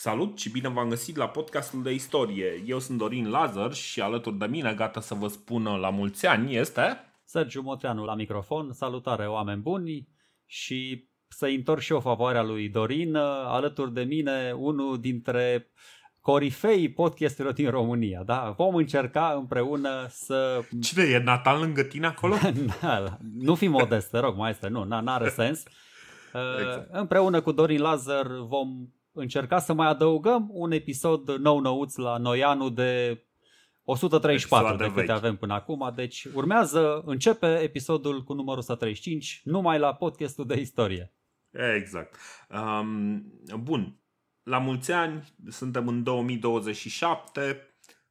Salut și bine v-am găsit la podcastul de istorie. Eu sunt Dorin Lazar și alături de mine, gata să vă spună la mulți ani, este... Sergiu Motreanu la microfon, salutare oameni buni și să-i întorc și eu favoarea lui Dorin, alături de mine unul dintre corifei podcasturilor din România, da? Vom încerca împreună să... Cine e? Natal lângă tine acolo? da, nu fi modest, te rog, maestre, nu, n-are sens. Exact. Împreună cu Dorin Lazar vom încerca să mai adăugăm un episod nou-nouț la Noianu de 134 de, de câte avem până acum, deci urmează, începe episodul cu numărul 135, numai la podcastul de istorie. Exact. Um, bun, la mulți ani, suntem în 2027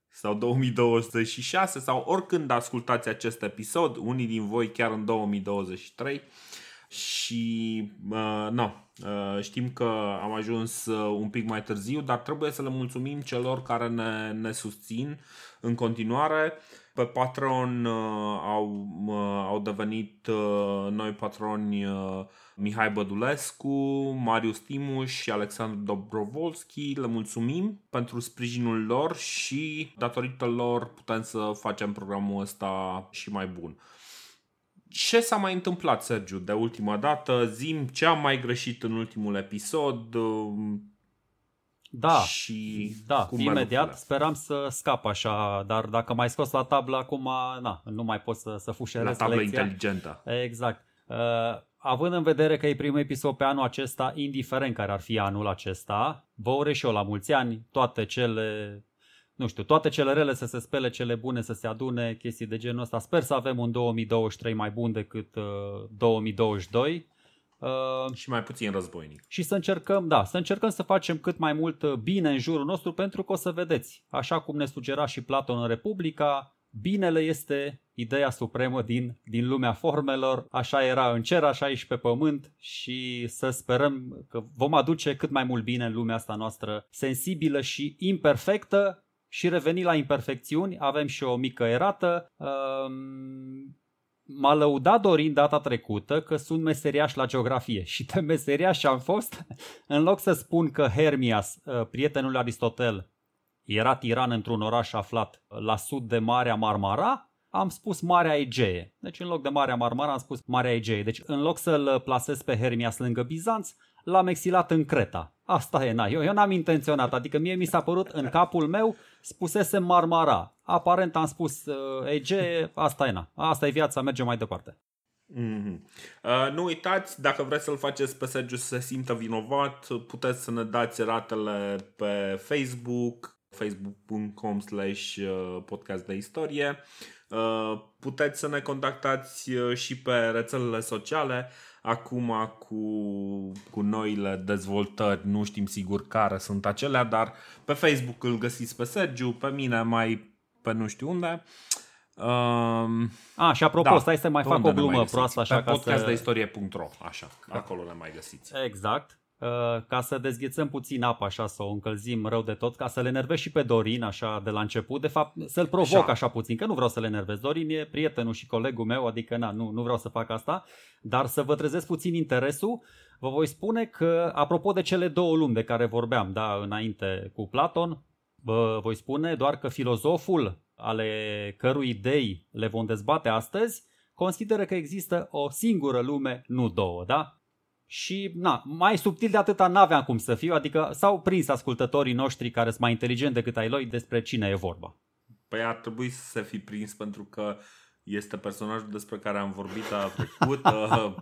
sau 2026 sau oricând ascultați acest episod, unii din voi chiar în 2023 și uh, no, uh, știm că am ajuns uh, un pic mai târziu, dar trebuie să le mulțumim celor care ne, ne susțin în continuare. Pe Patreon uh, au, uh, au devenit uh, noi patroni uh, Mihai Bădulescu, Marius Timuș și Alexandru Dobrovolski. Le mulțumim pentru sprijinul lor și datorită lor putem să facem programul ăsta și mai bun. Ce s-a mai întâmplat, Sergiu, de ultima dată? Zim ce am mai greșit în ultimul episod? Da, și da, cum imediat speram să scap așa, dar dacă mai scos la tablă acum, na, nu mai pot să, să fușerez La tablă lecția. inteligentă. Exact. Uh, având în vedere că e primul episod pe anul acesta, indiferent care ar fi anul acesta, vă urez și eu la mulți ani toate cele nu știu, toate cele rele să se spele, cele bune să se adune, chestii de genul ăsta. Sper să avem un 2023 mai bun decât uh, 2022. Uh, și mai puțin războinic. Și să încercăm, da, să încercăm să facem cât mai mult uh, bine în jurul nostru pentru că o să vedeți, așa cum ne sugera și Platon în Republica, binele este ideea supremă din, din lumea formelor, așa era în cer, așa e și pe pământ și să sperăm că vom aduce cât mai mult bine în lumea asta noastră sensibilă și imperfectă și reveni la imperfecțiuni, avem și o mică erată. Um, m-a lăudat Dorin data trecută că sunt meseriaș la geografie și de meseriaș am fost, în loc să spun că Hermias, uh, prietenul lui Aristotel, era tiran într-un oraș aflat la sud de Marea Marmara, am spus Marea Egee. Deci în loc de Marea Marmara am spus Marea Egee. Deci în loc să-l plasez pe Hermias lângă Bizanț, l-am exilat în Creta. Asta e, na, eu, eu n-am intenționat, adică mie mi s-a părut în capul meu spusese Marmara. Aparent am spus uh, Ege, asta e, na, asta e viața, mergem mai departe. Mm-hmm. Uh, nu uitați, dacă vreți să-l faceți pe Sergiu să se simtă vinovat, puteți să ne dați ratele pe Facebook, facebook.com slash uh, podcast de istorie. Uh, puteți să ne contactați uh, și pe rețelele sociale. Acum cu, cu noile dezvoltări nu știm sigur care sunt acelea, dar pe Facebook îl găsiți pe Sergiu, pe mine mai pe nu știu unde. Um, A, și apropo, da, stai să mai fac o glumă proastă așa pe ca podcastdeistorie.ro, așa, acolo ne mai găsiți. Exact. Uh, ca să dezghețăm puțin apa așa, să o încălzim rău de tot, ca să le enervez și pe Dorin așa de la început, de fapt să-l provoc așa, așa puțin, că nu vreau să le enervez. Dorin e prietenul și colegul meu, adică na, nu, nu vreau să fac asta, dar să vă trezesc puțin interesul, vă voi spune că, apropo de cele două lumi de care vorbeam da, înainte cu Platon, vă voi spune doar că filozoful ale cărui idei le vom dezbate astăzi, consideră că există o singură lume, nu două, da? Și na, mai subtil de atâta n-aveam cum să fiu, adică s-au prins ascultătorii noștri care sunt mai inteligenți decât ai lor despre cine e vorba. Păi ar trebui să se fi prins pentru că este personajul despre care am vorbit a trecut, uh,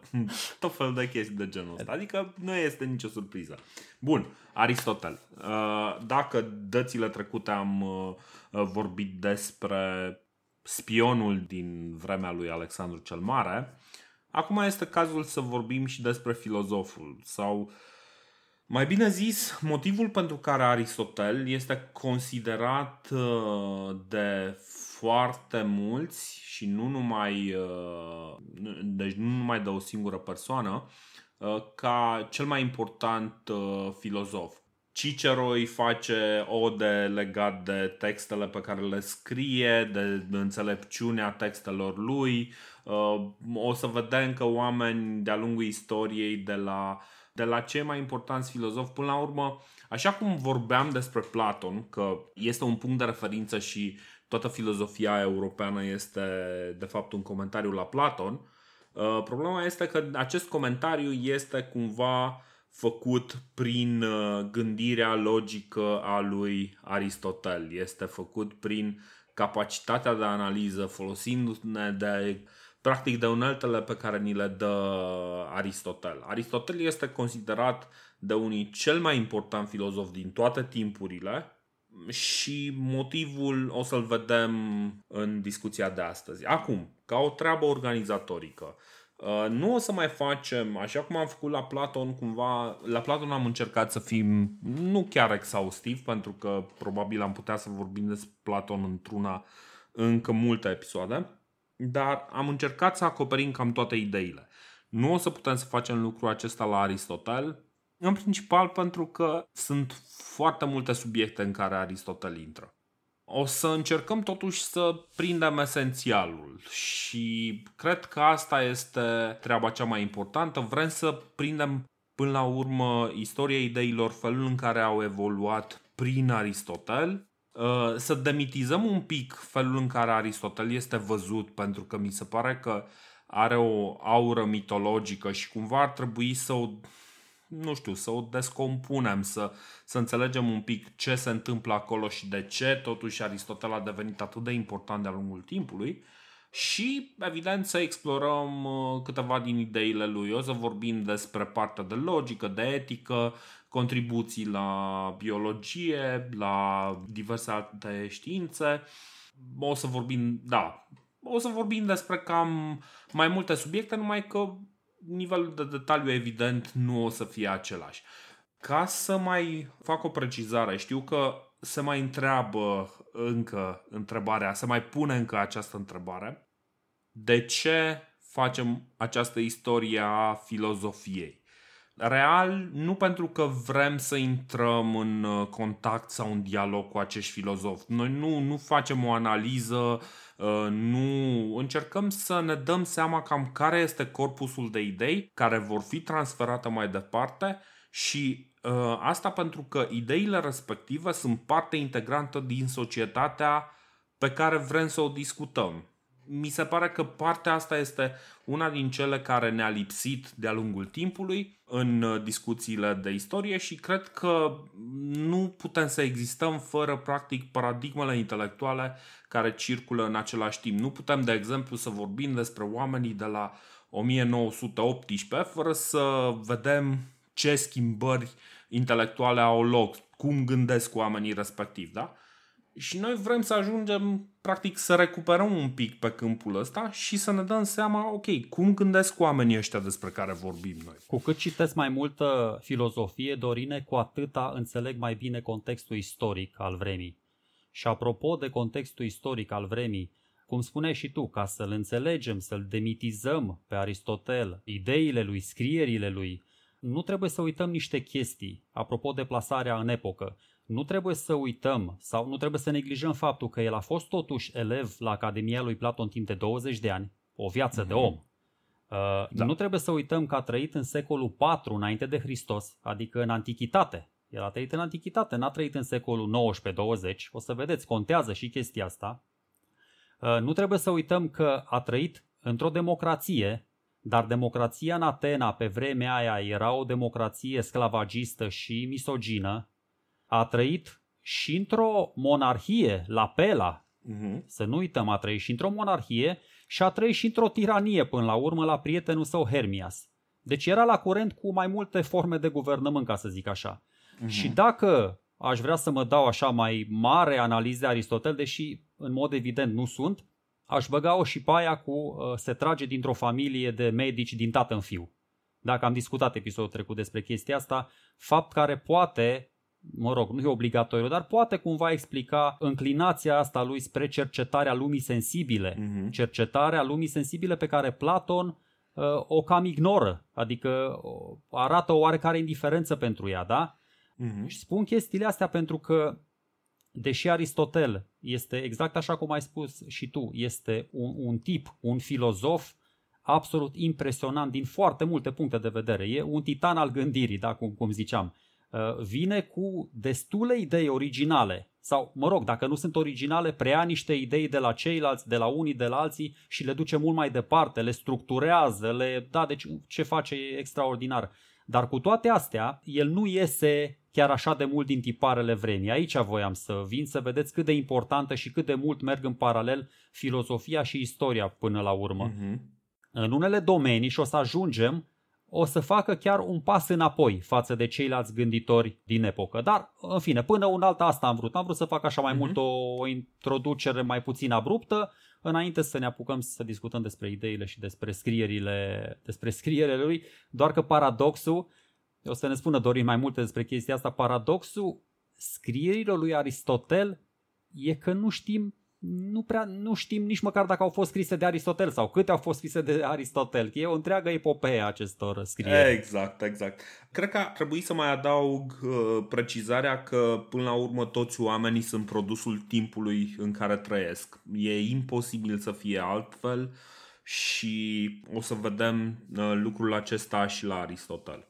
tot fel de chestii de genul ăsta. Adică nu este nicio surpriză. Bun, Aristotel. Uh, dacă dățile trecute am uh, vorbit despre spionul din vremea lui Alexandru cel Mare, Acum este cazul să vorbim și despre filozoful sau mai bine zis, motivul pentru care Aristotel este considerat uh, de foarte mulți și nu numai, uh, deci nu numai de o singură persoană, uh, ca cel mai important filozof. Cicero îi face ode legat de textele pe care le scrie, de înțelepciunea textelor lui, Uh, o să vedem că oameni de-a lungul istoriei de la de la cei mai importanți filozofi. Până la urmă, așa cum vorbeam despre Platon, că este un punct de referință și toată filozofia europeană este de fapt un comentariu la Platon, uh, problema este că acest comentariu este cumva făcut prin uh, gândirea logică a lui Aristotel. Este făcut prin capacitatea de analiză, folosindu-ne de practic de uneltele pe care ni le dă Aristotel. Aristotel este considerat de unii cel mai important filozof din toate timpurile și motivul o să-l vedem în discuția de astăzi. Acum, ca o treabă organizatorică, Uh, nu o să mai facem, așa cum am făcut la Platon, cumva, la Platon am încercat să fim nu chiar exhaustiv, pentru că probabil am putea să vorbim despre Platon într-una încă multe episoade, dar am încercat să acoperim cam toate ideile. Nu o să putem să facem lucrul acesta la Aristotel, în principal pentru că sunt foarte multe subiecte în care Aristotel intră. O să încercăm totuși să prindem esențialul și cred că asta este treaba cea mai importantă. Vrem să prindem până la urmă istoria ideilor, felul în care au evoluat prin Aristotel, uh, să demitizăm un pic felul în care Aristotel este văzut, pentru că mi se pare că are o aură mitologică și cumva ar trebui să o nu știu, să o descompunem, să, să înțelegem un pic ce se întâmplă acolo și de ce totuși Aristotel a devenit atât de important de-a lungul timpului și, evident, să explorăm uh, câteva din ideile lui. O să vorbim despre partea de logică, de etică, contribuții la biologie, la diverse alte științe. O să vorbim, da, o să vorbim despre cam mai multe subiecte, numai că nivelul de detaliu evident nu o să fie același. Ca să mai fac o precizare, știu că se mai întreabă încă întrebarea, se mai pune încă această întrebare. De ce facem această istorie a filozofiei? Real, nu pentru că vrem să intrăm în uh, contact sau în dialog cu acești filozofi. Noi nu, nu facem o analiză Uh, nu încercăm să ne dăm seama cam care este corpusul de idei care vor fi transferate mai departe și uh, asta pentru că ideile respective sunt parte integrantă din societatea pe care vrem să o discutăm. Mi se pare că partea asta este una din cele care ne-a lipsit de-a lungul timpului în uh, discuțiile de istorie și cred că nu putem să existăm fără practic paradigmele intelectuale care circulă în același timp. Nu putem, de exemplu, să vorbim despre oamenii de la 1918 fără să vedem ce schimbări intelectuale au loc, cum gândesc oamenii respectivi, da? Și noi vrem să ajungem, practic, să recuperăm un pic pe câmpul ăsta și să ne dăm seama, ok, cum gândesc oamenii ăștia despre care vorbim noi. Cu cât citesc mai multă filozofie, Dorine, cu atâta înțeleg mai bine contextul istoric al vremii. Și apropo de contextul istoric al vremii, cum spuneai și tu, ca să-l înțelegem, să-l demitizăm pe Aristotel, ideile lui, scrierile lui, nu trebuie să uităm niște chestii, apropo de plasarea în epocă nu trebuie să uităm sau nu trebuie să neglijăm faptul că el a fost totuși elev la Academia lui Platon timp de 20 de ani, o viață mm-hmm. de mhm. om. Uh, da. Nu trebuie să uităm că a trăit în secolul 4 înainte de Hristos, adică în antichitate. El a trăit în antichitate, n-a trăit în secolul 19-20, o să vedeți, contează și chestia asta. Uh, nu trebuie să uităm că a trăit într-o democrație, dar democrația în Atena pe vremea aia era o democrație sclavagistă și misogină, a trăit și într-o monarhie, la Pela, uh-huh. să nu uităm, a trăit și într-o monarhie și a trăit și într-o tiranie până la urmă la prietenul său Hermias. Deci era la curent cu mai multe forme de guvernământ, ca să zic așa. Uh-huh. Și dacă aș vrea să mă dau așa mai mare analize de Aristotel, deși în mod evident nu sunt, aș băga-o și pe aia cu uh, se trage dintr-o familie de medici din tată în fiu. Dacă am discutat episodul trecut despre chestia asta, fapt care poate mă rog, nu e obligatoriu, dar poate cumva explica înclinația asta lui spre cercetarea lumii sensibile, uh-huh. cercetarea lumii sensibile pe care Platon uh, o cam ignoră, adică uh, arată o oarecare indiferență pentru ea, da? Uh-huh. Și spun chestiile astea pentru că, deși Aristotel este exact așa cum ai spus și tu, este un, un tip, un filozof absolut impresionant din foarte multe puncte de vedere. E un titan al gândirii, da, cum, cum ziceam. Uh, vine cu destule idei originale sau, mă rog, dacă nu sunt originale, preia niște idei de la ceilalți, de la unii, de la alții și le duce mult mai departe, le structurează, le... Da, deci ce face e extraordinar. Dar cu toate astea, el nu iese chiar așa de mult din tiparele vremii. Aici voiam să vin să vedeți cât de importantă și cât de mult merg în paralel filozofia și istoria până la urmă. Uh-huh. În unele domenii, și o să ajungem, o să facă chiar un pas înapoi față de ceilalți gânditori din epocă. Dar, în fine, până un alta asta am vrut. Am vrut să fac așa mai uh-huh. mult o, o introducere mai puțin abruptă, înainte să ne apucăm să discutăm despre ideile și despre scrierile, despre scrierile lui, doar că paradoxul, o să ne spună Dorin mai multe despre chestia asta, paradoxul scrierile lui Aristotel e că nu știm nu prea nu știm nici măcar dacă au fost scrise de Aristotel sau câte au fost scrise de Aristotel. E o întreagă epopee acestor scrieri. Exact, exact. Cred că ar trebui să mai adaug uh, precizarea că până la urmă toți oamenii sunt produsul timpului în care trăiesc. E imposibil să fie altfel și o să vedem uh, lucrul acesta și la Aristotel.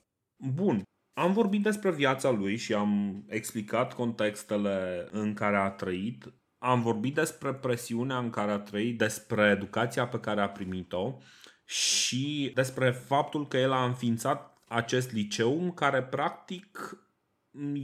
Bun, am vorbit despre viața lui și am explicat contextele în care a trăit am vorbit despre presiunea în care a trăit, despre educația pe care a primit-o și despre faptul că el a înființat acest liceu care practic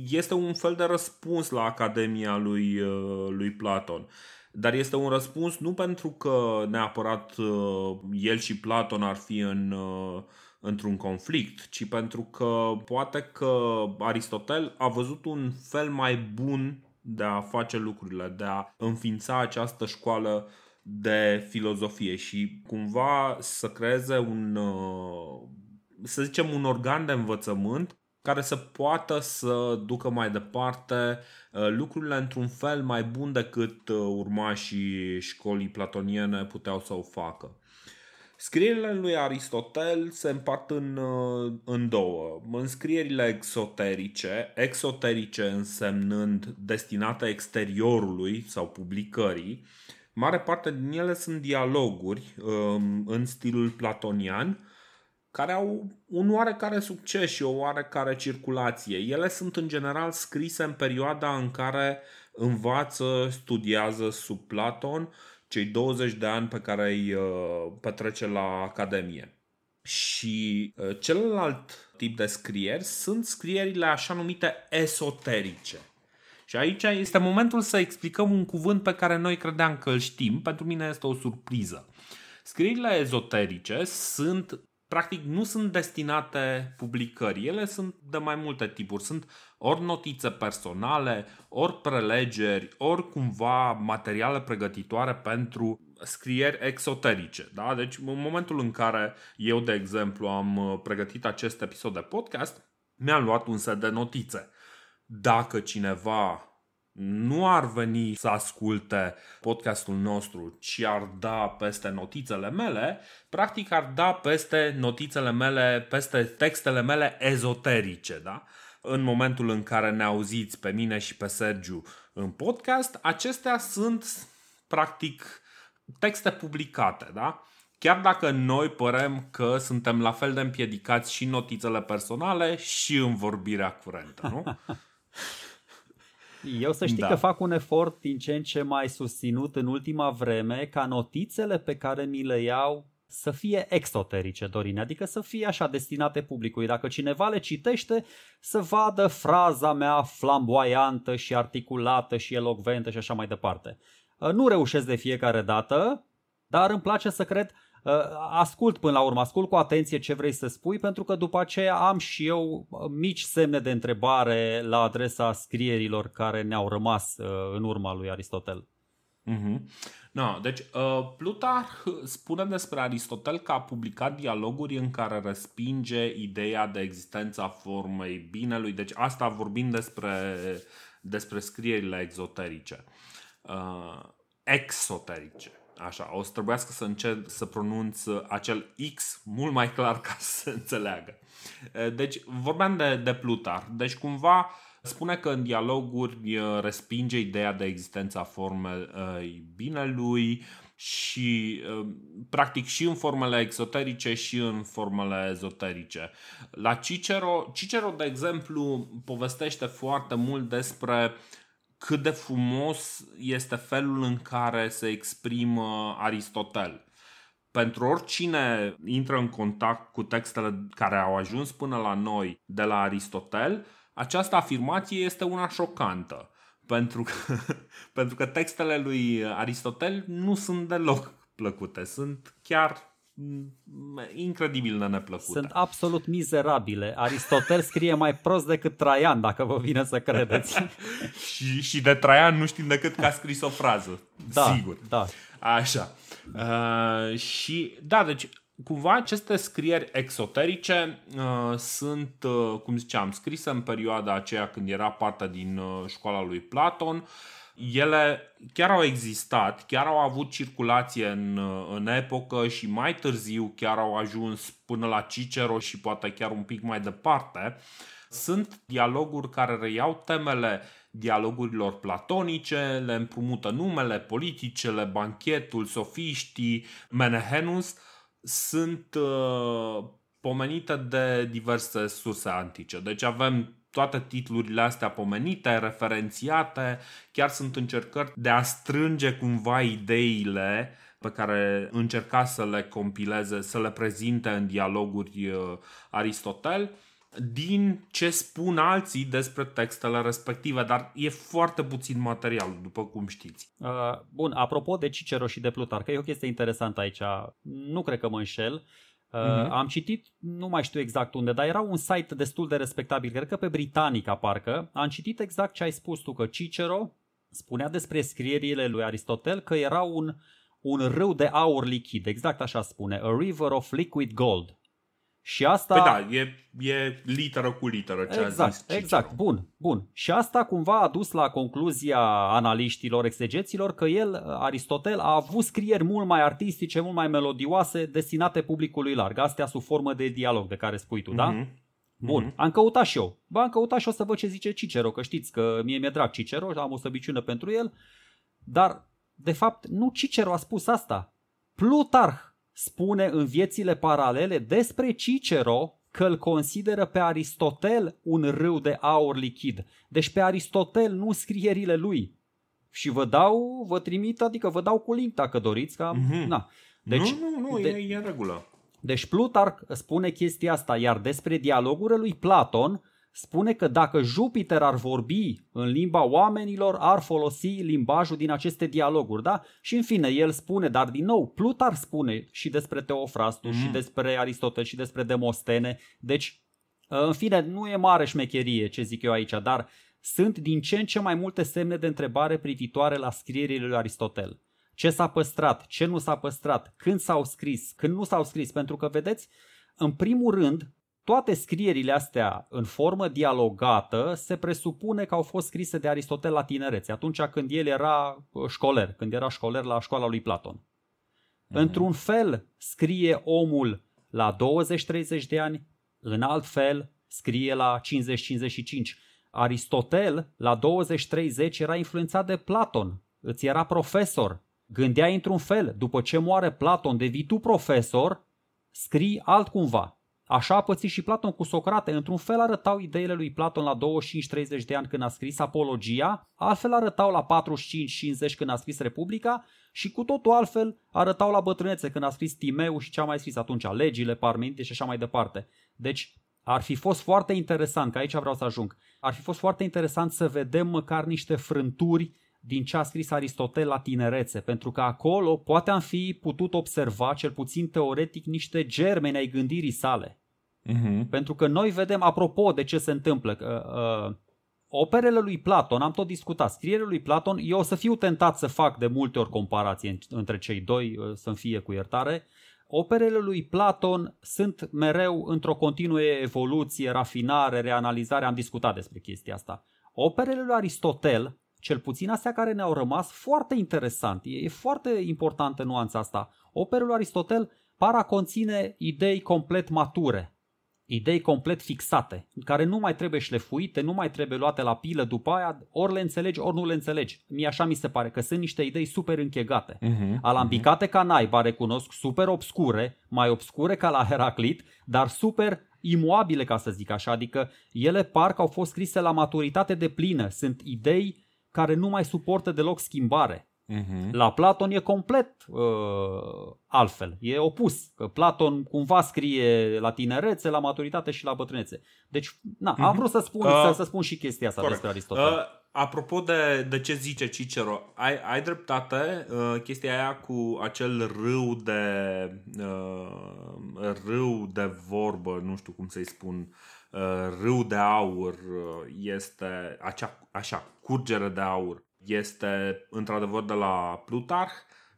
este un fel de răspuns la Academia lui, uh, lui Platon. Dar este un răspuns nu pentru că neapărat uh, el și Platon ar fi în, uh, într-un conflict, ci pentru că poate că Aristotel a văzut un fel mai bun de a face lucrurile, de a înființa această școală de filozofie și cumva să creeze un, uh, să zicem, un organ de învățământ care să poată să ducă mai departe uh, lucrurile într-un fel mai bun decât uh, urmașii școlii platoniene puteau să o facă. Scrierile lui Aristotel se împart în, uh, în două. În scrierile exoterice, exoterice însemnând destinate exteriorului sau publicării, mare parte din ele sunt dialoguri um, în stilul platonian, care au un oarecare succes și o oarecare circulație. Ele sunt în general scrise în perioada în care învață, studiază sub Platon cei 20 de ani pe care îi uh, petrece la Academie. Și uh, celălalt tip de scrieri sunt scrierile așa numite esoterice. Și aici este momentul să explicăm un cuvânt pe care noi credeam că îl știm. Pentru mine este o surpriză. Scrierile ezoterice sunt practic nu sunt destinate publicării. Ele sunt de mai multe tipuri. Sunt ori notițe personale, ori prelegeri, ori cumva materiale pregătitoare pentru scrieri exoterice. Da? Deci în momentul în care eu, de exemplu, am uh, pregătit acest episod de podcast, mi-am luat un set de notițe. Dacă cineva nu ar veni să asculte podcastul nostru, ci ar da peste notițele mele, practic ar da peste notițele mele, peste textele mele ezoterice, da? În momentul în care ne auziți pe mine și pe Sergiu în podcast, acestea sunt practic texte publicate, da? Chiar dacă noi părem că suntem la fel de împiedicați și notițele personale și în vorbirea curentă, nu? Eu să știi da. că fac un efort din ce în ce mai susținut în ultima vreme ca notițele pe care mi le iau să fie exoterice, Dorin, adică să fie așa destinate publicului. Dacă cineva le citește, să vadă fraza mea flamboiantă și articulată și elocventă și așa mai departe. Nu reușesc de fiecare dată, dar îmi place să cred Uh, ascult până la urmă, ascult cu atenție ce vrei să spui, pentru că după aceea am și eu uh, mici semne de întrebare la adresa scrierilor care ne-au rămas uh, în urma lui Aristotel. Mm-hmm. No, deci uh, Plutarh spune despre Aristotel că a publicat dialoguri în care respinge ideea de existența formei binelui. Deci asta vorbim despre, despre scrierile exoterice. Uh, exoterice. Așa, o să trebuiască să încerc să pronunț acel X mult mai clar ca să se înțeleagă. Deci, vorbeam de, de Plutar. Deci, cumva, spune că în dialoguri respinge ideea de existența formei binelui și uh, practic și în formele exoterice și în formele ezoterice. La Cicero, Cicero de exemplu povestește foarte mult despre cât de frumos este felul în care se exprimă Aristotel. Pentru oricine intră în contact cu textele care au ajuns până la noi de la Aristotel, această afirmație este una șocantă pentru că, pentru că textele lui Aristotel nu sunt deloc plăcute, sunt chiar incredibil de neplăcute. Sunt absolut mizerabile. Aristotel scrie mai prost decât Traian, dacă vă vine să credeți. și, și de Traian nu știm decât că a scris o frază. Da, Sigur. Da. Așa. Uh, și da, deci cumva aceste scrieri exoterice uh, sunt, uh, cum ziceam, scrise în perioada aceea când era parte din uh, școala lui Platon. Ele chiar au existat, chiar au avut circulație în, uh, în epocă și mai târziu chiar au ajuns până la Cicero și poate chiar un pic mai departe. Sunt dialoguri care reiau temele dialogurilor platonice, le împrumută numele, politicele, banchetul, sofiștii, Menehenus, sunt uh, pomenite de diverse surse antice. Deci avem toate titlurile astea pomenite, referențiate, chiar sunt încercări de a strânge cumva ideile pe care încerca să le compileze, să le prezinte în dialoguri uh, Aristotel din ce spun alții despre textele respective, dar e foarte puțin material, după cum știți. Uh, bun, apropo de Cicero și de Plutar, că e o chestie interesantă aici, nu cred că mă înșel. Uh, uh-huh. Am citit, nu mai știu exact unde, dar era un site destul de respectabil, cred că pe Britanica parcă. Am citit exact ce ai spus tu, că Cicero spunea despre scrierile lui Aristotel că era un, un râu de aur lichid, exact așa spune, a river of liquid gold. Și asta... Păi da, e, e literă cu literă ce exact, a zis Cicero. Exact, bun, bun. Și asta cumva a dus la concluzia analiștilor, exegeților, că el, Aristotel, a avut scrieri mult mai artistice, mult mai melodioase, destinate publicului larg. Astea sub formă de dialog de care spui tu, mm-hmm. da? Mhm. Bun, mm-hmm. am căutat și eu. Ba, am căutat și o să văd ce zice Cicero, că știți că mie mi-e drag Cicero, am o săbiciune pentru el, dar, de fapt, nu Cicero a spus asta. Plutarh spune în viețile paralele despre Cicero că îl consideră pe Aristotel un râu de aur lichid. Deci pe Aristotel, nu scrierile lui. Și vă dau, vă trimit, adică vă dau cu link dacă doriți. Ca, mm-hmm. na. Deci, nu, nu, nu, de, e, e în regulă. Deci Plutarh spune chestia asta, iar despre dialogurile lui Platon spune că dacă Jupiter ar vorbi în limba oamenilor, ar folosi limbajul din aceste dialoguri, da? Și în fine, el spune, dar din nou, Plutar spune și despre Teofrastu mm. și despre Aristotel și despre Demostene, deci, în fine, nu e mare șmecherie ce zic eu aici, dar sunt din ce în ce mai multe semne de întrebare privitoare la scrierile lui Aristotel. Ce s-a păstrat, ce nu s-a păstrat, când s-au scris, când nu s-au scris, pentru că, vedeți, în primul rând, toate scrierile astea în formă dialogată se presupune că au fost scrise de Aristotel la tinerețe, atunci când el era uh, școler, când era școler la școala lui Platon. Mm-hmm. Într-un fel scrie omul la 20-30 de ani, în alt fel scrie la 50-55. Aristotel la 20-30 era influențat de Platon, îți era profesor, gândea într-un fel, după ce moare Platon devii tu profesor, scrii altcumva. Așa a pățit și Platon cu Socrate. Într-un fel arătau ideile lui Platon la 25-30 de ani când a scris Apologia, altfel arătau la 45-50 când a scris Republica și cu totul altfel arătau la bătrânețe când a scris Timeu și ce a mai scris atunci, legile, parmenite și așa mai departe. Deci ar fi fost foarte interesant, că aici vreau să ajung, ar fi fost foarte interesant să vedem măcar niște frânturi din ce a scris Aristotel la tinerețe, pentru că acolo poate am fi putut observa, cel puțin teoretic, niște germeni ai gândirii sale. Uh-huh. Pentru că noi vedem, apropo de ce se întâmplă, uh, uh, operele lui Platon, am tot discutat, scrierile lui Platon, eu o să fiu tentat să fac de multe ori comparație între cei doi, uh, să-mi fie cu iertare, Operele lui Platon sunt mereu într-o continuă evoluție, rafinare, reanalizare, am discutat despre chestia asta. Operele lui Aristotel, cel puțin astea care ne-au rămas, foarte interesant, e, e foarte importantă nuanța asta. Operele lui Aristotel par a conține idei complet mature, idei complet fixate, care nu mai trebuie șlefuite, nu mai trebuie luate la pilă după aia, ori le înțelegi, ori nu le înțelegi. Mie așa mi se pare că sunt niște idei super închegate. Uh-huh, Alambicate uh-huh. ca naiba, recunosc, super obscure, mai obscure ca la Heraclit, dar super imoabile, ca să zic așa, adică ele parcă au fost scrise la maturitate de plină, sunt idei care nu mai suportă deloc schimbare. Uh-huh. La Platon e complet uh, altfel, e opus. Că Platon cumva scrie la tinerețe, la maturitate și la bătrânețe. Deci, na, uh-huh. am vrut să spun, uh, să, să spun și chestia asta corect. despre Aristotel. Uh, apropo de, de ce zice Cicero, ai, ai dreptate, uh, chestia aia cu acel râu de uh, râu de vorbă, nu știu cum să-i spun, uh, râu de aur uh, este acea, așa, curgere de aur este într-adevăr de la Plutarh.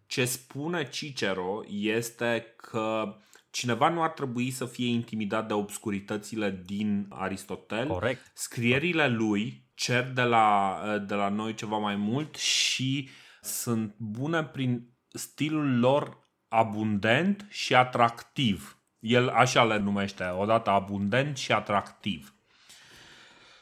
Ce spune Cicero este că cineva nu ar trebui să fie intimidat de obscuritățile din Aristotel. Corect. Scrierile lui cer de la, de la noi ceva mai mult și sunt bune prin stilul lor abundent și atractiv. El așa le numește, odată abundent și atractiv.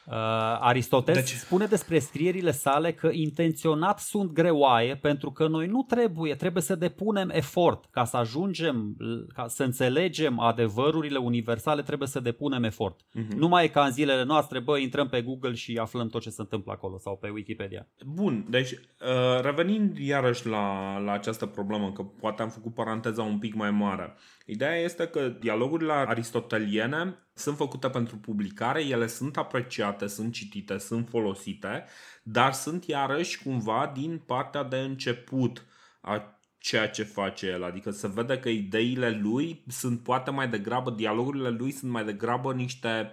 Uh, Aristotel deci... spune despre scrierile sale că intenționat sunt greoaie pentru că noi nu trebuie, trebuie să depunem efort ca să ajungem, ca să înțelegem adevărurile universale, trebuie să depunem efort. Uh-huh. Nu mai e ca în zilele noastre, bă, intrăm pe Google și aflăm tot ce se întâmplă acolo sau pe Wikipedia. Bun, deci uh, revenind iarăși la, la această problemă, că poate am făcut paranteza un pic mai mare. Ideea este că dialogurile aristoteliene sunt făcute pentru publicare, ele sunt apreciate, sunt citite, sunt folosite, dar sunt iarăși cumva din partea de început a ceea ce face el. Adică se vede că ideile lui sunt poate mai degrabă, dialogurile lui sunt mai degrabă niște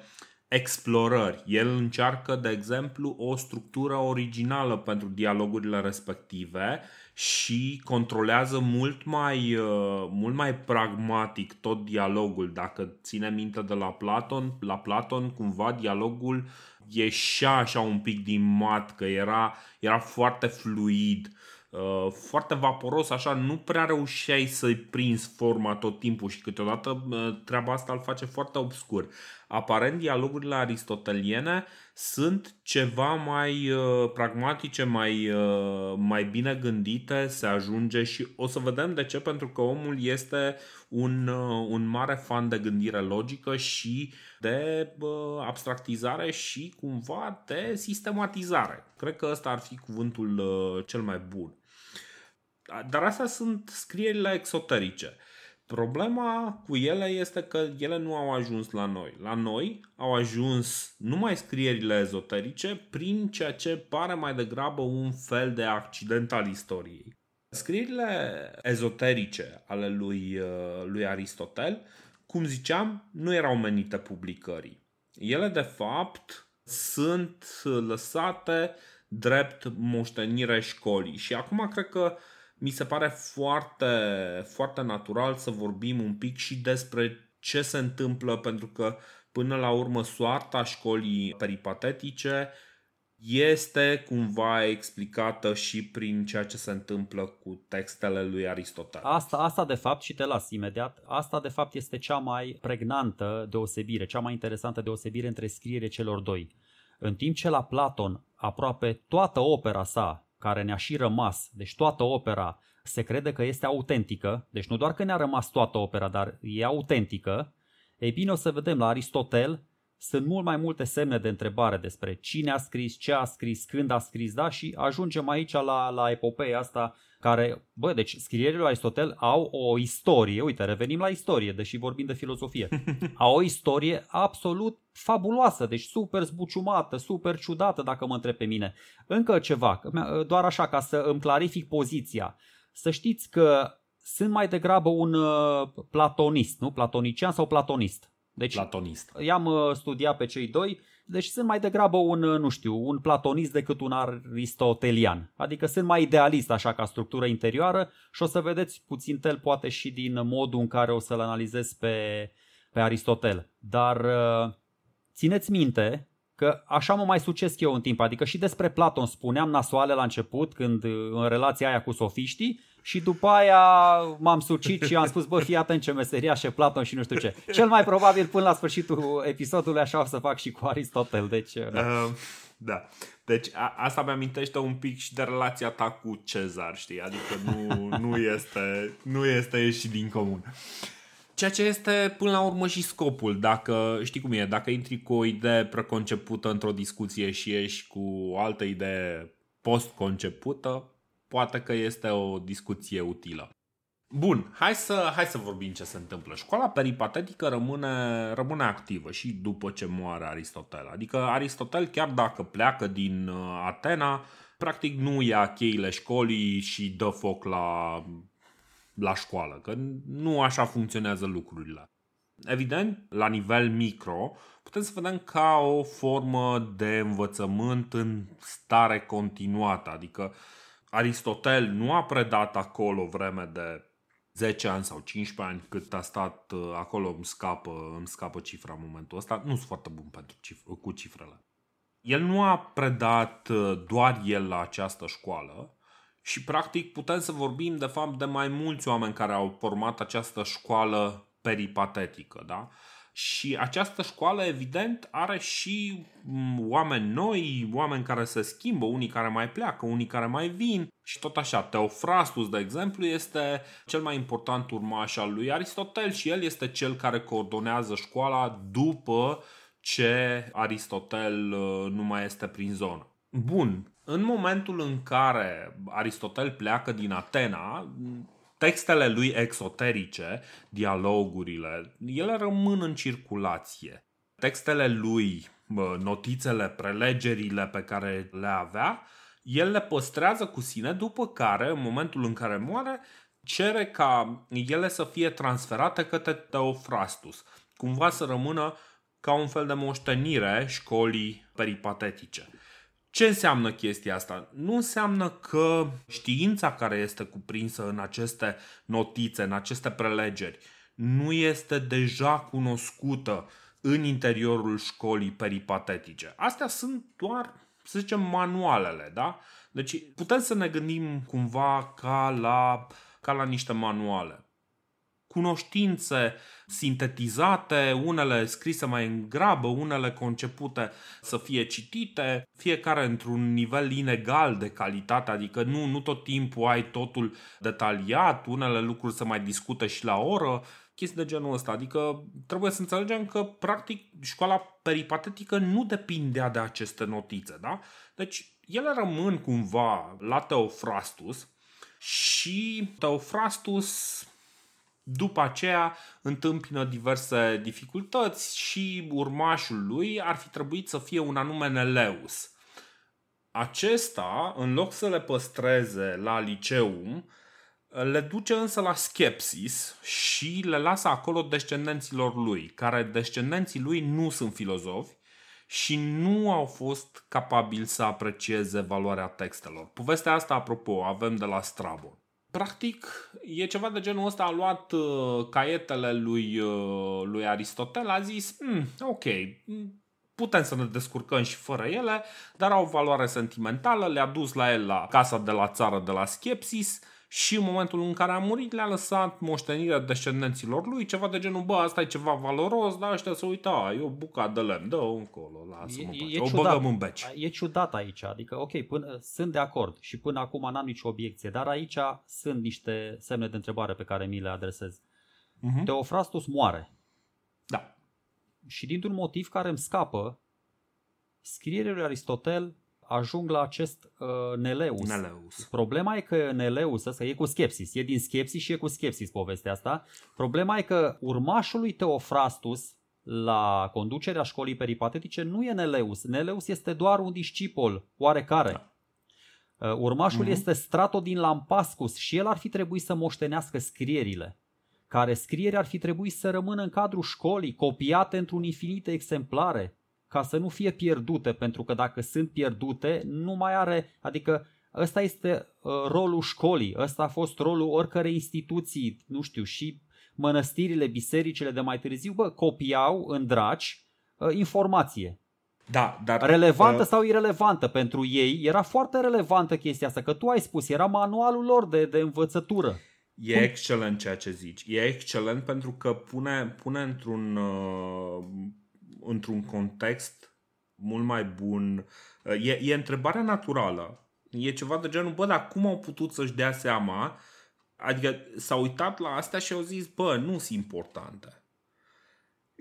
explorări. El încearcă, de exemplu, o structură originală pentru dialogurile respective și controlează mult mai, uh, mult mai pragmatic tot dialogul. Dacă ține minte de la Platon, la Platon cumva dialogul ieșea așa un pic din mat, că era, era foarte fluid, uh, foarte vaporos, așa, nu prea reușeai să-i prinzi forma tot timpul și câteodată uh, treaba asta îl face foarte obscur. Aparent, dialogurile aristoteliene sunt ceva mai uh, pragmatice, mai, uh, mai bine gândite, se ajunge și o să vedem de ce, pentru că omul este un, uh, un mare fan de gândire logică și de uh, abstractizare și cumva de sistematizare. Cred că ăsta ar fi cuvântul uh, cel mai bun. Dar astea sunt scrierile exoterice. Problema cu ele este că ele nu au ajuns la noi. La noi au ajuns numai scrierile ezoterice prin ceea ce pare mai degrabă un fel de accident al istoriei. Scrierile ezoterice ale lui, uh, lui Aristotel, cum ziceam, nu erau menite publicării. Ele, de fapt, sunt lăsate drept moștenire școlii. Și acum cred că mi se pare foarte, foarte natural să vorbim un pic și despre ce se întâmplă, pentru că până la urmă soarta școlii peripatetice este cumva explicată și prin ceea ce se întâmplă cu textele lui Aristotel. Asta, asta de fapt, și te las imediat, asta de fapt este cea mai pregnantă deosebire, cea mai interesantă deosebire între scriere celor doi. În timp ce la Platon aproape toată opera sa care ne-a și rămas, deci toată opera se crede că este autentică, deci nu doar că ne-a rămas toată opera, dar e autentică, ei bine o să vedem la Aristotel sunt mult mai multe semne de întrebare despre cine a scris, ce a scris, când a scris, da, și ajungem aici la, la epopeea asta care, bă, deci scrierile lui Aristotel au o istorie, uite, revenim la istorie, deși vorbim de filozofie, au o istorie absolut fabuloasă, deci super zbuciumată, super ciudată, dacă mă întreb pe mine. Încă ceva, doar așa ca să îmi clarific poziția. Să știți că sunt mai degrabă un uh, platonist, nu? Platonician sau platonist. Deci, platonist. I-am uh, studiat pe cei doi, deci sunt mai degrabă un, uh, nu știu, un platonist decât un aristotelian. Adică sunt mai idealist așa ca structură interioară și o să vedeți puțin tel poate și din modul în care o să-l analizez pe, pe Aristotel. Dar uh, țineți minte că așa mă mai sucesc eu în timp, adică și despre Platon spuneam nasoale la început, când în relația aia cu sofiștii, și după aia m-am sucit și am spus, bă, fii atent ce meseriașe Platon și nu știu ce. Cel mai probabil până la sfârșitul episodului așa o să fac și cu Aristotel, deci... Da. Uh, da. Deci a, asta mi-amintește un pic și de relația ta cu Cezar, știi? Adică nu, nu, este, nu este ieșit din comun. Ceea ce este până la urmă și scopul. Dacă, știi cum e, dacă intri cu o idee preconcepută într-o discuție și ești cu o altă idee postconcepută, poate că este o discuție utilă. Bun, hai să, hai să vorbim ce se întâmplă. Școala peripatetică rămâne, rămâne activă și după ce moare Aristotel. Adică Aristotel, chiar dacă pleacă din uh, Atena, practic nu ia cheile școlii și dă foc la, la școală, că nu așa funcționează lucrurile. Evident, la nivel micro, putem să vedem ca o formă de învățământ în stare continuată, adică Aristotel nu a predat acolo vreme de 10 ani sau 15 ani cât a stat uh, acolo îmi scapă, îmi scapă cifra în momentul ăsta. Nu sunt foarte bun pentru cif- cu cifrele. El nu a predat uh, doar el la această școală și practic putem să vorbim de fapt de mai mulți oameni care au format această școală peripatetică. Da? Și această școală, evident, are și mm, oameni noi, oameni care se schimbă, unii care mai pleacă, unii care mai vin și tot așa. Teofrastus, de exemplu, este cel mai important urmaș al lui Aristotel și el este cel care coordonează școala după ce Aristotel uh, nu mai este prin zonă. Bun, în momentul în care Aristotel pleacă din Atena, textele lui exoterice, dialogurile, ele rămân în circulație. Textele lui, notițele, prelegerile pe care le avea, el le păstrează cu sine, după care, în momentul în care moare, cere ca ele să fie transferate către Teofrastus, cumva să rămână ca un fel de moștenire școlii peripatetice. Ce înseamnă chestia asta? Nu înseamnă că știința care este cuprinsă în aceste notițe, în aceste prelegeri, nu este deja cunoscută în interiorul școlii peripatetice. Astea sunt doar, să zicem, manualele, da? Deci putem să ne gândim cumva ca la, ca la niște manuale cunoștințe sintetizate, unele scrise mai în grabă, unele concepute să fie citite, fiecare într-un nivel inegal de calitate, adică nu, nu tot timpul ai totul detaliat, unele lucruri se mai discută și la oră, chestii de genul ăsta. Adică trebuie să înțelegem că, practic, școala peripatetică nu depindea de aceste notițe, da? Deci, ele rămân cumva la Teofrastus și Teofrastus după aceea întâmpină diverse dificultăți și urmașul lui ar fi trebuit să fie un anume Neleus. Acesta, în loc să le păstreze la liceum, le duce însă la Skepsis și le lasă acolo descendenților lui, care descendenții lui nu sunt filozofi și nu au fost capabili să aprecieze valoarea textelor. Povestea asta, apropo, avem de la Strabon. Practic, e ceva de genul ăsta, a luat uh, caietele lui, uh, lui Aristotel, a zis, mm, ok, putem să ne descurcăm și fără ele, dar au valoare sentimentală, le-a dus la el la casa de la țară de la Skepsis și în momentul în care a murit le-a lăsat moștenirea descendenților lui, ceva de genul, bă, asta e ceva valoros, dar ăștia să uita, e o bucată de lemn, dă-o încolo, lasă-mă e, e o ciudat, băgăm în beci. E ciudat aici, adică, ok, până, sunt de acord și până acum n-am nicio obiecție, dar aici sunt niște semne de întrebare pe care mi le adresez. Uh-huh. Teofrastus moare. Da. Și dintr-un motiv care îmi scapă, scrierile lui Aristotel ajung la acest uh, Neleus. Neleus. Problema e că Neleus ăsta e cu skepsis, e din skepsis și e cu skepsis povestea asta. Problema e că urmașul lui Teofrastus la conducerea școlii peripatetice nu e Neleus. Neleus este doar un discipol oarecare. Da. Uh, urmașul mm-hmm. este Strato din Lampascus și el ar fi trebuit să moștenească scrierile care scrieri ar fi trebuit să rămână în cadrul școlii, copiate într-un infinite exemplare, ca să nu fie pierdute, pentru că dacă sunt pierdute, nu mai are, adică ăsta este uh, rolul școlii, ăsta a fost rolul oricărei instituții, nu știu, și mănăstirile, bisericile de mai târziu, bă, copiau în draci uh, informație. Da, dar... Relevantă uh... sau irelevantă pentru ei, era foarte relevantă chestia asta, că tu ai spus, era manualul lor de, de învățătură. E Cum? excelent ceea ce zici. E excelent pentru că pune, pune într-un, uh, într-un context mult mai bun. Uh, e, e întrebarea naturală. E ceva de genul, bă, dar cum au putut să-și dea seama? Adică s-au uitat la astea și au zis, bă, nu sunt importante.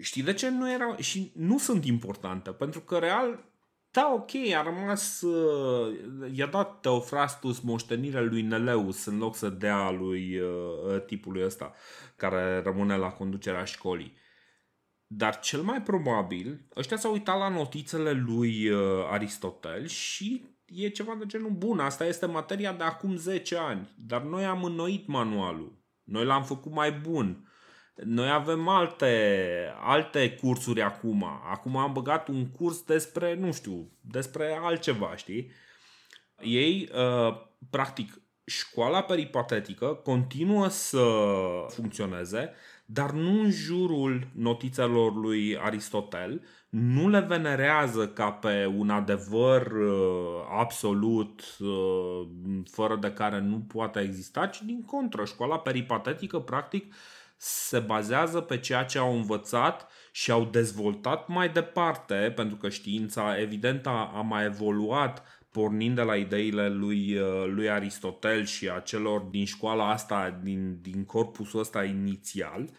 Știi de ce nu erau? Și nu sunt importante, pentru că real da, ok, a rămas, uh, i-a dat Teofrastus moștenirea lui Neleus în loc să dea lui uh, tipului ăsta care rămâne la conducerea școlii. Dar cel mai probabil, ăștia s-au uitat la notițele lui uh, Aristotel și e ceva de genul bun, asta este materia de acum 10 ani, dar noi am înnoit manualul, noi l-am făcut mai bun noi avem alte, alte cursuri acum. Acum am băgat un curs despre, nu știu, despre altceva, știi? Ei, uh, practic, școala peripatetică continuă să funcționeze, dar nu în jurul notițelor lui Aristotel, nu le venerează ca pe un adevăr uh, absolut, uh, fără de care nu poate exista, ci din contră. Școala peripatetică, practic, uh, se bazează pe ceea ce au învățat și au dezvoltat mai departe, pentru că știința evident a, a mai evoluat pornind de la ideile lui, uh, lui Aristotel și a celor din școala asta, din, din corpusul ăsta inițial,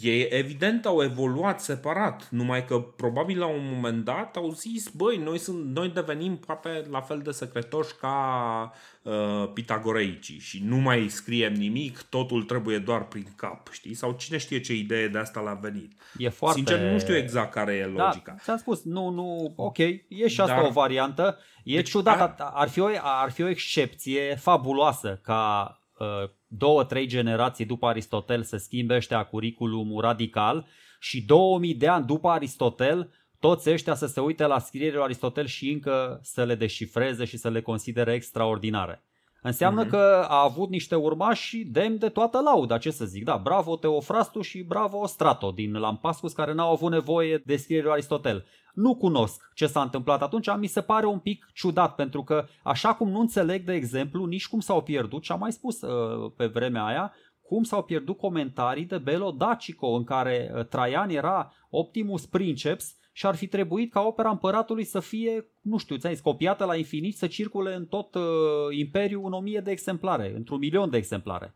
ei evident au evoluat separat, numai că probabil la un moment dat au zis, băi, noi, sunt, noi devenim poate la fel de secretoși ca uh, pitagoreicii și nu mai scriem nimic, totul trebuie doar prin cap, știi? Sau cine știe ce idee de asta l-a venit. E foarte... Sincer, nu știu exact care e da, logica. Da, ți-am spus, nu, nu, ok, e și asta Dar... o variantă. E deci, ciudat, ar, fi o, ar fi o excepție fabuloasă ca uh, două, trei generații după Aristotel se schimbe ăștia curiculumul radical și 2000 de ani după Aristotel toți ăștia să se uite la scrierile lui Aristotel și încă să le deșifreze și să le considere extraordinare. Înseamnă uh-huh. că a avut niște urmași demn de toată lauda, ce să zic. Da, bravo Teofrastu și bravo Strato din Lampascus care n-au avut nevoie de scrierile lui Aristotel. Nu cunosc ce s-a întâmplat atunci, mi se pare un pic ciudat pentru că așa cum nu înțeleg de exemplu nici cum s-au pierdut, și am mai spus uh, pe vremea aia, cum s-au pierdut comentarii de Belo Dacico în care uh, Traian era Optimus Princeps și ar fi trebuit ca opera împăratului să fie, nu știu, ți zis, copiată la infinit, să circule în tot uh, imperiul în o mie de exemplare, într-un milion de exemplare.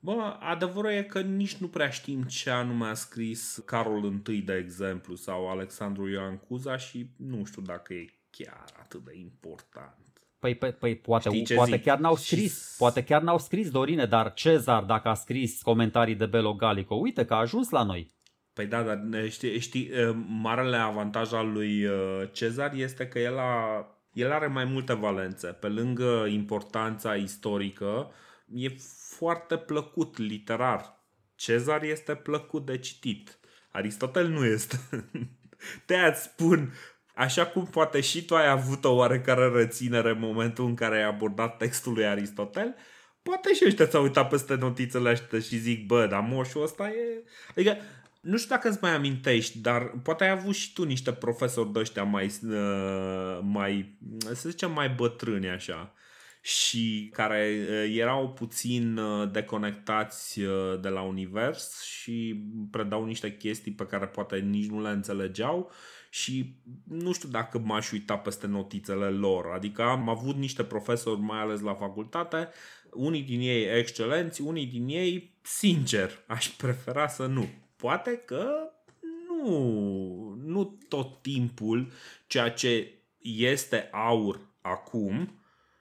Bă, adevărul e că nici nu prea știm ce anume a scris Carol I, de exemplu, sau Alexandru Ioan Cuza și nu știu dacă e chiar atât de important. Păi, păi, păi poate, poate chiar n-au scris, și... poate chiar n-au scris, Dorine, dar Cezar, dacă a scris comentarii de Belo Gallico, uite că a ajuns la noi. Păi da, dar știi, știi marele avantaj al lui Cezar este că el, a, el are mai multe valențe. Pe lângă importanța istorică, e foarte plăcut literar. Cezar este plăcut de citit. Aristotel nu este. Te spun, așa cum poate și tu ai avut o oarecare reținere în momentul în care ai abordat textul lui Aristotel, poate și ăștia ți-au uitat peste notițele astea și zic, bă, dar moșul ăsta e... Adică, nu știu dacă îți mai amintești, dar poate ai avut și tu niște profesori de ăștia mai, uh, mai, să zicem, mai bătrâni așa și care uh, erau puțin uh, deconectați uh, de la univers și predau niște chestii pe care poate nici nu le înțelegeau și nu știu dacă m-aș uita peste notițele lor. Adică am avut niște profesori, mai ales la facultate, unii din ei excelenți, unii din ei, sincer, aș prefera să nu. Poate că nu, nu tot timpul ceea ce este aur acum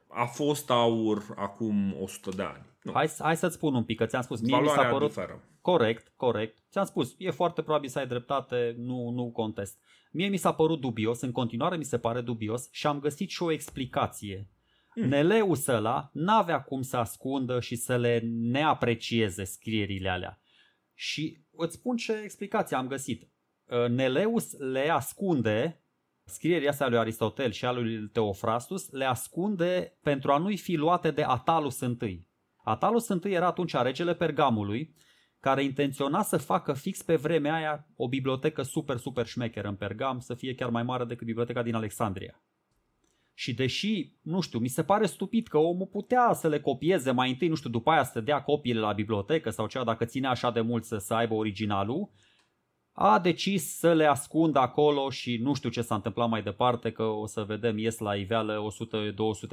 a fost aur acum 100 de ani. Nu. Hai, hai să-ți spun un pic, că ți-am spus, mie Valoarea mi s-a părut... Diferă. Corect, corect. Ți-am spus, e foarte probabil să ai dreptate, nu, nu contest. Mie mi s-a părut dubios, în continuare mi se pare dubios și am găsit și o explicație. Hmm. Neleus ăla n-avea cum să ascundă și să le neaprecieze scrierile alea. Și îți spun ce explicație am găsit. Neleus le ascunde scrierii astea lui Aristotel și a lui Teofrastus le ascunde pentru a nu-i fi luate de Atalus I. Atalus I era atunci regele Pergamului care intenționa să facă fix pe vremea aia o bibliotecă super, super șmecheră în Pergam, să fie chiar mai mare decât biblioteca din Alexandria. Și deși, nu știu, mi se pare stupid că omul putea să le copieze mai întâi, nu știu, după aia să dea copiile la bibliotecă sau ceva, dacă ține așa de mult să, să aibă originalul, a decis să le ascundă acolo și nu știu ce s-a întâmplat mai departe, că o să vedem, ies la iveală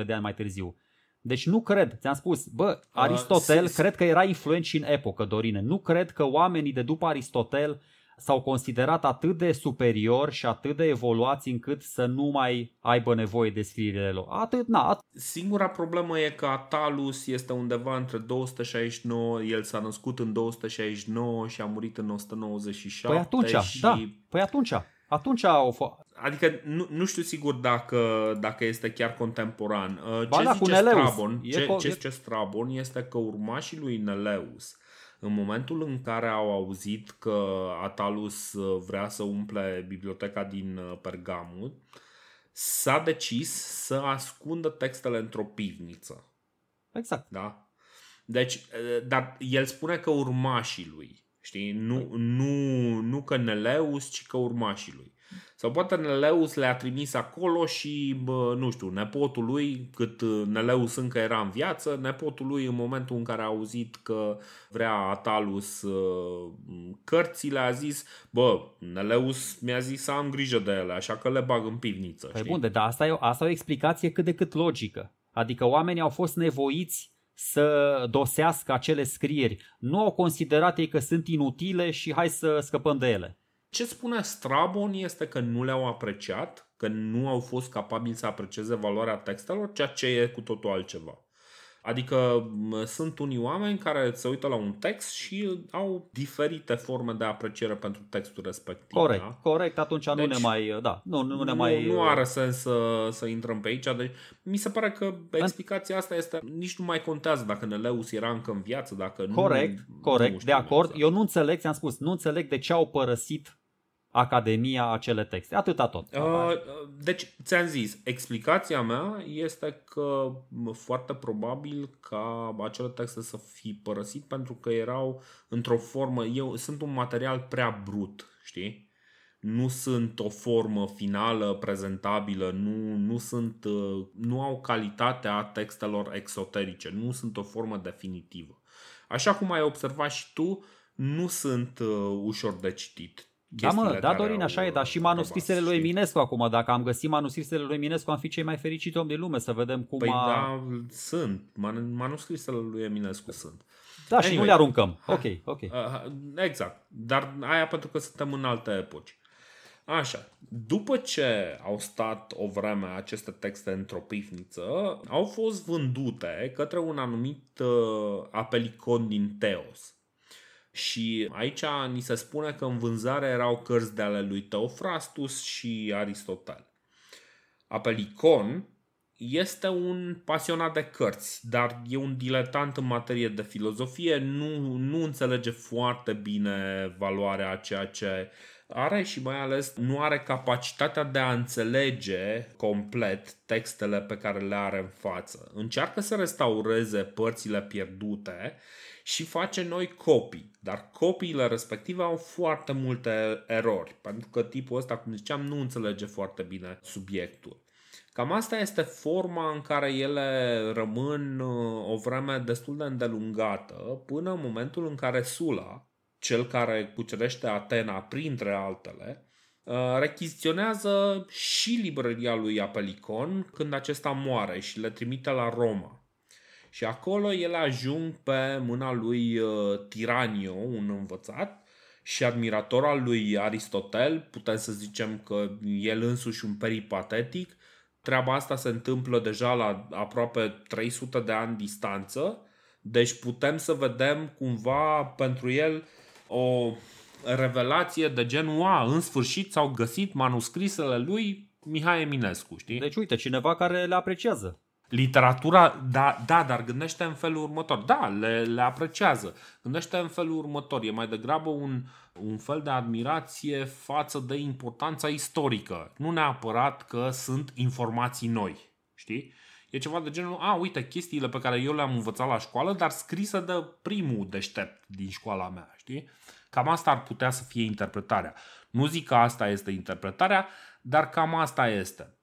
100-200 de ani mai târziu. Deci nu cred, ți-am spus, bă, Aristotel uh, cred că era influent și în epocă, Dorine. Nu cred că oamenii de după Aristotel s-au considerat atât de superior și atât de evoluați încât să nu mai aibă nevoie de scrierile lor. Atât, na. At- Singura problemă e că Atalus este undeva între 269, el s-a născut în 269 și a murit în 197. Păi atunci, și... da, păi atunci. Atunci au fost. Adică nu, nu știu sigur dacă, dacă este chiar contemporan. Uh, ba, ce da, zice Neleus. Strabon, e ce, co- ce e... zice Strabon este că urmașii lui Neleus în momentul în care au auzit că Atalus uh, vrea să umple biblioteca din uh, Pergamut, s-a decis să ascundă textele într-o pivniță. Exact. Da? Deci, dar el spune că urmașii lui, știi? Nu, nu, nu că Neleus, ci că urmașii lui. Sau poate Neleus le-a trimis acolo și, bă, nu știu, nepotul lui, cât Neleus încă era în viață, nepotul lui în momentul în care a auzit că vrea Atalus cărțile, a zis, bă, Neleus mi-a zis să am grijă de ele, așa că le bag în pivniță. Păi știi? bun, dar asta e, asta e o explicație cât de cât logică. Adică oamenii au fost nevoiți să dosească acele scrieri. Nu au considerat ei că sunt inutile și hai să scăpăm de ele. Ce spune Strabon este că nu le-au apreciat, că nu au fost capabili să aprecieze valoarea textelor, ceea ce e cu totul altceva. Adică sunt unii oameni care se uită la un text și au diferite forme de apreciere pentru textul respectiv. Corect, da? corect, atunci deci, nu ne mai, da, nu, nu, ne mai... Nu are sens să, să intrăm pe aici, deci mi se pare că explicația asta este, nici nu mai contează dacă Neleus era încă în viață, dacă corect, nu... Corect, nu de acord. Exact. Eu nu înțeleg, ți-am spus, nu înțeleg de ce au părăsit Academia acele texte. Atâta tot. Uh, deci, ți-am zis, explicația mea este că foarte probabil ca acele texte să fi părăsit pentru că erau într-o formă, eu sunt un material prea brut, știi? Nu sunt o formă finală, prezentabilă, nu, nu, sunt, nu au calitatea textelor exoterice, nu sunt o formă definitivă. Așa cum ai observat și tu, nu sunt uh, ușor de citit da, mă, da, Dorin, așa e, dar și manuscrisele lui Eminescu acum. Dacă am găsit manuscrisele lui Eminescu, am fi cei mai fericiți om din lume să vedem cum păi a... da, sunt. Man- manuscrisele lui Eminescu sunt. Da, anyway. și nu le aruncăm. Ok, ok. Uh, exact. Dar aia pentru că suntem în alte epoci. Așa, după ce au stat o vreme aceste texte într-o pivniță, au fost vândute către un anumit uh, apelicon din Teos. Și aici ni se spune că în vânzare erau cărți de ale lui Teofrastus și Aristotel. Apelicon este un pasionat de cărți, dar e un diletant în materie de filozofie, nu, nu înțelege foarte bine valoarea a ceea ce are și mai ales nu are capacitatea de a înțelege complet textele pe care le are în față. Încearcă să restaureze părțile pierdute și face noi copii. Dar copiile respective au foarte multe erori, pentru că tipul ăsta, cum ziceam, nu înțelege foarte bine subiectul. Cam asta este forma în care ele rămân o vreme destul de îndelungată, până în momentul în care Sula, cel care cucerește Atena printre altele, rechiziționează și librăria lui Apelicon când acesta moare și le trimite la Roma. Și acolo ele ajung pe mâna lui Tiranio, un învățat, și admirator al lui Aristotel, putem să zicem că el însuși un peripatetic. Treaba asta se întâmplă deja la aproape 300 de ani distanță, deci putem să vedem cumva pentru el o revelație de genul, a, în sfârșit s-au găsit manuscrisele lui Mihai Eminescu, știi? Deci uite, cineva care le apreciază. Literatura, da, da, dar gândește în felul următor. Da, le, le apreciază. Gândește în felul următor. E mai degrabă un, un fel de admirație față de importanța istorică. Nu neapărat că sunt informații noi. Știi? E ceva de genul, a, uite, chestiile pe care eu le-am învățat la școală, dar scrisă de primul deștept din școala mea, știi? Cam asta ar putea să fie interpretarea. Nu zic că asta este interpretarea, dar cam asta este.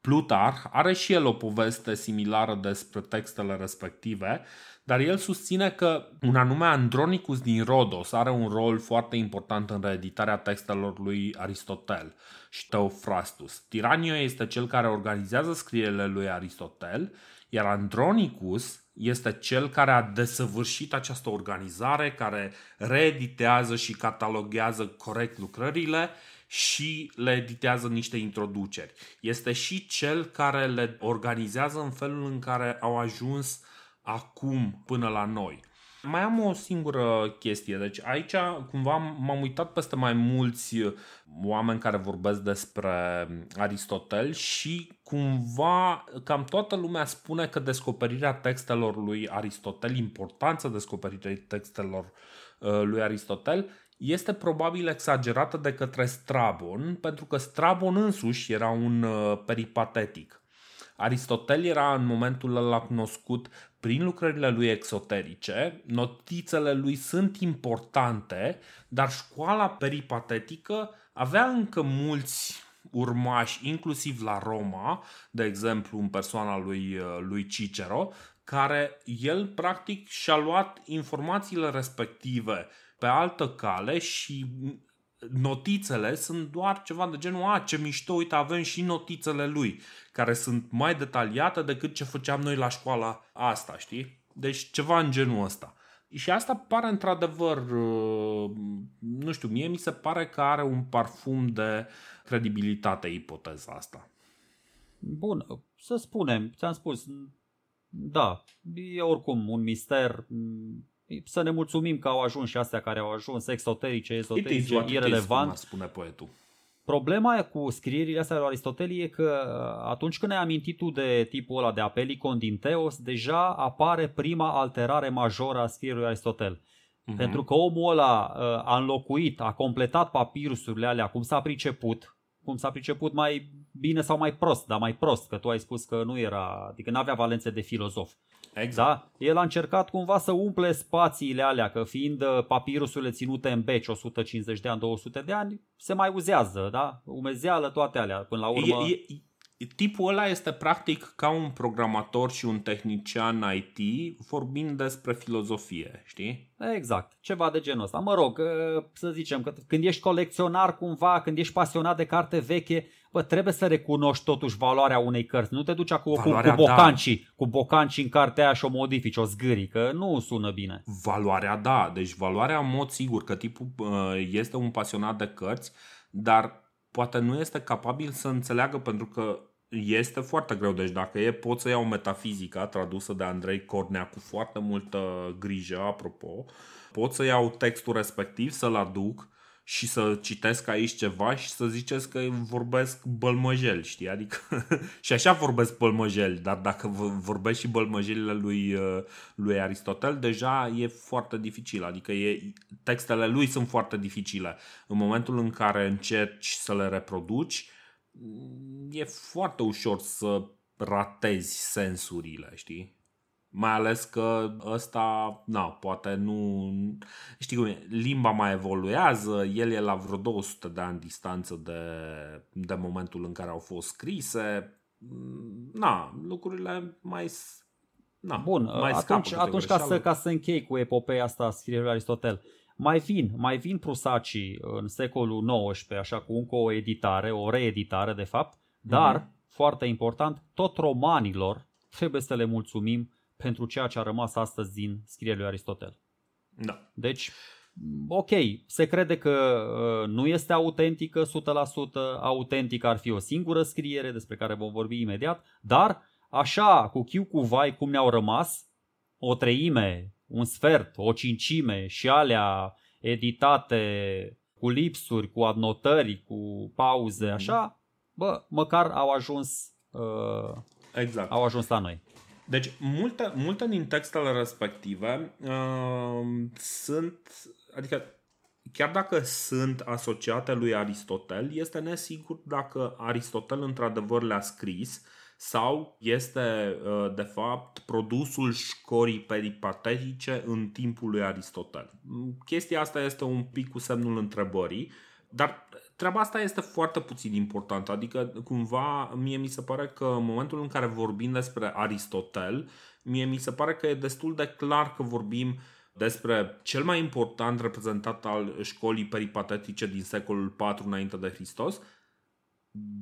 Plutarh are și el o poveste similară despre textele respective, dar el susține că un anume Andronicus din Rodos are un rol foarte important în reeditarea textelor lui Aristotel și Teofrastus. Tiranio este cel care organizează scrierile lui Aristotel, iar Andronicus este cel care a desăvârșit această organizare, care reeditează și cataloghează corect lucrările și le editează niște introduceri. Este și cel care le organizează în felul în care au ajuns acum până la noi. Mai am o singură chestie. Deci aici cumva m-am uitat peste mai mulți oameni care vorbesc despre Aristotel și cumva cam toată lumea spune că descoperirea textelor lui Aristotel, importanța descoperirii textelor uh, lui Aristotel este probabil exagerată de către Strabon, pentru că Strabon însuși era un uh, peripatetic. Aristotel era în momentul ăla cunoscut prin lucrările lui exoterice, notițele lui sunt importante, dar școala peripatetică avea încă mulți urmași, inclusiv la Roma, de exemplu în persoana lui, uh, lui Cicero, care el practic și-a luat informațiile respective pe altă cale și notițele sunt doar ceva de genul a, ce mișto, uite, avem și notițele lui, care sunt mai detaliate decât ce făceam noi la școala asta, știi? Deci ceva în genul ăsta. Și asta pare într-adevăr, uh, nu știu, mie mi se pare că are un parfum de credibilitate ipoteza asta. Bun, să spunem, ți-am spus, da, e oricum un mister, să ne mulțumim că au ajuns și astea care au ajuns, exoterice, ezoterice, irrelevant. spune poetul. Problema cu scrierile astea lui Aristotel e că atunci când ai amintit tu de tipul ăla de Apelicon din Teos, deja apare prima alterare majoră a scrierii lui Aristotel. Uh-huh. Pentru că omul ăla uh, a înlocuit, a completat papirusurile alea cum s-a priceput, cum s-a priceput mai bine sau mai prost, dar mai prost, că tu ai spus că nu era, adică nu avea valențe de filozof. Exact. Da? El a încercat cumva să umple spațiile alea, că fiind uh, papirusurile ținute în beci 150 de ani, 200 de ani, se mai uzează, da? Umezeală toate alea, până la urmă. E, e, tipul ăla este practic ca un programator și un tehnician IT vorbind despre filozofie, știi? Exact, ceva de genul ăsta. Mă rog, uh, să zicem că când ești colecționar cumva, când ești pasionat de carte veche, bă, trebuie să recunoști totuși valoarea unei cărți. Nu te duci acum cu, cu bocancii, da. cu bocancii în cartea aia și o modifici, o zgâri, că nu sună bine. Valoarea, da. Deci valoarea, în mod sigur, că tipul uh, este un pasionat de cărți, dar poate nu este capabil să înțeleagă pentru că este foarte greu. Deci dacă e, pot să iau metafizica tradusă de Andrei Cornea cu foarte multă grijă, apropo, pot să iau textul respectiv, să-l aduc și să citesc aici ceva și să ziceți că vorbesc bălmăjeli, știi? Adică și așa vorbesc bălmăjeli, dar dacă vorbesc și bălmăjelile lui, uh, lui Aristotel, deja e foarte dificil. Adică e, textele lui sunt foarte dificile. În momentul în care încerci să le reproduci, e foarte ușor să ratezi sensurile, știi? Mai ales că ăsta, na, poate nu... Știi cum e, limba mai evoluează, el e la vreo 200 de ani distanță de, de momentul în care au fost scrise. Na, lucrurile mai... Na, Bun, mai atunci, atunci ca, să, ca să închei cu epopeea asta scrierii lui Aristotel, mai vin, mai vin prusacii în secolul XIX, așa cu încă o editare, o reeditare de fapt, dar, mm-hmm. foarte important, tot romanilor trebuie să le mulțumim pentru ceea ce a rămas astăzi din scrierea lui Aristotel. Da. Deci, ok, se crede că uh, nu este autentică 100%, autentică ar fi o singură scriere despre care vom vorbi imediat, dar așa, cu chiu cu vai, cum ne-au rămas, o treime, un sfert, o cincime și alea editate cu lipsuri, cu adnotări, cu pauze, mm-hmm. așa, bă, măcar au ajuns, uh, exact. au ajuns la noi. Deci, multe, multe din textele respective uh, sunt, adică chiar dacă sunt asociate lui Aristotel, este nesigur dacă Aristotel într-adevăr le-a scris sau este uh, de fapt produsul școrii peripatetice în timpul lui Aristotel. Chestia asta este un pic cu semnul întrebării, dar treaba asta este foarte puțin importantă, adică cumva mie mi se pare că în momentul în care vorbim despre Aristotel, mie mi se pare că e destul de clar că vorbim despre cel mai important reprezentat al școlii peripatetice din secolul 4 înainte de Hristos,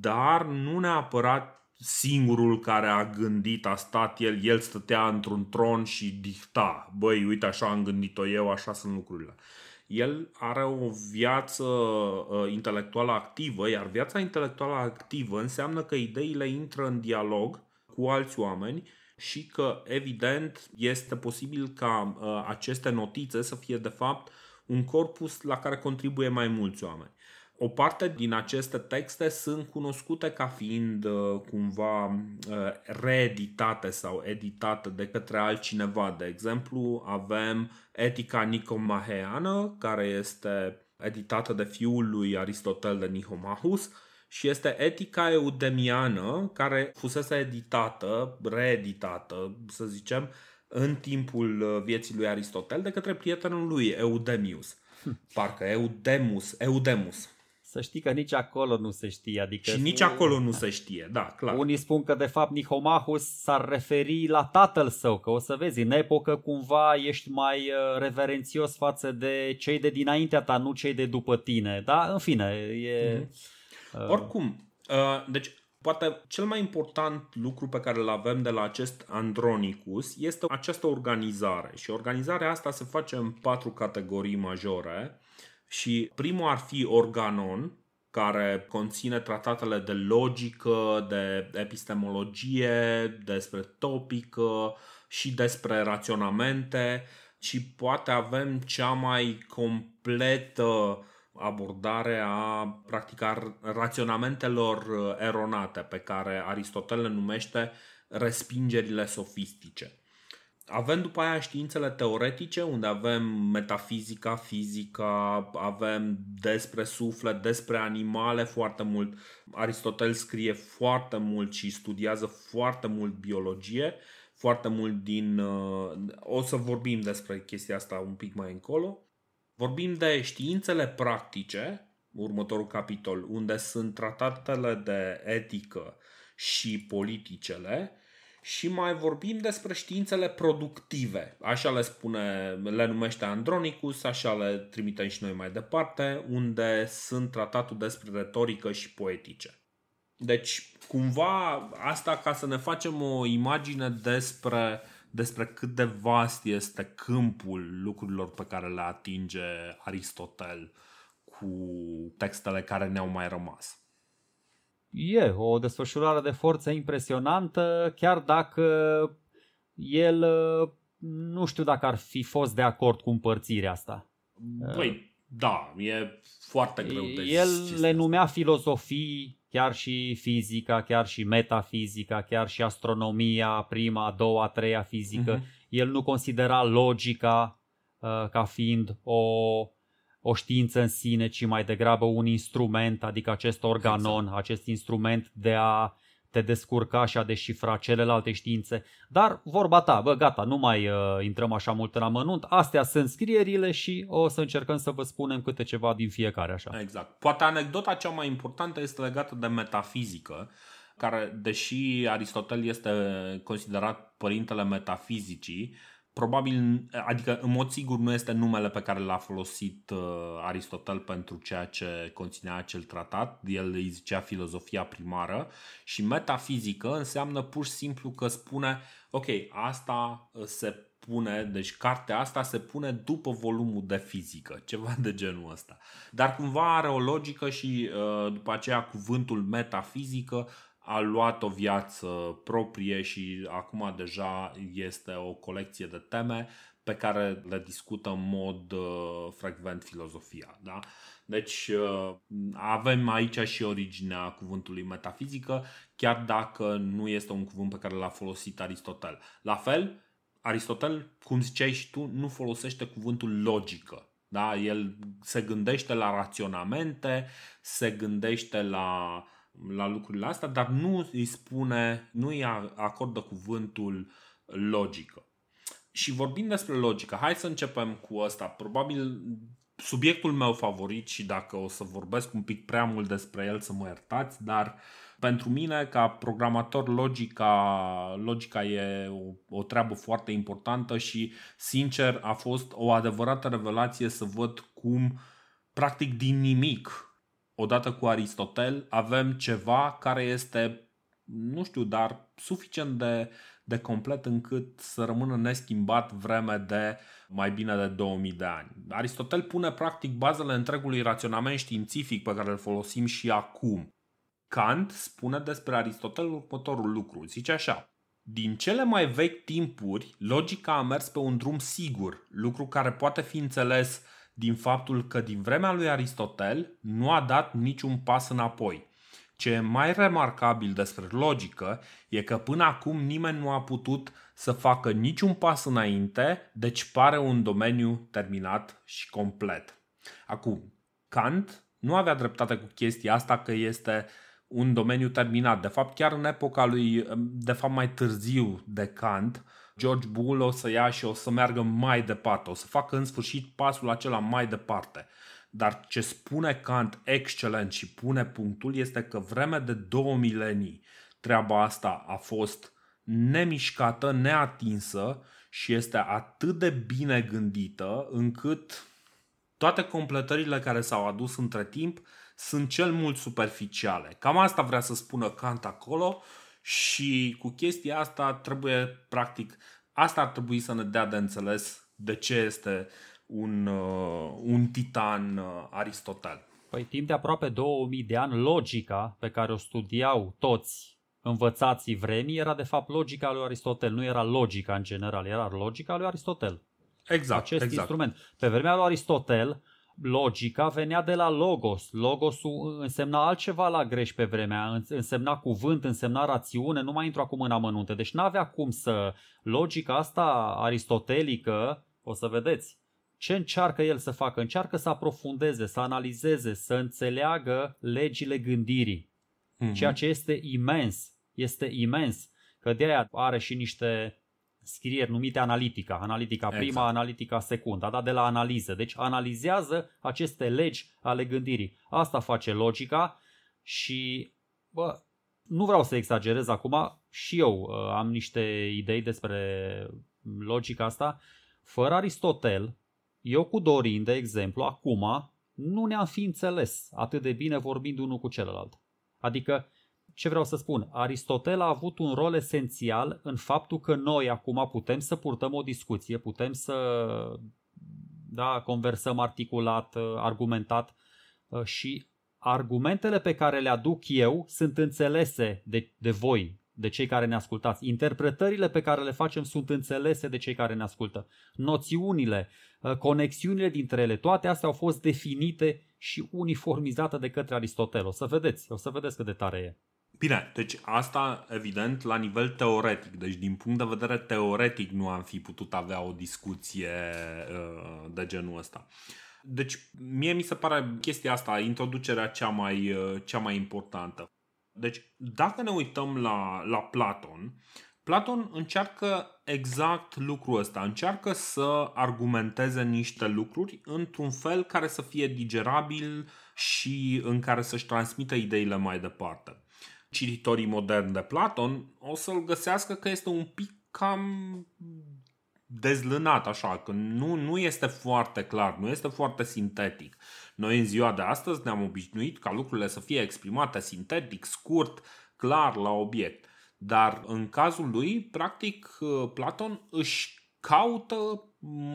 dar nu neapărat singurul care a gândit, a stat el, el stătea într-un tron și dicta, băi, uite așa am gândit-o eu, așa sunt lucrurile. El are o viață uh, intelectuală activă, iar viața intelectuală activă înseamnă că ideile intră în dialog cu alți oameni și că, evident, este posibil ca uh, aceste notițe să fie, de fapt, un corpus la care contribuie mai mulți oameni. O parte din aceste texte sunt cunoscute ca fiind uh, cumva uh, reeditate sau editate de către altcineva. De exemplu, avem Etica Nicomaheană, care este editată de fiul lui Aristotel de Nicomachus, și este Etica Eudemiană, care fusese editată, reeditată, să zicem, în timpul uh, vieții lui Aristotel de către prietenul lui Eudemius. Hm. Parcă Eudemus, Eudemus. Să știi că nici acolo nu se știe. Adică și nici acolo nu se știe, da, clar. Unii spun că de fapt Nihomahus s-ar referi la tatăl său, că o să vezi, în epocă cumva ești mai uh, reverențios față de cei de dinaintea ta, nu cei de după tine. Da, în fine, e... Mm-hmm Uh. Oricum, uh, deci poate cel mai important lucru pe care îl avem de la acest Andronicus este această organizare. Și organizarea asta se face în patru categorii majore. Și primul ar fi organon, care conține tratatele de logică, de epistemologie, despre topică și despre raționamente și poate avem cea mai completă abordare a practica raționamentelor uh, eronate pe care Aristotel le numește respingerile sofistice. Avem după aia științele teoretice, unde avem metafizica, fizica, avem despre suflet, despre animale foarte mult. Aristotel scrie foarte mult și studiază foarte mult biologie, foarte mult din. Uh, o să vorbim despre chestia asta un pic mai încolo. Vorbim de științele practice, următorul capitol, unde sunt tratatele de etică și politicele, și mai vorbim despre științele productive. Așa le spune, le numește Andronicus, așa le trimitem și noi mai departe, unde sunt tratatul despre retorică și poetice. Deci, cumva, asta ca să ne facem o imagine despre despre cât de vast este câmpul lucrurilor pe care le atinge Aristotel cu textele care ne-au mai rămas. E o desfășurare de forță impresionantă, chiar dacă el nu știu dacă ar fi fost de acord cu împărțirea asta. Păi, da, e foarte greu de El le numea filozofii chiar și fizica, chiar și metafizica, chiar și astronomia, prima, a doua, a treia fizică. Uh-huh. El nu considera logica uh, ca fiind o, o știință în sine, ci mai degrabă un instrument, adică acest organon, exact. acest instrument de a te descurca și a deșifra celelalte științe. Dar vorba ta, bă, gata, nu mai uh, intrăm așa mult în amănunt. Astea sunt scrierile și o să încercăm să vă spunem câte ceva din fiecare așa. Exact. Poate anecdota cea mai importantă este legată de metafizică, care, deși Aristotel este considerat părintele metafizicii, probabil, adică în mod sigur nu este numele pe care l-a folosit uh, Aristotel pentru ceea ce conținea acel tratat, el îi zicea filozofia primară și metafizică înseamnă pur și simplu că spune, ok, asta uh, se pune, deci cartea asta se pune după volumul de fizică, ceva de genul ăsta. Dar cumva are o logică și uh, după aceea cuvântul metafizică a luat o viață proprie și acum deja este o colecție de teme pe care le discută în mod uh, frecvent filozofia. Da? Deci uh, avem aici și originea cuvântului metafizică, chiar dacă nu este un cuvânt pe care l-a folosit Aristotel. La fel, Aristotel, cum ziceai și tu, nu folosește cuvântul logică. Da? El se gândește la raționamente, se gândește la la lucrurile astea, dar nu îi spune, nu îi acordă cuvântul logică. Și vorbind despre logică, hai să începem cu asta. Probabil subiectul meu favorit și dacă o să vorbesc un pic prea mult despre el să mă iertați, dar pentru mine ca programator logica, logica e o, o treabă foarte importantă și sincer a fost o adevărată revelație să văd cum practic din nimic odată cu Aristotel avem ceva care este nu știu, dar suficient de, de complet încât să rămână neschimbat vreme de mai bine de 2000 de ani. Aristotel pune practic bazele întregului raționament științific pe care îl folosim și acum. Kant spune despre Aristotel următorul lucru. Zice așa. Din cele mai vechi timpuri, logica a mers pe un drum sigur, lucru care poate fi înțeles din faptul că din vremea lui Aristotel nu a dat niciun pas înapoi. Ce e mai remarcabil despre logică e că până acum nimeni nu a putut să facă niciun pas înainte, deci pare un domeniu terminat și complet. Acum, Kant nu avea dreptate cu chestia asta că este un domeniu terminat. De fapt, chiar în epoca lui, de fapt mai târziu de Kant, George Bull o să ia și o să meargă mai departe, o să facă în sfârșit pasul acela mai departe. Dar ce spune Kant excelent și pune punctul este că vreme de două milenii treaba asta a fost nemișcată, neatinsă și este atât de bine gândită încât toate completările care s-au adus între timp sunt cel mult superficiale. Cam asta vrea să spună Kant acolo și cu chestia asta trebuie practic, asta ar trebui să ne dea de înțeles de ce este un, uh, un titan uh, Aristotel. Păi timp de aproape 2000 de ani, logica pe care o studiau toți învățații vremii era de fapt logica lui Aristotel, nu era logica în general, era logica lui Aristotel. Exact, Acest exact. instrument. Pe vremea lui Aristotel, logica venea de la logos. Logosul însemna altceva la greș pe vremea, însemna cuvânt, însemna rațiune, nu mai intru acum în amănunte. Deci nu avea cum să... Logica asta aristotelică, o să vedeți, ce încearcă el să facă? Încearcă să aprofundeze, să analizeze, să înțeleagă legile gândirii. Mm-hmm. Ceea ce este imens. Este imens. Că de aia are și niște scrieri numite analitica. Analitica prima, exact. analitica secunda, dar de la analiză. Deci analizează aceste legi ale gândirii. Asta face logica și bă, nu vreau să exagerez acum, și eu uh, am niște idei despre logica asta. Fără Aristotel, eu cu Dorin, de exemplu, acum nu ne-am fi înțeles atât de bine vorbind unul cu celălalt. Adică ce vreau să spun? Aristotel a avut un rol esențial în faptul că noi acum putem să purtăm o discuție, putem să da, conversăm articulat, argumentat uh, și argumentele pe care le aduc eu sunt înțelese de, de voi, de cei care ne ascultați. Interpretările pe care le facem sunt înțelese de cei care ne ascultă. Noțiunile, uh, conexiunile dintre ele, toate astea au fost definite și uniformizate de către Aristotel. O să vedeți, o să vedeți cât de tare e. Bine, deci asta evident la nivel teoretic. Deci din punct de vedere teoretic nu am fi putut avea o discuție uh, de genul ăsta. Deci mie mi se pare chestia asta, introducerea cea mai, uh, cea mai importantă. Deci dacă ne uităm la, la Platon, Platon încearcă exact lucrul ăsta, încearcă să argumenteze niște lucruri într-un fel care să fie digerabil și în care să-și transmită ideile mai departe cititorii moderni de Platon o să-l găsească că este un pic cam dezlânat așa, că nu, nu este foarte clar, nu este foarte sintetic. Noi în ziua de astăzi ne-am obișnuit ca lucrurile să fie exprimate sintetic, scurt, clar, la obiect. Dar în cazul lui, practic, Platon își caută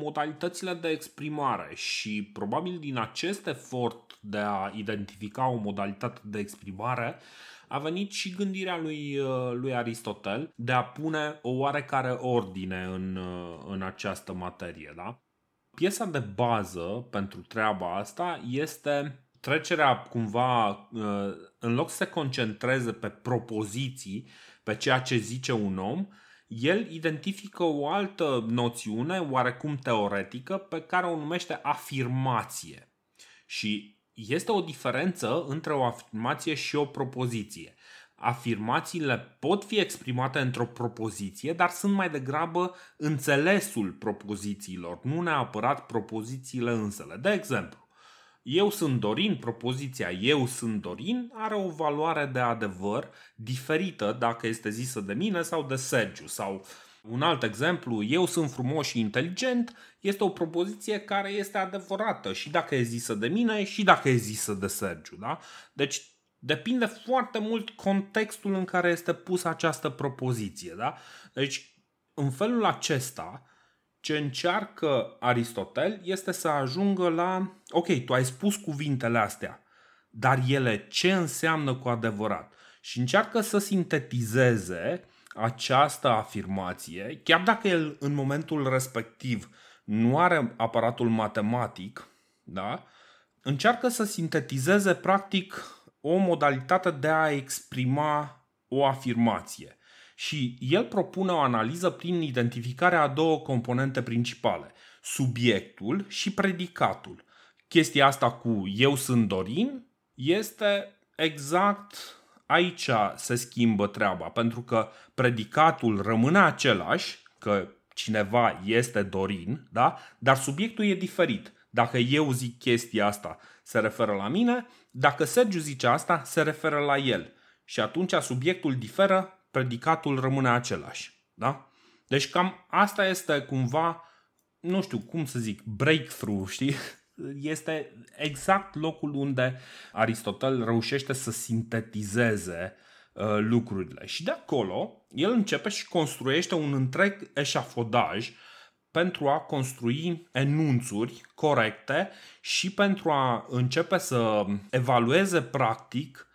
modalitățile de exprimare și probabil din acest efort de a identifica o modalitate de exprimare a venit și gândirea lui, uh, lui Aristotel de a pune o oarecare ordine în, uh, în această materie. Da? Piesa de bază pentru treaba asta este trecerea cumva, uh, în loc să se concentreze pe propoziții, pe ceea ce zice un om, el identifică o altă noțiune, oarecum teoretică, pe care o numește afirmație. Și este o diferență între o afirmație și o propoziție. Afirmațiile pot fi exprimate într-o propoziție, dar sunt mai degrabă înțelesul propozițiilor, nu neapărat propozițiile însele. De exemplu, eu sunt Dorin, propoziția eu sunt Dorin are o valoare de adevăr diferită dacă este zisă de mine sau de Sergiu sau un alt exemplu, eu sunt frumos și inteligent, este o propoziție care este adevărată și dacă e zisă de mine și dacă e zisă de Sergiu. Da? Deci depinde foarte mult contextul în care este pusă această propoziție. Da? Deci în felul acesta, ce încearcă Aristotel este să ajungă la, ok, tu ai spus cuvintele astea, dar ele ce înseamnă cu adevărat? Și încearcă să sintetizeze această afirmație, chiar dacă el în momentul respectiv nu are aparatul matematic, da? încearcă să sintetizeze practic o modalitate de a exprima o afirmație. Și el propune o analiză prin identificarea a două componente principale, subiectul și predicatul. Chestia asta cu eu sunt Dorin este exact aici se schimbă treaba, pentru că predicatul rămâne același, că cineva este Dorin, da? dar subiectul e diferit. Dacă eu zic chestia asta, se referă la mine, dacă Sergiu zice asta, se referă la el. Și atunci subiectul diferă, predicatul rămâne același. Da? Deci cam asta este cumva, nu știu cum să zic, breakthrough, știi? Este exact locul unde Aristotel reușește să sintetizeze uh, lucrurile. Și de acolo, el începe și construiește un întreg eșafodaj pentru a construi enunțuri corecte și pentru a începe să evalueze practic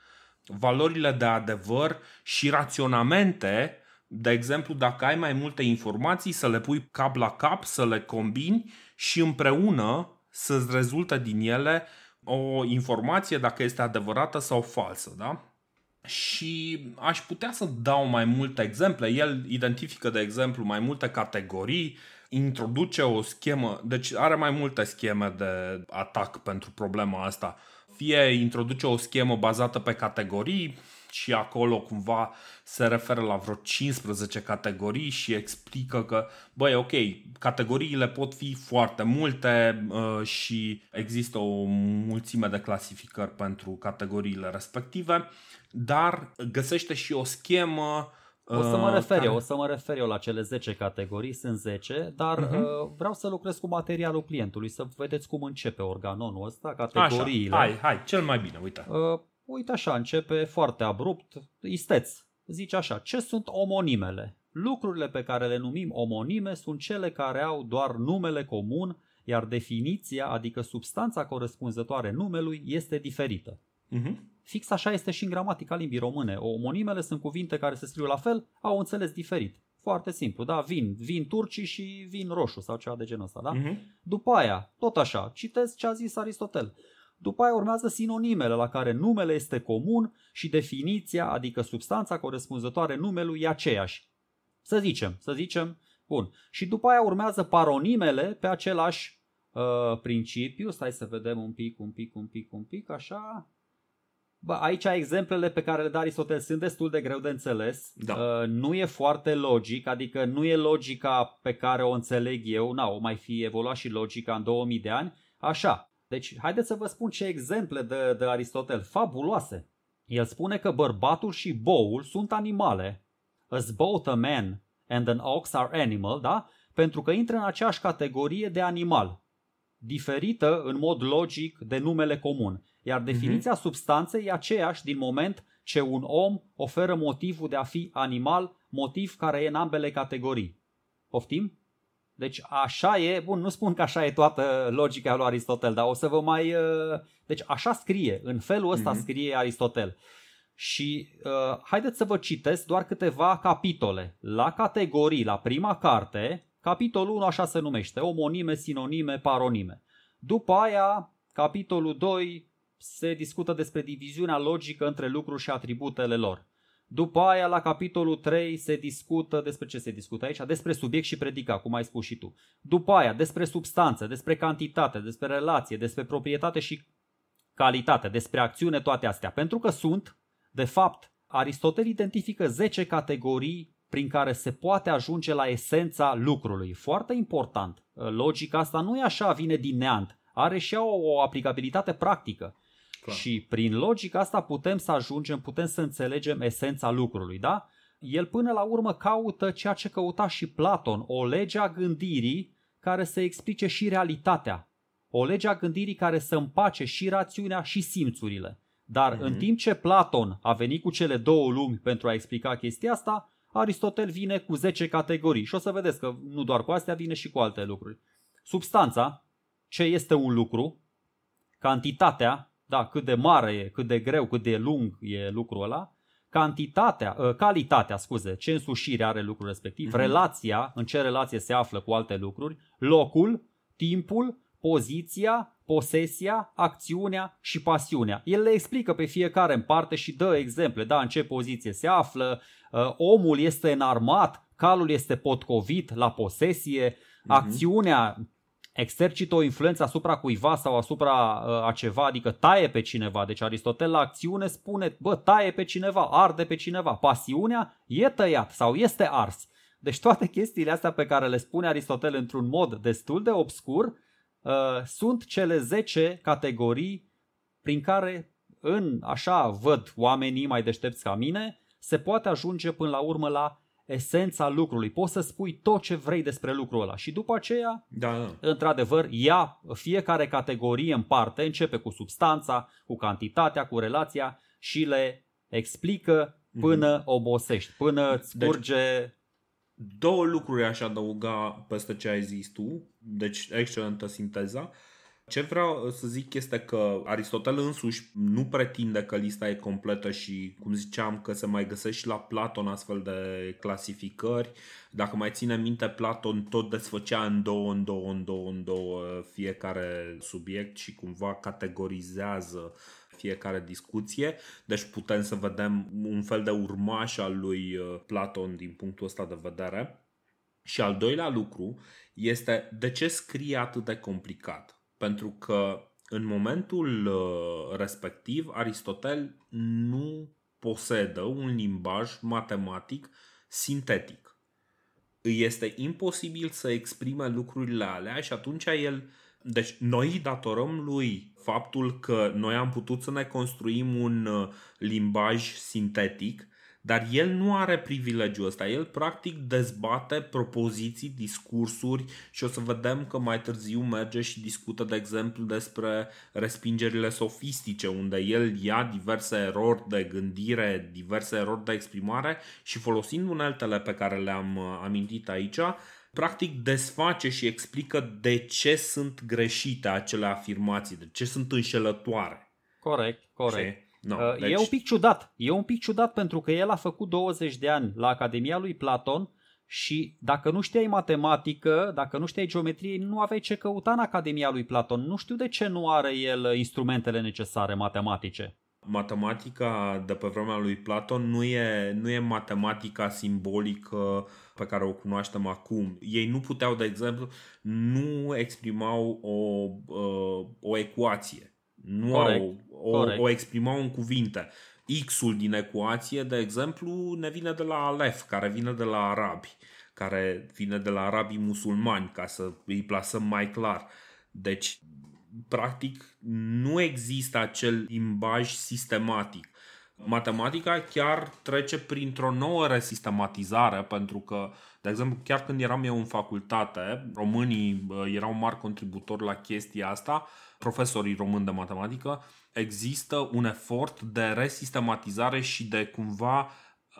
valorile de adevăr și raționamente, de exemplu, dacă ai mai multe informații, să le pui cap la cap, să le combini și împreună să-ți rezultă din ele o informație dacă este adevărată sau falsă. Da? Și aș putea să dau mai multe exemple. El identifică, de exemplu, mai multe categorii, introduce o schemă, deci are mai multe scheme de atac pentru problema asta. Fie introduce o schemă bazată pe categorii, și acolo cumva se referă la vreo 15 categorii și explică că, băi, ok, categoriile pot fi foarte multe uh, și există o mulțime de clasificări pentru categoriile respective, dar găsește și o schemă o să mă uh, refer eu, o să mă refer eu la cele 10 categorii, sunt 10, dar uh-huh. uh, vreau să lucrez cu materialul clientului, să vedeți cum începe organonul ăsta, categoriile. Așa, hai, hai, cel mai bine, uite. Uh, uite așa, începe foarte abrupt, isteț. Zice așa, ce sunt omonimele? Lucrurile pe care le numim omonime sunt cele care au doar numele comun, iar definiția, adică substanța corespunzătoare numelui, este diferită. Uh-huh. Fix așa este și în gramatica limbii române. Omonimele sunt cuvinte care se scriu la fel, au înțeles diferit. Foarte simplu, da? Vin, vin turcii și vin roșu sau ceva de genul ăsta, da? Uh-huh. După aia, tot așa, citesc ce a zis Aristotel. După aia urmează sinonimele la care numele este comun și definiția, adică substanța corespunzătoare numelui e aceeași. Să zicem, să zicem, bun. Și după aia urmează paronimele pe același uh, principiu. Stai să vedem un pic, un pic, un pic, un pic, așa. Bă, aici exemplele pe care le dă Aristotel sunt destul de greu de înțeles. Da. Uh, nu e foarte logic, adică nu e logica pe care o înțeleg eu. Na, o mai fi evoluat și logica în 2000 de ani. Așa, deci, haideți să vă spun ce exemple de, de Aristotel, fabuloase. El spune că bărbatul și boul sunt animale. As both a man and an ox are animal, da? Pentru că intră în aceeași categorie de animal, diferită în mod logic de numele comun. Iar definiția uh-huh. substanței e aceeași din moment ce un om oferă motivul de a fi animal, motiv care e în ambele categorii. Poftim? Deci așa e, bun, nu spun că așa e toată logica lui Aristotel, dar o să vă mai... Uh, deci așa scrie, în felul ăsta mm-hmm. scrie Aristotel. Și uh, haideți să vă citesc doar câteva capitole. La categorii, la prima carte, capitolul 1 așa se numește, omonime, sinonime, paronime. După aia, capitolul 2 se discută despre diviziunea logică între lucruri și atributele lor. După aia, la capitolul 3 se discută despre ce se discută aici? Despre subiect și predicat, cum ai spus și tu. După aia, despre substanță, despre cantitate, despre relație, despre proprietate și calitate, despre acțiune, toate astea. Pentru că sunt, de fapt, Aristotel identifică 10 categorii prin care se poate ajunge la esența lucrului. Foarte important. Logica asta nu e așa, vine din neant. Are și o, o aplicabilitate practică. Clar. Și prin logica asta putem să ajungem, putem să înțelegem esența lucrului, da? El până la urmă caută ceea ce căuta și Platon, o lege a gândirii care să explice și realitatea. O lege a gândirii care să împace și rațiunea și simțurile. Dar mm-hmm. în mhm. timp ce Platon a venit cu cele două lumi pentru a explica chestia asta, Aristotel vine cu 10 categorii și o să vedeți că nu doar cu astea vine și cu alte lucruri. Substanța, ce este un lucru, cantitatea, da, cât de mare e, cât de greu, cât de lung e lucrul ăla, cantitatea, ă, calitatea, scuze, ce însușire are lucrul respectiv, mm-hmm. relația, în ce relație se află cu alte lucruri, locul, timpul, poziția, posesia, acțiunea și pasiunea. El le explică pe fiecare în parte și dă exemple, da, în ce poziție se află, ă, omul este înarmat, calul este potcovit la posesie, mm-hmm. acțiunea exercită o influență asupra cuiva sau asupra uh, a ceva, adică taie pe cineva. Deci Aristotel la acțiune spune, bă, taie pe cineva, arde pe cineva. Pasiunea e tăiat sau este ars. Deci toate chestiile astea pe care le spune Aristotel într-un mod destul de obscur uh, sunt cele 10 categorii prin care în așa văd oamenii mai deștepți ca mine, se poate ajunge până la urmă la esența lucrului. Poți să spui tot ce vrei despre lucrul ăla și după aceea, da, da. într-adevăr, ia fiecare categorie în parte, începe cu substanța, cu cantitatea, cu relația și le explică până mm-hmm. obosești, până îți deci, curge... Două lucruri aș adăuga peste ce ai zis tu, deci excelentă sinteza. Ce vreau să zic este că Aristotel însuși nu pretinde că lista e completă și, cum ziceam, că se mai găsește și la Platon astfel de clasificări. Dacă mai ține minte, Platon tot desfăcea în două, în două, în două, în două fiecare subiect și cumva categorizează fiecare discuție. Deci putem să vedem un fel de urmaș al lui uh, Platon din punctul ăsta de vedere. Și al doilea lucru este de ce scrie atât de complicat pentru că în momentul uh, respectiv Aristotel nu posedă un limbaj matematic sintetic. Îi este imposibil să exprime lucrurile alea și atunci el deci noi îi datorăm lui faptul că noi am putut să ne construim un uh, limbaj sintetic dar el nu are privilegiul ăsta. El practic dezbate propoziții, discursuri și o să vedem că mai târziu merge și discută, de exemplu, despre respingerile sofistice, unde el ia diverse erori de gândire, diverse erori de exprimare și folosind uneltele pe care le-am uh, amintit aici, practic desface și explică de ce sunt greșite acele afirmații, de ce sunt înșelătoare. Corect, corect. Și No, uh, deci... E un pic ciudat. E un pic ciudat pentru că el a făcut 20 de ani la Academia lui Platon și dacă nu știai matematică, dacă nu știai geometrie, nu aveai ce căuta în Academia lui Platon. Nu știu de ce nu are el instrumentele necesare matematice. Matematica de pe vremea lui Platon nu e, nu e matematica simbolică pe care o cunoaștem acum. Ei nu puteau, de exemplu, nu exprimau o, uh, o ecuație nu corect, au, o, corect. o exprimau în cuvinte. X-ul din ecuație, de exemplu, ne vine de la Alef, care vine de la arabi, care vine de la arabii musulmani, ca să îi plasăm mai clar. Deci, practic, nu există acel limbaj sistematic. Matematica chiar trece printr-o nouă resistematizare, pentru că, de exemplu, chiar când eram eu în facultate, românii erau mari contributori la chestia asta, profesorii români de matematică, există un efort de resistematizare și de cumva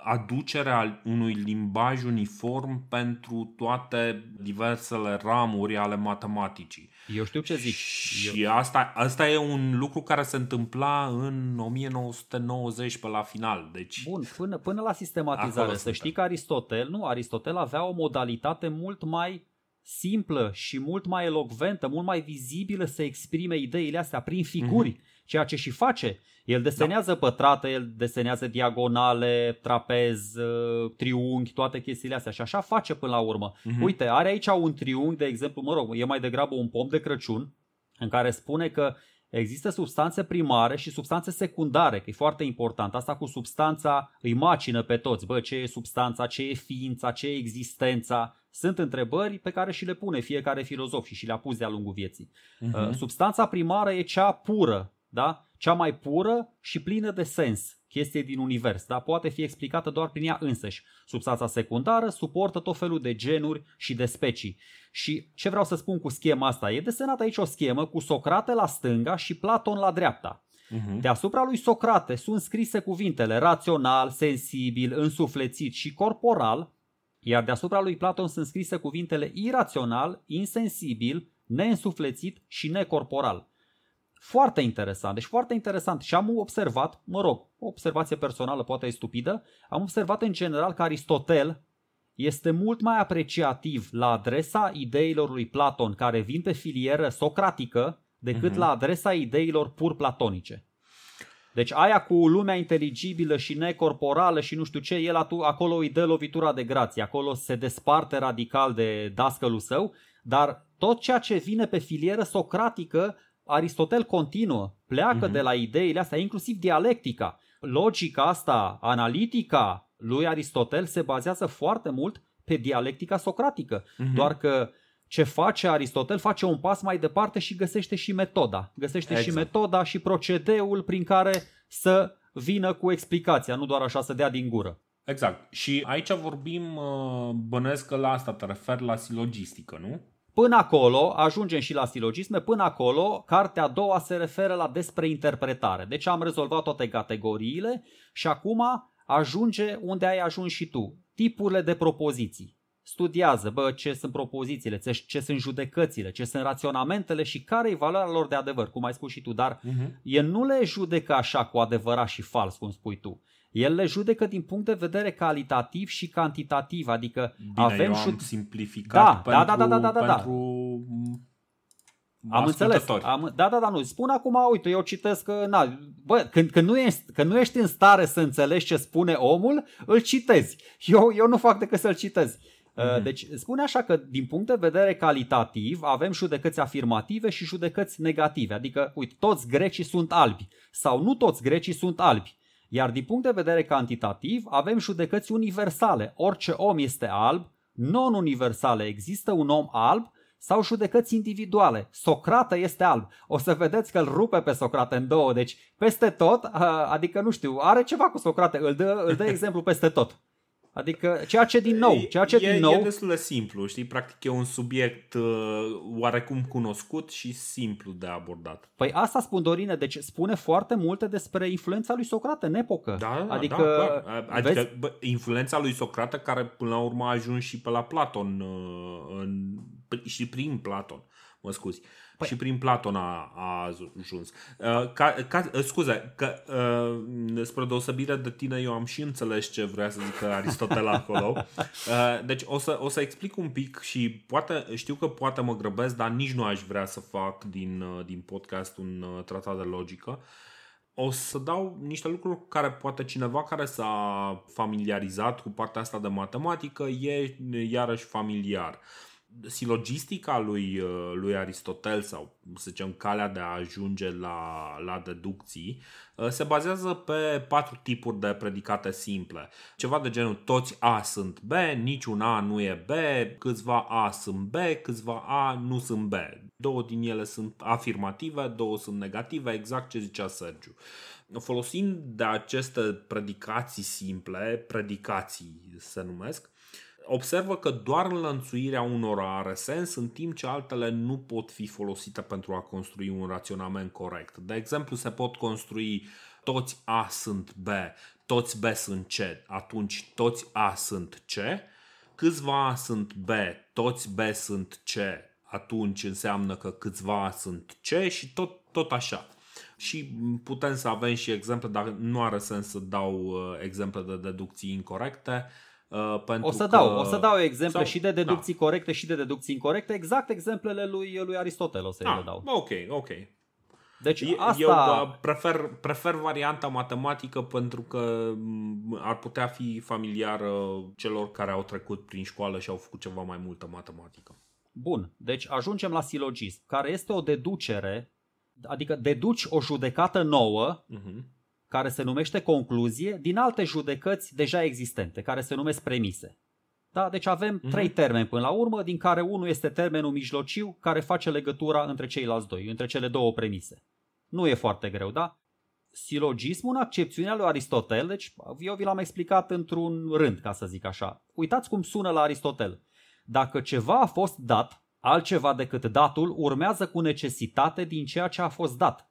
aducerea unui limbaj uniform pentru toate diversele ramuri ale matematicii. Eu știu ce zic. Și Eu... asta, asta e un lucru care se întâmpla în 1990 pe la final. Deci, Bun, până, până la sistematizare. Să știi că Aristotel, nu, Aristotel avea o modalitate mult mai simplă și mult mai elocventă, mult mai vizibilă să exprime ideile astea prin figuri, mm-hmm. ceea ce și face. El desenează da. pătrate, el desenează diagonale, trapez, uh, triunghi, toate chestiile astea și așa face până la urmă. Mm-hmm. Uite, are aici un triunghi, de exemplu, mă rog, e mai degrabă un pom de Crăciun, în care spune că Există substanțe primare și substanțe secundare, că e foarte important. Asta cu substanța îi macină pe toți. Bă, ce e substanța, ce e ființa, ce e existența? Sunt întrebări pe care și le pune fiecare filozof și și le-a pus de-a lungul vieții. Uh-huh. Substanța primară e cea pură, da? cea mai pură și plină de sens chestie din univers, dar poate fi explicată doar prin ea însăși. Substanța secundară suportă tot felul de genuri și de specii. Și ce vreau să spun cu schema asta? E desenată aici o schemă cu Socrate la stânga și Platon la dreapta. Uh-huh. Deasupra lui Socrate sunt scrise cuvintele rațional, sensibil, însuflețit și corporal, iar deasupra lui Platon sunt scrise cuvintele irațional, insensibil, neînsuflețit și necorporal. Foarte interesant, deci foarte interesant și am observat, mă rog, o observație personală poate e stupidă, am observat în general că Aristotel este mult mai apreciativ la adresa ideilor lui Platon care vin pe filieră socratică decât uh-huh. la adresa ideilor pur platonice. Deci aia cu lumea inteligibilă și necorporală și nu știu ce, el acolo îi dă lovitura de grație, acolo se desparte radical de dascălul său, dar tot ceea ce vine pe filieră socratică Aristotel continuă, pleacă uh-huh. de la ideile astea, inclusiv dialectica. Logica asta, analitica lui Aristotel se bazează foarte mult pe dialectica socratică. Uh-huh. Doar că ce face Aristotel face un pas mai departe și găsește și metoda. Găsește exact. și metoda și procedeul prin care să vină cu explicația, nu doar așa să dea din gură. Exact. Și aici vorbim, uh, bănesc că la asta te referi la silogistică, nu? Până acolo, ajungem și la silogisme, până acolo, cartea a doua se referă la despre interpretare. Deci am rezolvat toate categoriile și acum ajunge unde ai ajuns și tu. Tipurile de propoziții. Studiază, bă, ce sunt propozițiile, ce, ce sunt judecățile, ce sunt raționamentele și care e valoarea lor de adevăr, cum ai spus și tu, dar uh-huh. el nu le judecă așa cu adevărat și fals, cum spui tu. El le judecă din punct de vedere calitativ și cantitativ, adică Bine, avem eu am simplificat da, pentru, da, da, da, da, da, da. pentru am înțeles. Am, da, da, da, nu. Spun acum, uite, eu citesc că, na, bă, când, când, nu ești, când nu ești în stare să înțelegi ce spune omul, îl citezi. Eu, eu nu fac decât să-l citez. Mm-hmm. Deci spune așa că din punct de vedere calitativ avem judecăți afirmative și judecăți negative. Adică, uite, toți grecii sunt albi sau nu toți grecii sunt albi. Iar din punct de vedere cantitativ avem judecăți universale. Orice om este alb, non-universale. Există un om alb sau judecăți individuale. Socrate este alb. O să vedeți că îl rupe pe Socrate în două. Deci peste tot, adică nu știu, are ceva cu Socrate, îl dă, îl dă exemplu peste tot. Adică ceea ce din nou, ceea ce e, din nou... E destul de simplu, știi? Practic e un subiect uh, oarecum cunoscut și simplu de abordat. Păi asta spun Dorine, deci spune foarte multe despre influența lui Socrate în epocă. Da, da adică, da, clar. Adică vezi? bă, influența lui Socrate care până la urmă a ajuns și pe la Platon uh, în, și prin Platon, mă scuzi. Uh, Păi... Și prin Platon a, a ajuns. Uh, ca, ca, uh, scuze, că, uh, spre deosebire de tine, eu am și înțeles ce vrea să zică Aristotel acolo. Uh, deci o să, o să explic un pic și poate, știu că poate mă grăbesc, dar nici nu aș vrea să fac din, uh, din podcast un uh, tratat de logică. O să dau niște lucruri care poate cineva care s-a familiarizat cu partea asta de matematică e iarăși familiar. Uh, silogistica lui, uh, lui Aristotel sau să zicem calea de a ajunge la, la deducții uh, se bazează pe patru tipuri de predicate simple. Ceva de genul toți A sunt B, niciun A nu e B, câțiva A sunt B, câțiva A nu sunt B. Două din ele sunt afirmative, două sunt negative, exact ce zicea Sergiu. Folosind de aceste predicații simple, predicații se numesc, observă că doar înlănțuirea unora are sens, în timp ce altele nu pot fi folosite pentru a construi un raționament corect. De exemplu, se pot construi toți A sunt B, toți B sunt C, atunci toți A sunt C, câțiva A sunt B, toți B sunt C, atunci înseamnă că câțiva A sunt C și tot, tot așa. Și putem să avem și exemple, dar nu are sens să dau uh, exemple de deducții incorrecte. Uh, pentru o să dau, că... o să dau exemple sau... și de deducții da. corecte și de deducții incorrecte, exact exemplele lui, lui Aristotel o să ah, le dau. Ok, ok. Deci asta... Eu uh, prefer, prefer varianta matematică pentru că mm, ar putea fi familiară celor care au trecut prin școală și au făcut ceva mai multă matematică. Bun, deci ajungem la silogism, care este o deducere Adică deduci o judecată nouă Uh-huh. Care se numește concluzie din alte judecăți deja existente, care se numesc premise. Da? Deci avem Mhm. trei termeni până la urmă, din care unul este termenul mijlociu care face legătura între ceilalți doi, între cele două premise. Nu e foarte greu, da? Silogismul în accepțiunea lui Aristotel, deci eu vi l-am explicat într-un rând, ca să zic așa. Uitați cum sună la Aristotel. Dacă ceva a fost dat, altceva decât datul urmează cu necesitate din ceea ce a fost dat.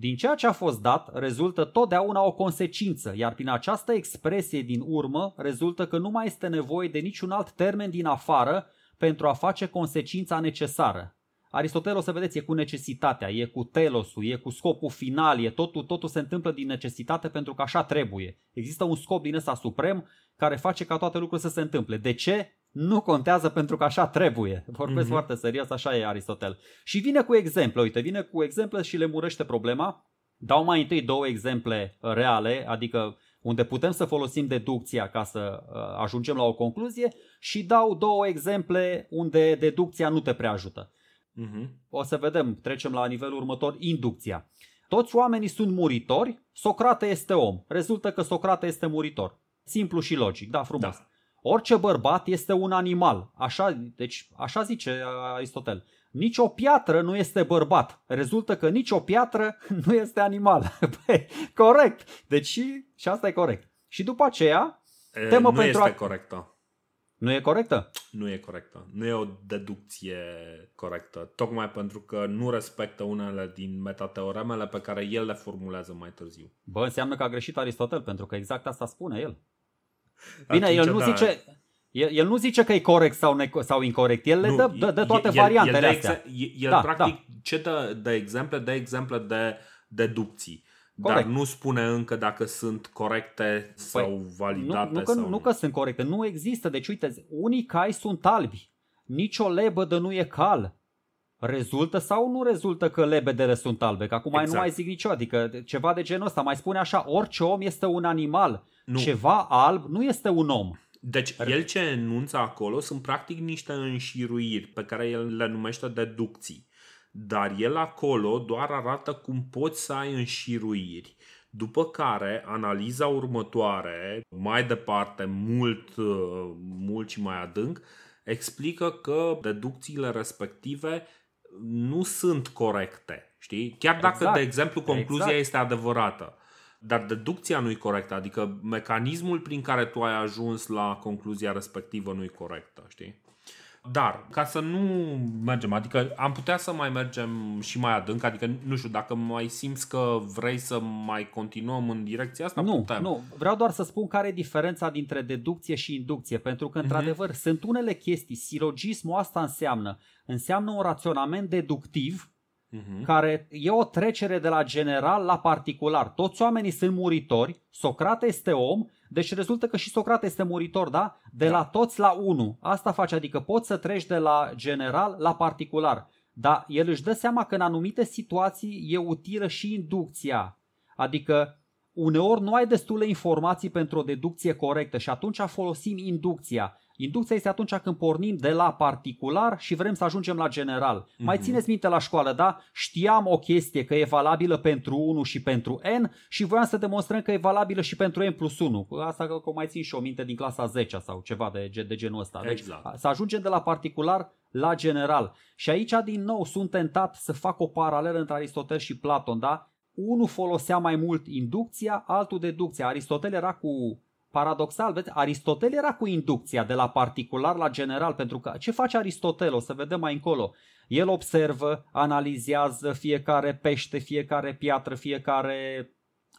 Din ceea ce a fost dat rezultă totdeauna o consecință, iar prin această expresie din urmă rezultă că nu mai este nevoie de niciun alt termen din afară pentru a face consecința necesară. Aristotel, o să vedeți, e cu necesitatea, e cu telosul, e cu scopul final, e totul, totul se întâmplă din necesitate pentru că așa trebuie. Există un scop din ăsta suprem care face ca toate lucrurile să se întâmple. De ce? Nu contează pentru că așa trebuie. Vorbesc Mhm. foarte serios, așa e Aristotel. Și vine cu exemple, uite, vine cu exemple și le murește problema. Dau mai întâi două exemple reale, adică unde putem să folosim deducția ca să uh, ajungem la o concluzie și dau două exemple unde deducția nu te prea ajută. Uh-huh. O să vedem, trecem la nivelul următor, inducția. Toți oamenii sunt muritori, Socrate este om. Rezultă că Socrate este muritor. Simplu și logic, da, frumos. Da. Orice bărbat este un animal. Așa, deci, așa zice Aristotel. Nici o piatră nu este bărbat. Rezultă că nici o piatră nu este animal. Băi, corect. Deci și, și asta e corect. Și după aceea, E, Temă nu pentru este a- corectă. nu e corectă? Nu e corectă. Nu e o deducție corectă. Tocmai pentru că nu respectă unele din metateoremele pe care el le formulează mai târziu. Bă, înseamnă că a greșit Aristotel, pentru că exact asta spune el. Bine, Atunci, el nu da. zice... El, el nu zice că e corect sau, ne, sau incorrect, el le Nu, dă, dă, dă toate el, variantele el, dă astea. exe- el, el Da, practic ce dă de exemple? Dă exemple de deducții. Dar Corect. nu spune încă dacă sunt corecte sau nu, validate. nu, că, sau nu că sunt corecte, nu există. Deci uite, unii cai sunt albi, nici o lebădă nu e cal. Rezultă sau nu rezultă că lebedele sunt albe? Că acum Exact. nu mai zic nicio, adică ceva de genul ăsta. Mai spune așa, orice om este un animal. Nu. Ceva alb nu este un om. Deci el ce enunță acolo sunt practic niște înșiruiri pe care el le numește deducții. Dar el acolo doar arată cum poți să ai înșiruiri. După care, analiza următoare, mai departe, mult, uh, mult și mai adânc, explică că deducțiile respective nu sunt corecte. Știi? Chiar dacă, Exact. de exemplu, concluzia Exact. este adevărată. Dar deducția nu e corectă, adică mecanismul prin care tu ai ajuns la concluzia respectivă nu e corectă, știi? Dar, ca să nu mergem, adică am putea să mai mergem și mai adânc, adică nu știu, dacă mai simți că vrei să mai continuăm în direcția asta, Nu, putem. nu. Vreau doar să spun care e diferența dintre deducție și inducție, pentru că, într-adevăr, sunt unele chestii. Silogismul asta înseamnă. Înseamnă un raționament deductiv Mhm. care e o trecere de la general la particular. Toți oamenii sunt muritori, Socrate este om, deci rezultă că și Socrate este muritor, da? De Da. la toți la unu. Asta face, adică poți să treci de la general la particular. Dar el își dă seama că în anumite situații e utilă și inducția. Adică uneori nu ai destule informații pentru o deducție corectă și atunci folosim inducția. Inducția este atunci când pornim de la particular și vrem să ajungem la general. Mm-hmm. Mai Mhm. țineți minte la școală, da? Știam o chestie că e valabilă pentru 1 și pentru n și voiam să demonstrăm că e valabilă și pentru n plus 1. Asta că o mai țin și o minte din clasa 10 sau ceva de, ge- de genul ăsta. Deci Exact. să ajungem de la particular la general. Și aici din nou sunt tentat să fac o paralelă între Aristotel și Platon, da? Unul folosea mai mult inducția, altul deducția. Aristotel era cu paradoxal, vezi, Aristotel era cu inducția de la particular la general, pentru că ce face Aristotel? O să vedem mai încolo. El observă, analizează fiecare pește, fiecare piatră, fiecare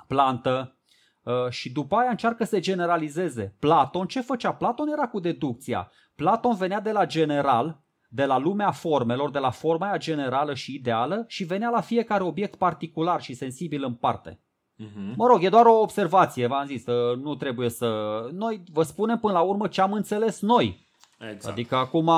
plantă uh, și după aia încearcă să generalizeze. Platon ce făcea? Platon era cu deducția. Platon venea de la general, de la lumea formelor, de la forma aia generală și ideală și venea la fiecare obiect particular și sensibil în parte. Mhm. Mă rog, e doar o observație, v-am zis, uh, nu trebuie să... Noi vă spunem până la urmă ce am înțeles noi. Exact. Adică acum...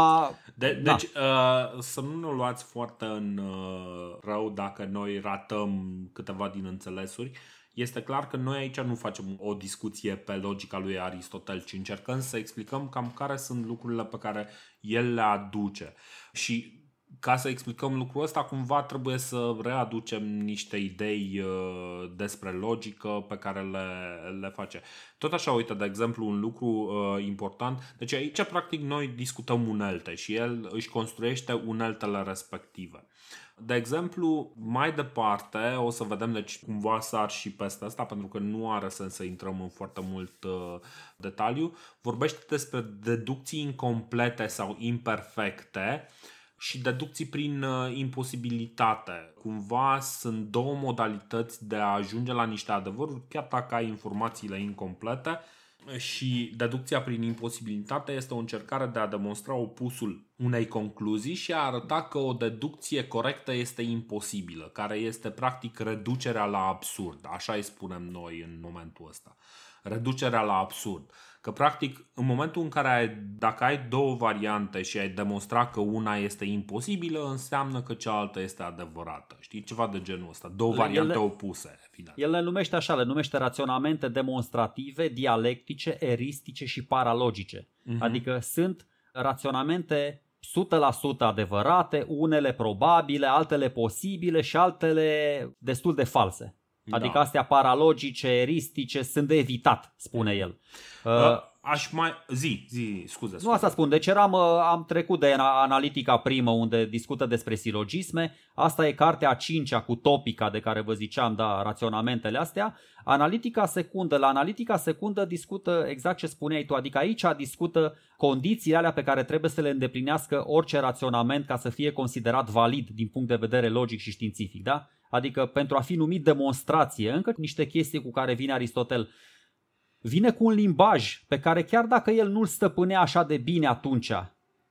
De, Da. deci uh, să nu ne o luați foarte în uh, rău dacă noi ratăm câteva din înțelesuri. Este clar că noi aici nu facem o discuție pe logica lui Aristotel, ci încercăm să explicăm cam care sunt lucrurile pe care el le aduce. Și ca să explicăm lucrul ăsta, cumva trebuie să readucem niște idei uh, despre logică pe care le, le face. Tot așa, uite, de exemplu, un lucru uh, important. Deci aici, practic, noi discutăm unelte și el își construiește uneltele respective. De exemplu, mai departe o să vedem, deci cumva sar și peste asta, pentru că nu are sens să intrăm în foarte mult uh, detaliu. Vorbește despre deducții incomplete sau imperfecte și deducții prin uh, imposibilitate. Cumva sunt două modalități de a ajunge la niște adevăruri, chiar dacă ai informațiile incomplete și deducția prin imposibilitate este o încercare de a demonstra opusul unei concluzii și a arăta că o deducție corectă este imposibilă, care este practic reducerea la absurd. Așa îi spunem noi în momentul ăsta. Reducerea la absurd. Că practic în momentul în care ai, dacă ai două variante și ai demonstrat că una este imposibilă, înseamnă că cealaltă este adevărată. Știi? Ceva de genul ăsta. Două variante ele, opuse. Final. El le numește așa, le numește raționamente demonstrative, dialectice, eristice și paralogice. Uh-huh. Adică sunt raționamente 100% adevărate, unele probabile, altele posibile și altele destul de false. Da. Adică astea paralogice, eristice sunt de evitat, spune el. Uh, aș mai... Zi, zi, scuze. scuze. Nu asta spun. Deci eram, uh, am trecut de analitica primă unde discută despre silogisme. Asta e cartea a cincea cu topica de care vă ziceam, da, raționamentele astea. Analitica secundă. La analitica secundă discută exact ce spuneai tu. Adică aici discută condițiile alea pe care trebuie să le îndeplinească orice raționament ca să fie considerat valid din punct de vedere logic și științific. Da? Adică pentru a fi numit demonstrație, încă niște chestii cu care vine Aristotel vine cu un limbaj pe care chiar dacă el nu-l stăpânea așa de bine atunci,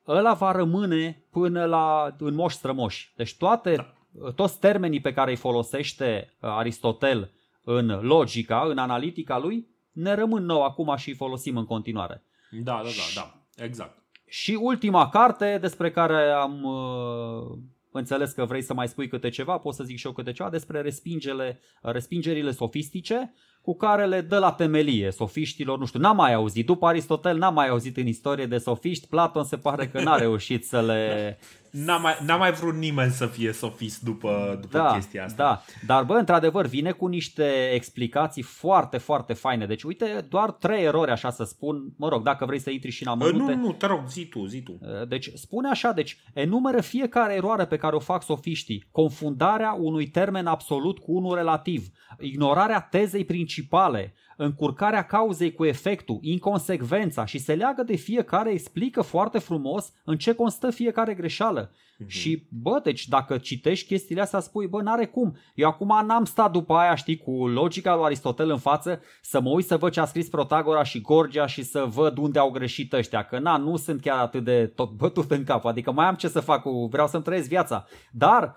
ăla va rămâne până la în moș strămoși. Deci toate, da. toți termenii pe care îi folosește uh, Aristotel în logica, în analitica lui, ne rămân nou acum și îi folosim în continuare. Da, da, da, da, exact. Și ultima carte despre care am uh, înțeles că vrei să mai spui câte ceva, pot să zic și eu câte ceva despre respingele, respingerile sofistice cu care le dă la temelie sofiștilor, nu știu, n-am mai auzit, după Aristotel n-am mai auzit în istorie de sofiști, Platon se pare că n-a reușit să le... N-a mai, n-a mai vrut nimeni să fie sofist după, după da, chestia asta. Da, dar bă, într-adevăr, vine cu niște explicații foarte, foarte faine. Deci, uite, doar trei erori, așa să spun. Mă rog, dacă vrei să intri și în amănunte. Nu, nu, te rog, zi tu, zi tu. Deci, spune așa, deci, enumeră fiecare eroare pe care o fac sofiștii. Confundarea unui termen absolut cu unul relativ. Ignorarea tezei principale încurcarea cauzei cu efectul, inconsecvența și se leagă de fiecare, explică foarte frumos în ce constă fiecare greșeală. Uh-huh. Și, bă, deci dacă citești chestiile astea, spui, bă, n-are cum. Eu acum n-am stat după aia, știi, cu logica lui Aristotel în față, să mă uit să văd ce a scris Protagora și Gorgia și să văd unde au greșit ăștia. Că, na, nu sunt chiar atât de tot bătut în cap. Adică mai am ce să fac cu, vreau să-mi trăiesc viața. Dar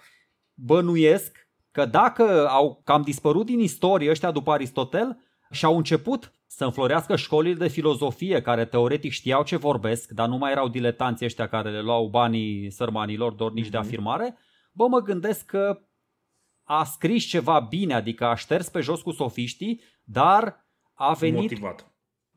bănuiesc că dacă au cam dispărut din istorie ăștia după Aristotel, și au început să înflorească școlile de filozofie care teoretic știau ce vorbesc, dar nu mai erau diletanți ăștia care le luau banii sărmanilor dornici mm-hmm. de mhm. afirmare, bă, mă gândesc că a scris ceva bine, adică a șters pe jos cu sofiștii, dar a venit... Motivat.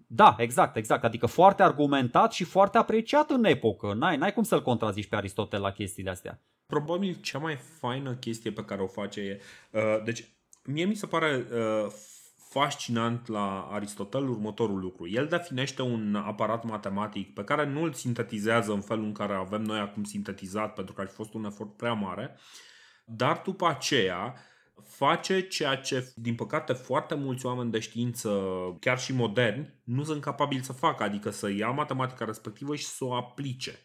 Da, exact, exact. Adică foarte argumentat și foarte apreciat în epocă. N-ai, n-ai cum să-l contrazici pe Aristotel la chestiile astea. Probabil cea mai faină chestie pe care o face e... Uh, deci, mie mi se pare uh, fascinant la Aristotel următorul lucru. El definește un aparat matematic pe care nu îl sintetizează în felul în care avem noi acum sintetizat, pentru că ar fi fost un efort prea mare, dar după aceea face ceea ce, din păcate, foarte mulți oameni de știință, chiar și moderni, nu sunt capabili să facă, adică să ia matematica respectivă și să o aplice.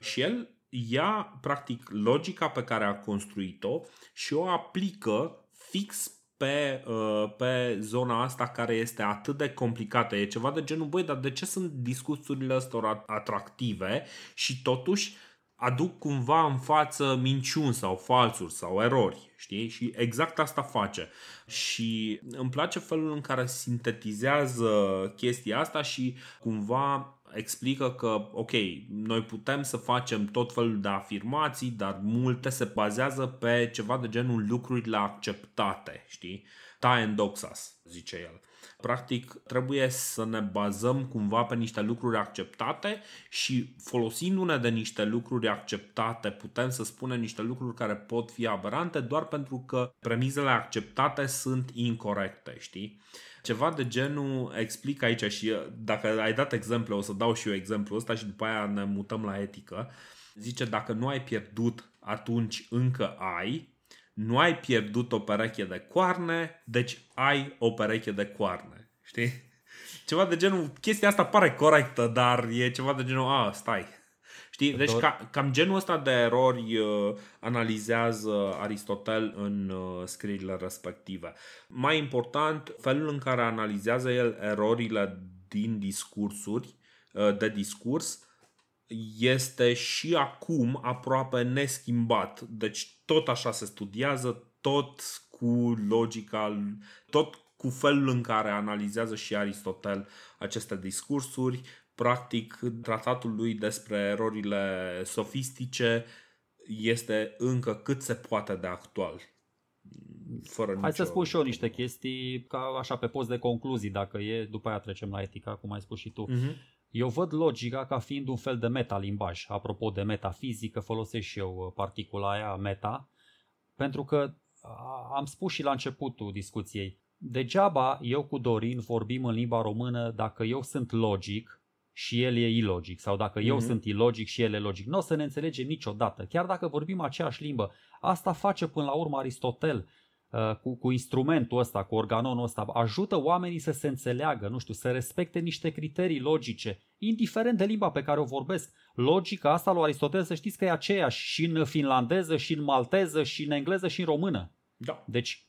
Și el ia, practic, logica pe care a construit-o și o aplică fix pe, uh, pe zona asta care este atât de complicată. E ceva de genul, băi, dar de ce sunt discursurile astea atractive și totuși aduc cumva în față minciuni sau falsuri sau erori, știi? Și exact asta face. Și îmi place felul în care sintetizează chestia asta și cumva explică că, ok, noi putem să facem tot felul de afirmații, dar multe se bazează pe ceva de genul lucrurile acceptate, știi? ta endoxas, zice el. Practic, trebuie să ne bazăm cumva pe niște lucruri acceptate și folosindu-ne de niște lucruri acceptate, putem să spunem niște lucruri care pot fi aberante doar pentru că premizele acceptate sunt incorrecte, știi? Ceva de genul explic aici și dacă ai dat exemple, o să dau și eu exemplu ăsta și după aia ne mutăm la etică. Zice, dacă nu ai pierdut, atunci încă ai, nu ai pierdut o pereche de coarne, deci ai o pereche de coarne. Știi? Ceva de genul, chestia asta pare corectă, dar e ceva de genul, a, stai. Știi? Deci ca, cam genul ăsta de erori uh, analizează Aristotel în uh, scrierile respective. Mai important, felul în care analizează el erorile din discursuri, uh, de discurs, este și acum aproape neschimbat. Deci tot așa se studiază, tot cu logica, tot cu felul în care analizează și Aristotel aceste discursuri. Practic, tratatul lui despre erorile sofistice este încă cât se poate de actual. Fără Hai nicio... să spun și eu niște chestii, ca așa pe post de concluzii, dacă e, după aia trecem la etica, cum ai spus și tu. Uh-huh. Eu văd logica ca fiind un fel de metalimbaj. Apropo de metafizică, folosesc și eu uh, particula aia meta, pentru că am spus și la începutul discuției, degeaba eu cu Dorin vorbim în limba română dacă eu sunt logic și el e ilogic sau dacă mm-hmm. eu mhm. sunt ilogic și el e logic. Nu o să ne înțelegem niciodată, chiar dacă vorbim aceeași limbă. Asta face până la urmă Aristotel Uh, cu, cu instrumentul ăsta, cu organonul ăsta, ajută oamenii să se înțeleagă, nu știu, să respecte niște criterii logice, indiferent de limba pe care o vorbesc. Logica asta lui Aristotel, să știți că e aceeași și în finlandeză, și în malteză, și în engleză, și în română. Da. Deci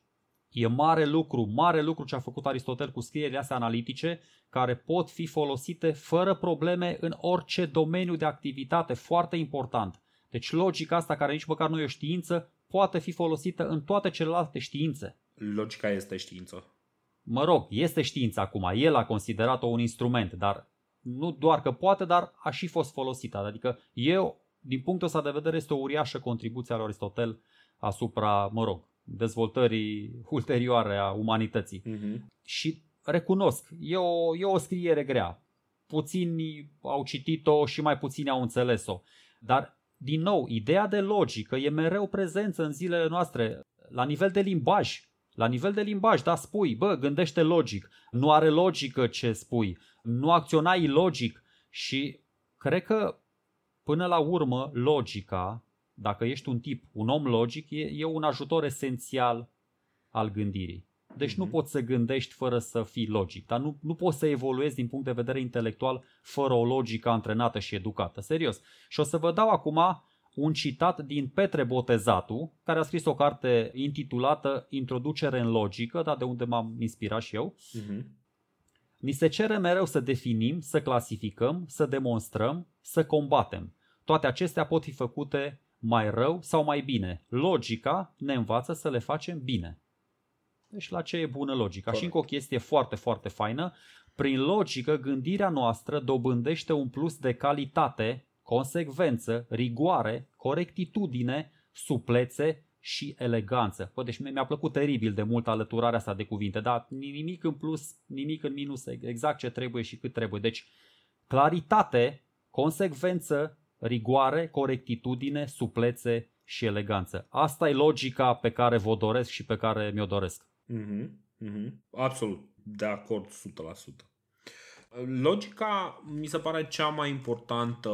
e mare lucru, mare lucru ce a făcut Aristotel cu scrierile astea analitice, care pot fi folosite fără probleme în orice domeniu de activitate, foarte important. Deci logica asta, care nici măcar nu e o știință, poate fi folosită în toate celelalte științe. Logica este știință. Mă rog, este știință acum. El a considerat-o un instrument, dar nu doar că poate, dar a și fost folosită. Adică eu, din punctul ăsta de vedere, este o uriașă contribuție a lui Aristotel asupra, mă rog, dezvoltării ulterioare a umanității. Uh-huh. Și recunosc, e o, e o scriere grea. Puțini au citit-o și mai puțini au înțeles-o. Dar din nou, ideea de logică e mereu prezență în zilele noastre, la nivel de limbaj. La nivel de limbaj, da, spui, bă, gândește logic, nu are logică ce spui, nu acționa logic și cred că până la urmă logica, dacă ești un tip, un om logic, e, e un ajutor esențial al gândirii. Deci mm-hmm. nu mhm. poți să gândești fără să fii logic, dar nu, nu poți să evoluezi din punct de vedere intelectual fără o logică antrenată și educată. Serios. Și o să vă dau acum un citat din Petre Botezatu, care a scris o carte intitulată Introducere în logică, dar de unde m-am inspirat și eu. Mm-hmm. Ni se cere mereu să definim, să clasificăm, să demonstrăm, să combatem. Toate acestea pot fi făcute mai rău sau mai bine. Logica ne învață să le facem bine. Deci la ce e bună logica? Corect. Și încă o chestie foarte, foarte faină. Prin logică, gândirea noastră dobândește un plus de calitate, consecvență, rigoare, corectitudine, suplețe și eleganță. Bă, deci mi-a plăcut teribil de mult alăturarea asta de cuvinte, dar nimic în plus, nimic în minus, exact ce trebuie și cât trebuie. Deci claritate, consecvență, rigoare, corectitudine, suplețe și eleganță. Asta e logica pe care vă doresc și pe care mi-o doresc. Mm-hmm. Mm-hmm. Absolut. De acord 100%. Logica mi se pare cea mai importantă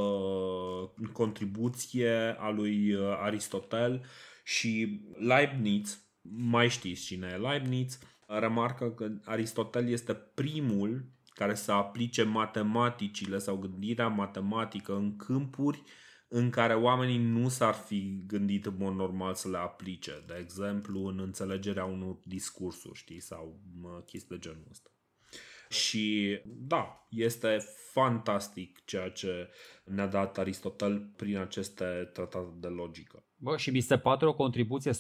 contribuție a lui Aristotel și Leibniz, mai știți cine e Leibniz, remarcă că Aristotel este primul care să aplice matematicile sau gândirea matematică în câmpuri uh, în care oamenii nu s-ar fi gândit în mod normal să le aplice, de exemplu în înțelegerea unor discursuri, știi, sau chestii de genul ăsta. Și da, Este fantastic ceea ce ne-a dat Aristotel prin aceste tratate de logică. Bă, și mi se pare o contribuție 100%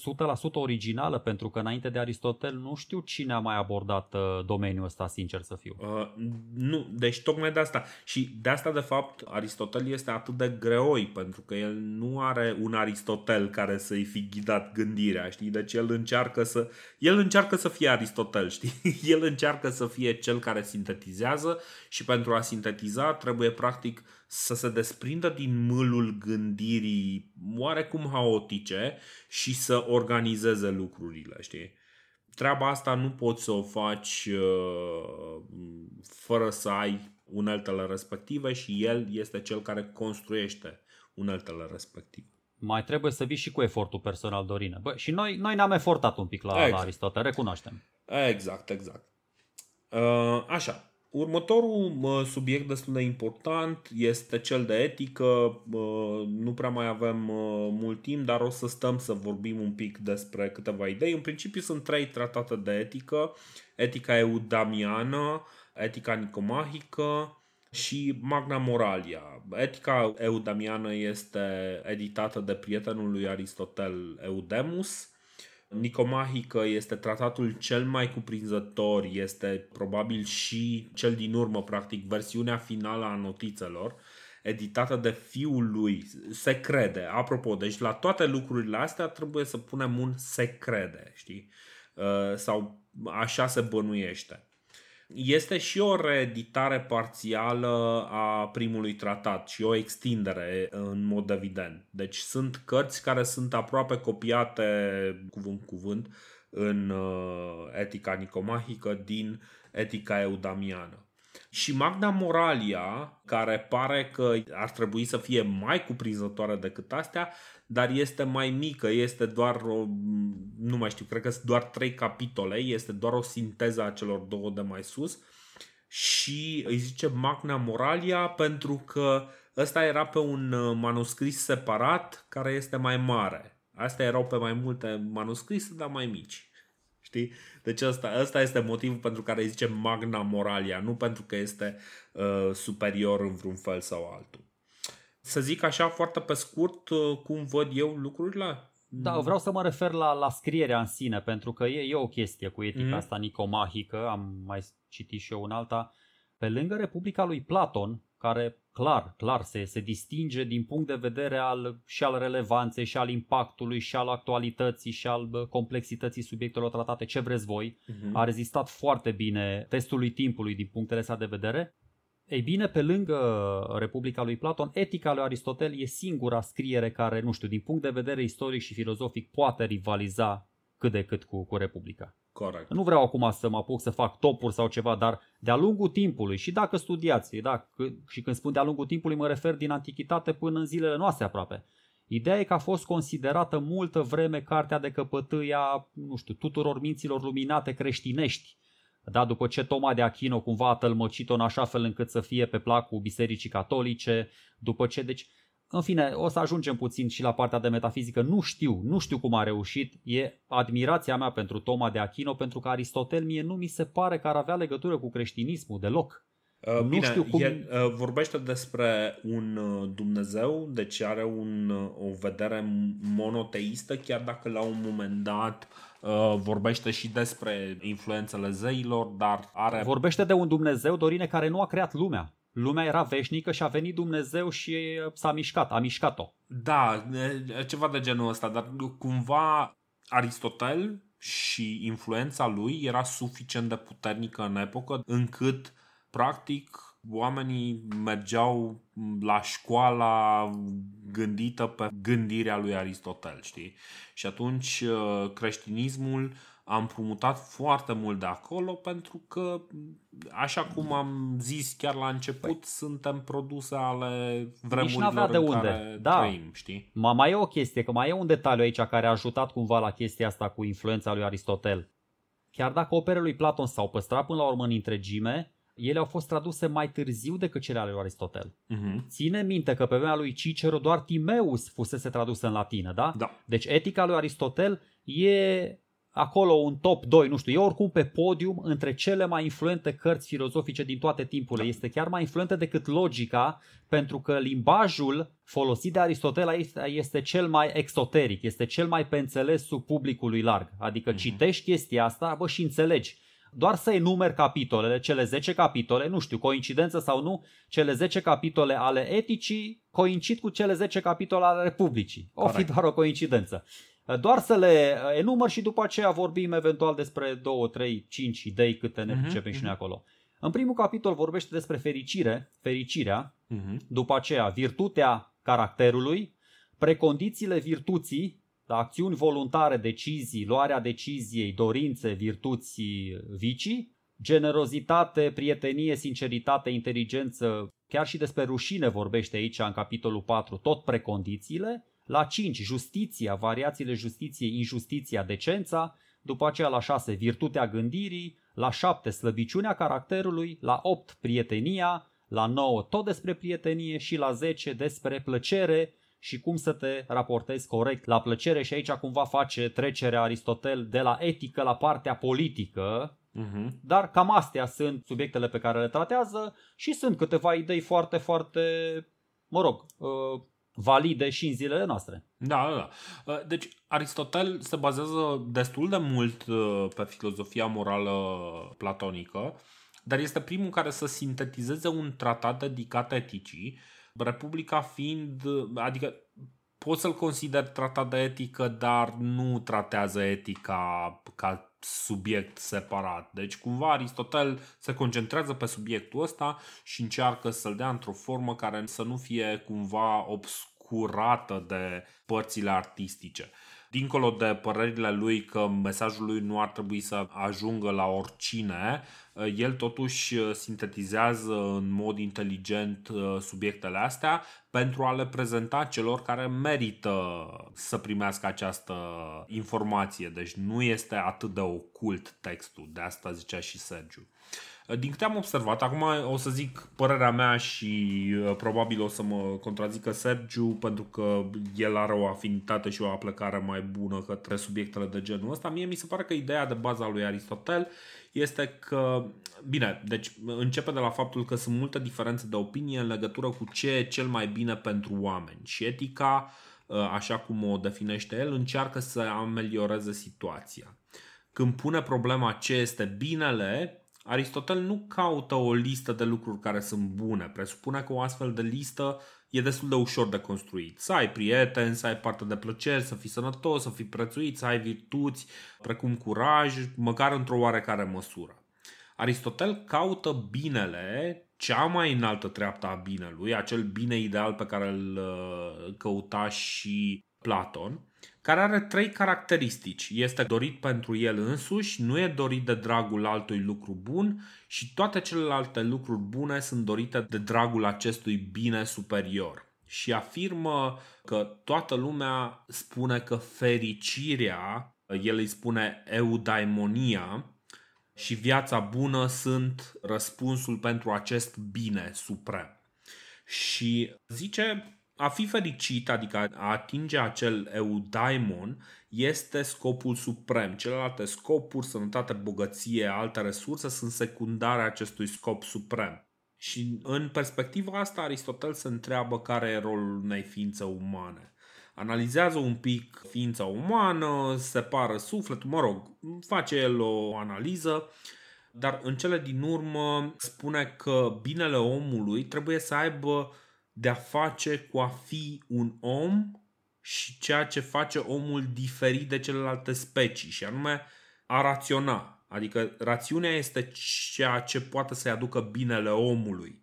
originală, pentru că înainte de Aristotel nu știu cine a mai abordat uh, domeniul ăsta, sincer să fiu. Uh, nu, deci tocmai de asta. Și de asta, de fapt, Aristotel este atât de greoi, pentru că el nu are un Aristotel care să-i fi ghidat gândirea, știi? Deci el încearcă să, el încearcă să fie Aristotel, știi? El încearcă să fie cel care sintetizează și pentru a sintetiza trebuie practic să se desprindă din mâlul gândirii oarecum haotice și să organizeze lucrurile, știi? Treaba asta nu poți să o faci uh, fără să ai uneltele respective și el este cel care construiește uneltele respective. Mai trebuie să vii și cu efortul personal, Dorine. Bă, și noi, noi ne-am efortat un pic la, exact. la Aristotel, recunoaștem. Exact, exact. Uh, așa, Următorul subiect destul de important este cel de etică. Nu prea mai avem mult timp, dar o să stăm să vorbim un pic despre câteva idei. În principiu sunt trei tratate de etică. Etica eudamiană, etica nicomahică și Magna Moralia. Etica eudamiană este editată de prietenul lui Aristotel Eudemus Nicomahică este tratatul cel mai cuprinzător, este probabil și cel din urmă, practic, versiunea finală a notițelor, editată de fiul lui, se crede. Apropo, deci la toate lucrurile astea trebuie să punem un se crede, știi? Uh, sau așa se bănuiește. Este și o reeditare parțială a primului tratat și o extindere în mod evident. Deci sunt cărți care sunt aproape copiate cuvânt cuvânt în uh, Etica Nicomahică din Etica Eudamiană. Și Magna Moralia, care pare că ar trebui să fie mai cuprinzătoare decât astea, dar este mai mică, este doar o, nu mai știu, cred că sunt doar trei capitole, este doar o sinteză a celor două de mai sus și îi zice Magna Moralia pentru că ăsta era pe un uh, manuscris separat care este mai mare. Astea erau pe mai multe manuscrise, dar mai mici. Știi? Deci ăsta, ăsta este motivul pentru care îi zice Magna Moralia, nu pentru că este uh, superior în vreun fel sau altul. Să zic așa foarte pe scurt uh, cum văd eu lucrurile? Da, vreau să mă refer la, la scrierea în sine, pentru că e, e o chestie cu etica mm. asta nicomahică, am mai citit și eu în alta. Pe lângă Republica lui Platon, care clar, clar se, se distinge din punct de vedere al, și al relevanței, și al impactului, și al actualității, și al complexității subiectelor tratate, ce vreți voi, uh-huh. a rezistat foarte bine testului timpului din punctele ăsta de vedere. Ei bine, pe lângă Republica lui Platon, etica lui Aristotel e singura scriere care, nu știu, din punct de vedere istoric și filozofic poate rivaliza cât de cât cu, cu Republica. Corect. Nu vreau acum să mă apuc să fac topuri sau ceva, dar de-a lungul timpului și dacă studiați, da, și când spun de-a lungul timpului mă refer din antichitate până în zilele noastre aproape. Ideea e că a fost considerată multă vreme cartea de căpătâia, nu știu, tuturor minților luminate creștinești. Da, după ce Toma de Achino cumva a tălmăcit-o în așa fel încât să fie pe placul bisericii catolice, după ce, deci, în fine, o să ajungem puțin și la partea de metafizică. Nu știu, nu știu cum a reușit. E admirația mea pentru Toma de Achino, pentru că Aristotel mie nu mi se pare că ar avea legătură cu creștinismul deloc. Uh, nu bine, știu cum... el uh, vorbește despre un uh, Dumnezeu, deci are un, uh, o vedere monoteistă, chiar dacă la un moment dat uh, vorbește și despre influențele zeilor, dar are... Vorbește de un Dumnezeu, Dorine, care nu a creat lumea lumea era veșnică și a venit Dumnezeu și s-a mișcat, a mișcat-o. Da, ceva de genul ăsta, dar cumva Aristotel și influența lui era suficient de puternică în epocă încât practic oamenii mergeau la școala gândită pe gândirea lui Aristotel, știi? Și atunci creștinismul am împrumutat foarte mult de acolo pentru că, așa cum am zis chiar la început, păi. suntem produse ale vremurilor de în unde. care da. trăim, știi? Ma, mai e o chestie, că mai e un detaliu aici care a ajutat cumva la chestia asta cu influența lui Aristotel. Chiar dacă operele lui Platon s-au păstrat până la urmă în întregime, ele au fost traduse mai târziu decât cele ale lui Aristotel. Uh-huh. Ține minte că pe vremea lui Cicero doar Timeus fusese tradusă în latină, da? Da. Deci etica lui Aristotel e acolo un top 2, nu știu, e oricum pe podium între cele mai influente cărți filozofice din toate timpurile. Este chiar mai influentă decât logica, pentru că limbajul folosit de Aristotel este cel mai exoteric, este cel mai pe înțelesul publicului larg. Adică mm-hmm. citești chestia asta, bă, și înțelegi doar să enumeri capitolele, cele 10 capitole, nu știu, coincidență sau nu, cele 10 capitole ale eticii coincid cu cele 10 capitole ale Republicii. O fi doar o coincidență. Doar să le enumăr și după aceea vorbim eventual despre 2, 3, 5 idei câte ne uh-huh, pricepem uh-huh. și noi mhm. acolo. În primul capitol vorbește despre fericire, fericirea, uh-huh. după aceea virtutea caracterului, precondițiile virtuții, la acțiuni voluntare, decizii, luarea deciziei, dorințe, virtuți, vicii, generozitate, prietenie, sinceritate, inteligență, chiar și despre rușine vorbește aici în capitolul 4, tot precondițiile, la 5 justiția, variațiile justiției, injustiția, decența, după aceea la 6 virtutea gândirii, la 7 slăbiciunea caracterului, la 8 prietenia, la 9 tot despre prietenie. Și la 10 despre plăcere, și cum să te raportezi corect la plăcere și aici cumva face trecerea Aristotel de la etică la partea politică, uh-huh. dar cam astea sunt subiectele pe care le tratează și sunt câteva idei foarte, foarte, mă rog, uh, valide și în zilele noastre. Da, da, da. Uh, deci Aristotel se bazează destul de mult uh, pe filozofia morală platonică, dar este primul care să sintetizeze un tratat dedicat eticii Republica fiind, adică poți să-l consider tratat de etică, dar nu tratează etica ca subiect separat. Deci cumva Aristotel se concentrează pe subiectul ăsta și încearcă să-l dea într-o formă care să nu fie cumva obscurată de părțile artistice dincolo de părerile lui că mesajul lui nu ar trebui să ajungă la oricine, uh, el totuși uh, sintetizează în mod inteligent uh, subiectele astea pentru a le prezenta celor care merită să primească această informație. Deci nu este atât de ocult textul, de asta zicea și Sergiu. Din câte am observat, acum o să zic părerea mea și uh, probabil o să mă contrazică Sergiu pentru că el are o afinitate și o aplecare mai bună către subiectele de genul ăsta. Mie mi se pare că ideea de bază a lui Aristotel este că, bine, deci începe de la faptul că sunt multe diferențe de opinie în legătură cu ce e cel mai bine pentru oameni și etica, uh, așa cum o definește el, încearcă să amelioreze situația. Când pune problema ce este binele, Aristotel nu caută o listă de lucruri care sunt bune. Presupune că o astfel de listă e destul de ușor de construit. Să ai prieteni, să ai parte de plăceri, să fii sănătos, să fii prețuit, să ai virtuți, precum curaj, măcar într-o oarecare măsură. Aristotel caută binele, cea mai înaltă treaptă a binelui, acel bine ideal pe care îl uh, căuta și Platon, care are trei caracteristici. Este dorit pentru el însuși, nu e dorit de dragul altui lucru bun și toate celelalte lucruri bune sunt dorite de dragul acestui bine superior. Și afirmă că toată lumea spune că fericirea, el îi spune eudaimonia, și viața bună sunt răspunsul pentru acest bine suprem. Și zice a fi fericit, adică a atinge acel eudaimon, este scopul suprem. Celelalte scopuri, sănătate, bogăție, alte resurse sunt secundare acestui scop suprem. Și în perspectiva asta, Aristotel se întreabă care e rolul unei ființe umane. Analizează un pic ființa umană, separă sufletul, mă rog, face el o analiză, dar în cele din urmă spune că binele omului trebuie să aibă de a face cu a fi un om și ceea ce face omul diferit de celelalte specii și anume a raționa. Adică rațiunea este ceea ce poate să-i aducă binele omului.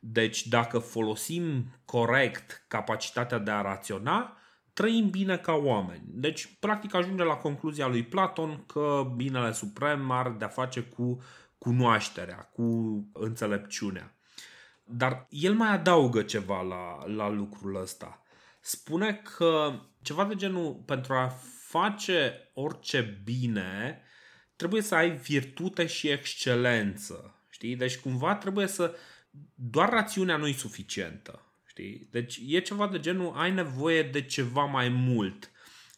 Deci dacă folosim corect capacitatea de a raționa, trăim bine ca oameni. Deci, practic, ajunge la concluzia lui Platon că binele suprem are de-a face cu cunoașterea, cu înțelepciunea. Dar el mai adaugă ceva la, la lucrul ăsta. Spune că ceva de genul, pentru a face orice bine, trebuie să ai virtute și excelență. Știi? Deci cumva trebuie să... Doar rațiunea nu e suficientă. Știi? Deci e ceva de genul, ai nevoie de ceva mai mult.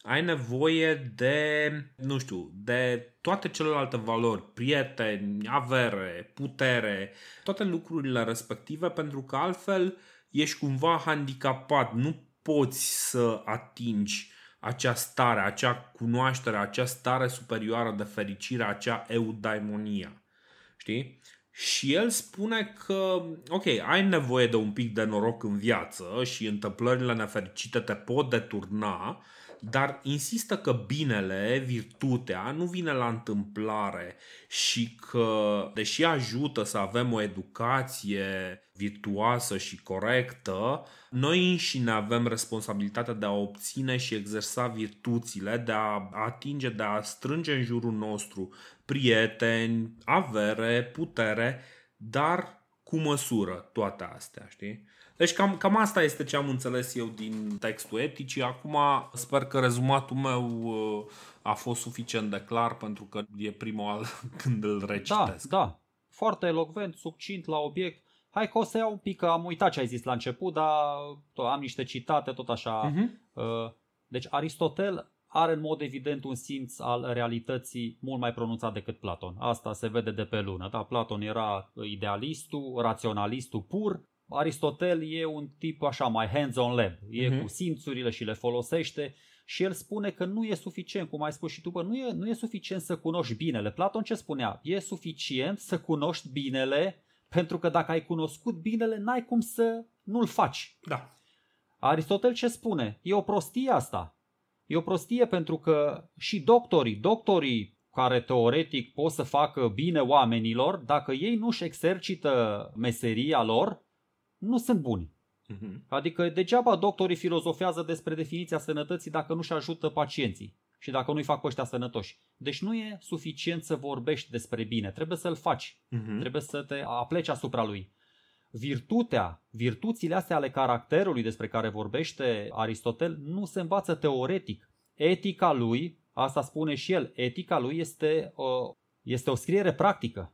Ai nevoie de, nu știu, de toate celelalte valori, prieteni, avere, putere, toate lucrurile respective, pentru că altfel ești cumva handicapat, nu poți să atingi acea stare, acea cunoaștere, acea stare superioară de fericire, acea eudaimonia. Știi? Și el spune că, ok, ai nevoie de un pic de noroc în viață și întâmplările nefericite te pot deturna, dar insistă că binele, virtutea, nu vine la întâmplare și că, deși ajută să avem o educație virtuoasă și corectă, noi înșine avem responsabilitatea de a obține și exersa virtuțile, de a atinge, de a strânge în jurul nostru prieteni, avere, putere, dar cu măsură toate astea, știi? Deci cam, cam asta este ce am înțeles eu din textul eticii. Acum sper că rezumatul meu uh, a fost suficient de clar pentru că e prima oară când îl recitesc. Da, da. Foarte elocvent, succint la obiect. Hai că o să iau un pic, că am uitat ce ai zis la început, dar am niște citate tot așa. Uh-huh. Deci Aristotel are în mod evident un simț al realității mult mai pronunțat decât Platon. Asta se vede de pe lună. Da, Platon era idealistul, raționalistul pur, Aristotel e un tip așa mai hands-on lab, e uh-huh. cu simțurile și le folosește și el spune că nu e suficient, cum ai spus și tu, bă, nu, e, nu e suficient să cunoști binele. Platon ce spunea? E suficient să cunoști binele pentru că dacă ai cunoscut binele, n-ai cum să nu-l faci. Da. Aristotel ce spune? E o prostie asta. E o prostie pentru că și doctorii, doctorii care teoretic pot să facă bine oamenilor, dacă ei nu-și exercită meseria lor, nu sunt buni. Uh-huh. Adică degeaba doctorii filozofează despre definiția sănătății dacă nu-și ajută pacienții și dacă nu-i fac pe ăștia sănătoși. Deci nu e suficient să vorbești despre bine, trebuie să-l faci, uh-huh. trebuie să te apleci asupra lui. Virtutea, virtuțile astea ale caracterului despre care vorbește Aristotel nu se învață teoretic. Etica lui, asta spune și el, etica lui este o, este o scriere practică.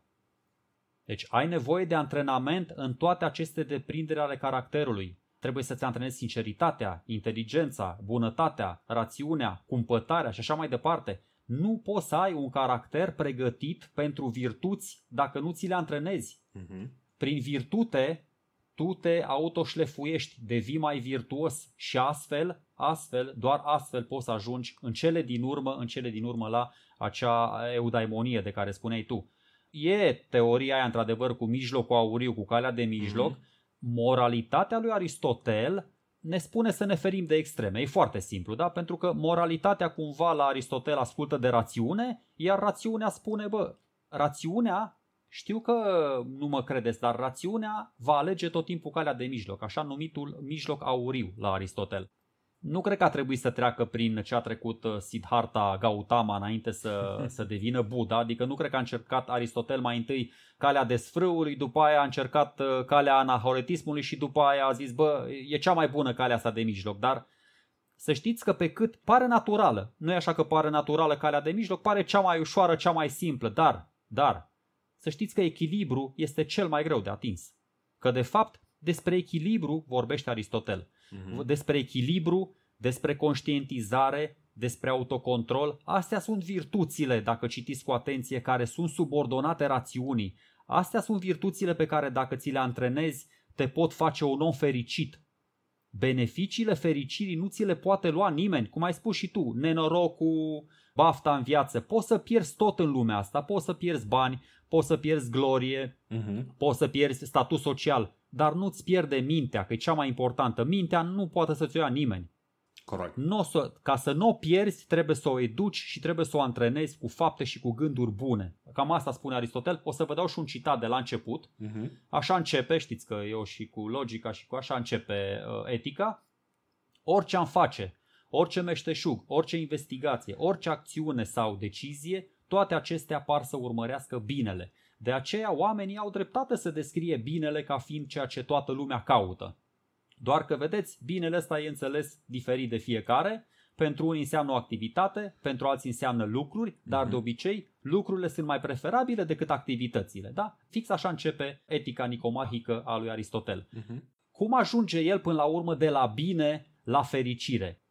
Deci ai nevoie de antrenament în toate aceste deprinderi ale caracterului. Trebuie să-ți antrenezi sinceritatea, inteligența, bunătatea, rațiunea, cumpătarea și așa mai departe. Nu poți să ai un caracter pregătit pentru virtuți dacă nu ți le antrenezi. Uh-huh. Prin virtute, tu te autoșlefuiești, devii mai virtuos și astfel, astfel, doar astfel poți să ajungi în cele din urmă, în cele din urmă la acea eudaimonie de care spuneai tu e teoria aia într-adevăr cu mijlocul auriu, cu calea de mijloc, mm-hmm. moralitatea lui Aristotel ne spune să ne ferim de extreme. E foarte simplu, da? Pentru că moralitatea cumva la Aristotel ascultă de rațiune, iar rațiunea spune, bă, rațiunea, știu că nu mă credeți, dar rațiunea va alege tot timpul calea de mijloc, așa numitul mijloc auriu la Aristotel. Nu cred că a trebuit să treacă prin ce a trecut uh, Siddhartha Gautama înainte să, să devină Buddha, adică nu cred că a încercat Aristotel mai întâi calea desfrâului, după aia a încercat uh, calea anahoretismului și după aia a zis, bă, e cea mai bună calea asta de mijloc, dar să știți că pe cât pare naturală, nu e așa că pare naturală calea de mijloc, pare cea mai ușoară, cea mai simplă, dar, dar, să știți că echilibru este cel mai greu de atins. Că de fapt despre echilibru vorbește Aristotel uh-huh. despre echilibru, despre conștientizare, despre autocontrol. Astea sunt virtuțile, dacă citiți cu atenție, care sunt subordonate rațiunii. Astea sunt virtuțile pe care dacă ți le antrenezi, te pot face un om fericit. Beneficiile fericirii nu ți le poate lua nimeni, cum ai spus și tu, nenorocul, bafta în viață. Poți să pierzi tot în lumea asta, poți să pierzi bani, poți să pierzi glorie, uh-huh. poți să pierzi statut social, dar nu-ți pierde mintea, că e cea mai importantă. Mintea nu poate să-ți o ia nimeni. Corect. N-o să, ca să nu o pierzi, trebuie să o educi și trebuie să o antrenezi cu fapte și cu gânduri bune. Cam asta spune Aristotel. O să vă dau și un citat de la început. Uh-huh. Așa începe, știți că eu și cu logica și cu așa începe uh, etica. Orice am face, orice meșteșug, orice investigație, orice acțiune sau decizie, toate acestea par să urmărească binele. De aceea oamenii au dreptate să descrie binele ca fiind ceea ce toată lumea caută. Doar că, vedeți, binele ăsta e înțeles diferit de fiecare. Pentru unii înseamnă o activitate, pentru alții înseamnă lucruri, dar mm-hmm. de obicei lucrurile sunt mai preferabile decât activitățile. Da? Fix așa începe etica nicomahică a lui Aristotel. Mm-hmm. Cum ajunge el până la urmă de la bine la fericire?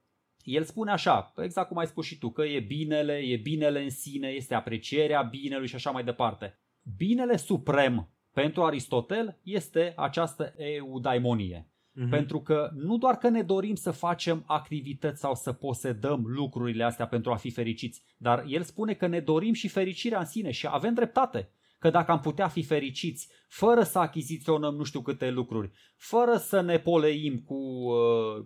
el spune așa, exact cum ai spus și tu, că e binele, e binele în sine, este aprecierea binelui și așa mai departe. Binele suprem pentru Aristotel este această eudaimonie. Mm-hmm. Pentru că nu doar că ne dorim să facem activități sau să posedăm lucrurile astea pentru a fi fericiți, dar el spune că ne dorim și fericirea în sine și avem dreptate. Că dacă am putea fi fericiți fără să achiziționăm nu știu câte lucruri, fără să ne poleim cu uh,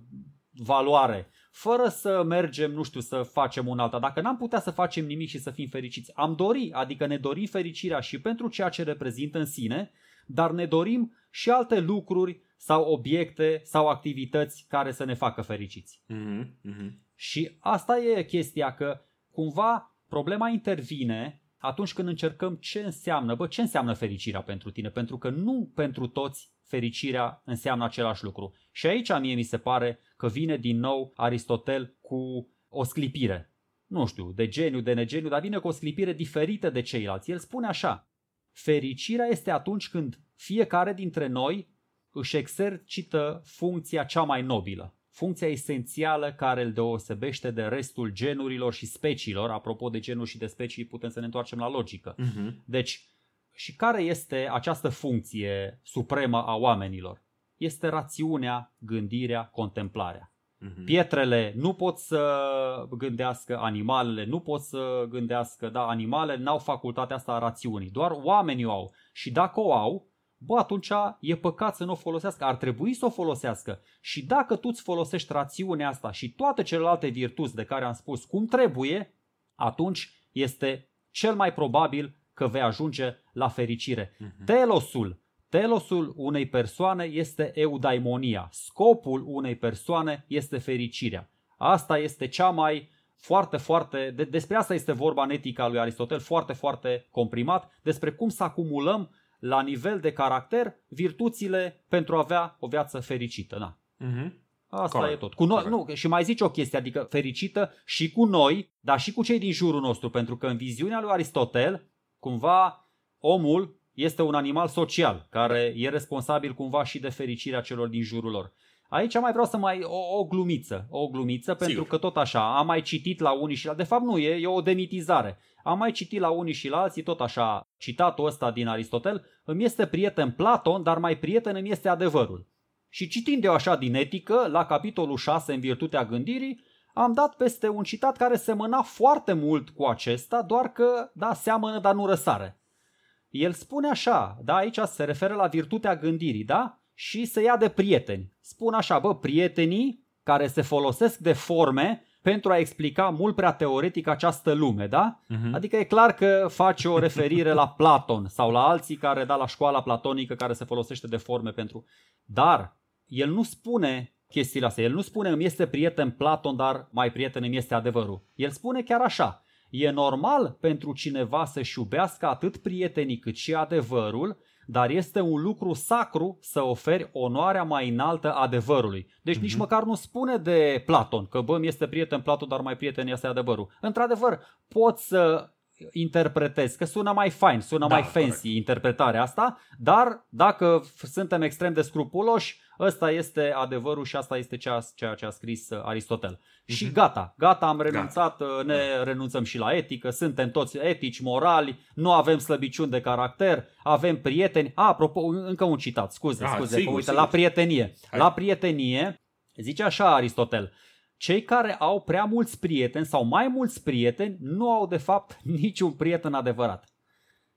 valoare, fără să mergem, nu știu, să facem un alta. Dacă n-am putea să facem nimic și să fim fericiți, am dori, adică ne dorim fericirea și pentru ceea ce reprezintă în sine, dar ne dorim și alte lucruri sau obiecte sau activități care să ne facă fericiți. Mm-hmm. Mm-hmm. Și asta e chestia că cumva problema intervine atunci când încercăm ce înseamnă, bă, ce înseamnă fericirea pentru tine, pentru că nu pentru toți fericirea înseamnă același lucru. Și aici mie mi se pare că vine din nou Aristotel cu o sclipire. Nu știu, de geniu, de negeniu, dar vine cu o sclipire diferită de ceilalți. El spune așa, fericirea este atunci când fiecare dintre noi își exercită funcția cea mai nobilă, funcția esențială care îl deosebește de restul genurilor și speciilor. Apropo de genuri și de specii, putem să ne întoarcem la logică. Uh-huh. Deci, și care este această funcție supremă a oamenilor? Este rațiunea, gândirea, contemplarea. Uh-huh. Pietrele nu pot să gândească, animalele nu pot să gândească, da, animalele n-au facultatea asta a rațiunii, doar oamenii o au. Și dacă o au, bă, atunci e păcat să nu o folosească, ar trebui să o folosească. Și dacă tu îți folosești rațiunea asta și toate celelalte virtuți de care am spus cum trebuie, atunci este cel mai probabil că vei ajunge la fericire. Uh-huh. Telosul, telosul unei persoane este eudaimonia. Scopul unei persoane este fericirea. Asta este cea mai foarte, foarte, de, despre asta este vorba în etica lui Aristotel, foarte, foarte comprimat, despre cum să acumulăm la nivel de caracter virtuțile pentru a avea o viață fericită. Na. Uh-huh. Asta Corect. e tot. Cu noi, nu, și mai zici o chestie, adică fericită și cu noi, dar și cu cei din jurul nostru, pentru că în viziunea lui Aristotel, cumva omul este un animal social care e responsabil cumva și de fericirea celor din jurul lor. Aici mai vreau să mai o, o glumiță, o glumiță, pentru Sigur. că tot așa, am mai citit la unii și la... De fapt nu, e, e o demitizare. Am mai citit la unii și la alții, tot așa, citatul ăsta din Aristotel, îmi este prieten Platon, dar mai prieten îmi este adevărul. Și citind eu așa din etică, la capitolul 6 în virtutea gândirii, am dat peste un citat care semăna foarte mult cu acesta, doar că, da, seamănă, dar nu răsare. El spune așa, da, aici se referă la virtutea gândirii, da? Și se ia de prieteni. Spun așa, bă, prietenii care se folosesc de forme pentru a explica mult prea teoretic această lume, da? Uh-huh. Adică e clar că face o referire la Platon sau la alții care da la școala platonică care se folosește de forme pentru... Dar el nu spune chestiile astea. El nu spune îmi este prieten Platon, dar mai prieten îmi este adevărul. El spune chiar așa. E normal pentru cineva să-și iubească atât prietenii cât și adevărul, dar este un lucru sacru să oferi onoarea mai înaltă adevărului. Deci uh-huh. nici măcar nu spune de Platon, că bă, mi este prieten Platon, dar mai prieten este adevărul. Într-adevăr, poți să interpretezi, că sună mai fain, sună da, mai fancy corect. interpretarea asta, dar dacă suntem extrem de scrupuloși, ăsta este adevărul și asta este ceea, ceea ce a scris uh, Aristotel. Uh-huh. Și mhm. gata, gata, am renunțat, gata. Uh, ne da. renunțăm și la etică, suntem toți etici, morali, nu avem slăbiciuni de caracter, avem prieteni. A, apropo, încă un citat, scuze, ah, scuze, sigur, uite, sigur. la prietenie. Hai. La prietenie, zice așa Aristotel, cei care au prea mulți prieteni sau mai mulți prieteni nu au de fapt niciun prieten adevărat.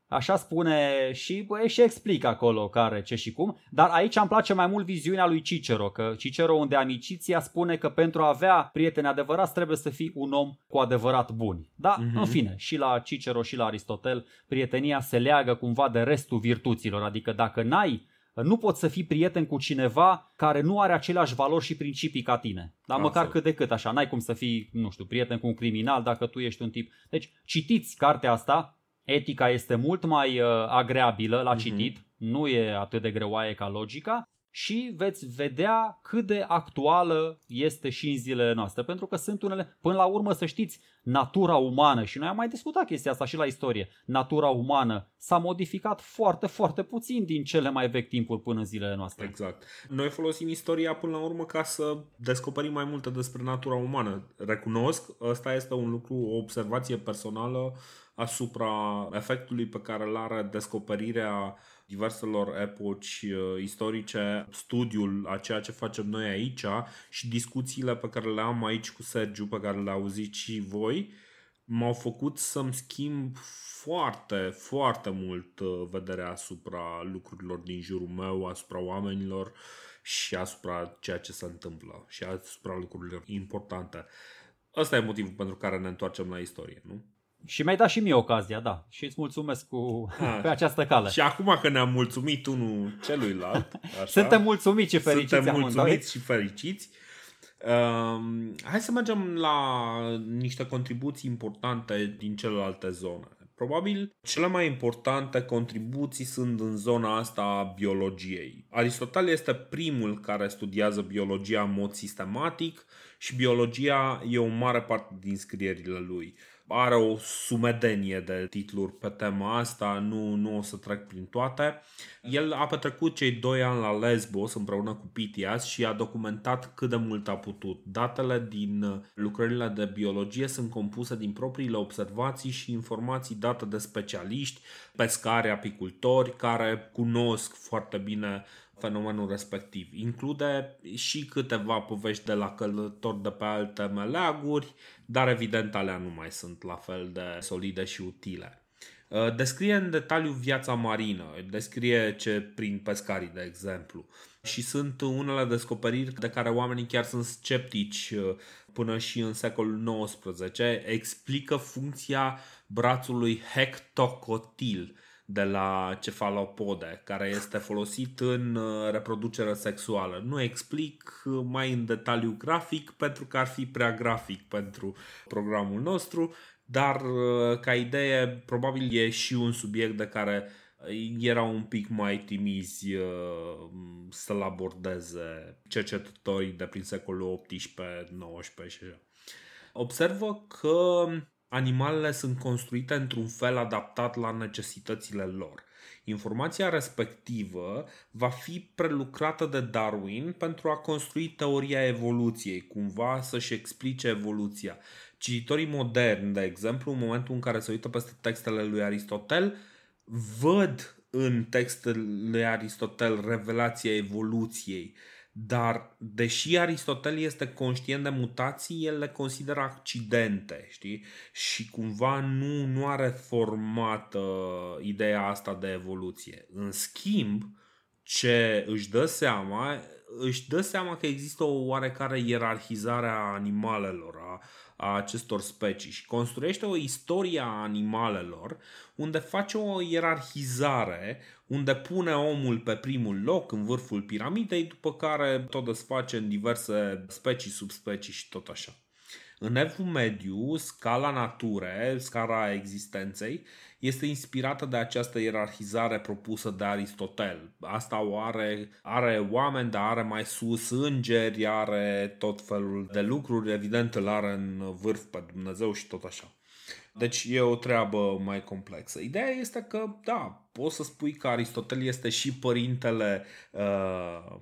Așa spune și, bă, și explică acolo care, ce și cum, dar aici îmi place mai mult viziunea lui Cicero, că Cicero unde amiciția spune că pentru a avea prieteni adevărați trebuie să fii un om cu adevărat bun. Da, uh-huh. în fine, și la Cicero și la Aristotel, prietenia se leagă cumva de restul virtuților, adică dacă n-ai nu poți să fii prieten cu cineva care nu are aceleași valori și principii ca tine. Dar măcar cât de cât așa. N-ai cum să fii, nu știu, prieten cu un criminal dacă tu ești un tip. Deci citiți cartea asta. Etica este mult mai uh, agreabilă la uh-huh. citit. Nu e atât de greoaie ca logica. Și veți vedea cât de actuală este și în zilele noastre. Pentru că sunt unele, până la urmă să știți, natura umană, și noi am mai discutat chestia asta și la istorie, natura umană s-a modificat foarte, foarte puțin din cele mai vechi timpuri până în zilele noastre. Exact. Noi folosim istoria până la urmă ca să descoperim mai multe despre natura umană. Recunosc, ăsta este un lucru, o observație personală asupra efectului pe care îl are descoperirea diverselor epoci uh, istorice, studiul a ceea ce facem noi aici și discuțiile pe care le am aici cu Sergiu, pe care le auziți și voi, m-au făcut să-mi schimb foarte, foarte mult uh, vederea asupra lucrurilor din jurul meu, asupra oamenilor și asupra ceea ce se întâmplă și asupra lucrurilor importante. Ăsta e motivul pentru care ne întoarcem la istorie, nu? Și mi-ai dat și mie ocazia, da. Și îți mulțumesc cu, A, pe această cale. Și acum că ne-am mulțumit unul celuilalt, așa, suntem mulțumiți și fericiți Suntem mulțumiți și fericiți. Uh, hai să mergem la niște contribuții importante din celelalte zone. Probabil cele mai importante contribuții sunt în zona asta a biologiei. Aristotel este primul care studiază biologia în mod sistematic și biologia e o mare parte din scrierile lui are o sumedenie de titluri pe tema asta, nu, nu o să trec prin toate. El a petrecut cei doi ani la Lesbos împreună cu Pitias și a documentat cât de mult a putut. Datele din lucrările de biologie sunt compuse din propriile observații și informații date de specialiști, pescari, apicultori, care cunosc foarte bine fenomenul respectiv. Include și câteva povești de la călători de pe alte meleaguri, dar evident alea nu mai sunt la fel de solide și utile. Uh, descrie în detaliu viața marină, descrie ce prin pescarii, de exemplu. Și sunt unele descoperiri de care oamenii chiar sunt sceptici uh, până și în secolul XIX. Explică funcția brațului hectocotil, de la cefalopode, care este folosit în uh, reproducere sexuală. Nu explic uh, mai în detaliu grafic pentru că ar fi prea grafic pentru programul nostru, dar uh, ca idee probabil e și un subiect de care era un pic mai timizi să-l abordeze cercetătorii de prin secolul 18-19 și așa. Observă că animalele sunt construite într-un fel adaptat la necesitățile lor. Informația respectivă va fi prelucrată de Darwin pentru a construi teoria evoluției, cumva să-și explice evoluția. Cititorii moderni, de exemplu, în momentul în care se uită peste textele lui Aristotel, văd în textele lui Aristotel revelația evoluției dar, deși Aristotel este conștient de mutații, el le consideră accidente, știi? Și cumva nu, nu are formată ideea asta de evoluție. În schimb, ce își dă seama, își dă seama că există o oarecare ierarhizare a animalelor, a, a acestor specii și construiește o istorie a animalelor unde face o ierarhizare, unde pune omul pe primul loc în vârful piramidei, după care tot desface în diverse specii, subspecii și tot așa. În Evul Mediu, scala nature, scala existenței, este inspirată de această ierarhizare propusă de Aristotel. Asta o are, are oameni, dar are mai sus îngeri, are tot felul de lucruri, evident îl are în vârf pe Dumnezeu și tot așa. Deci e o treabă mai complexă. Ideea este că, da, poți să spui că Aristotel este și părintele, uh,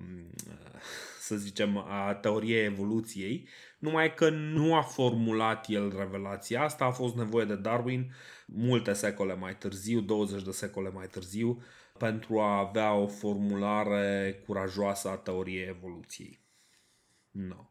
să zicem, a teoriei evoluției, numai că nu a formulat el revelația asta, a fost nevoie de Darwin multe secole mai târziu, 20 de secole mai târziu, pentru a avea o formulare curajoasă a teoriei evoluției. No.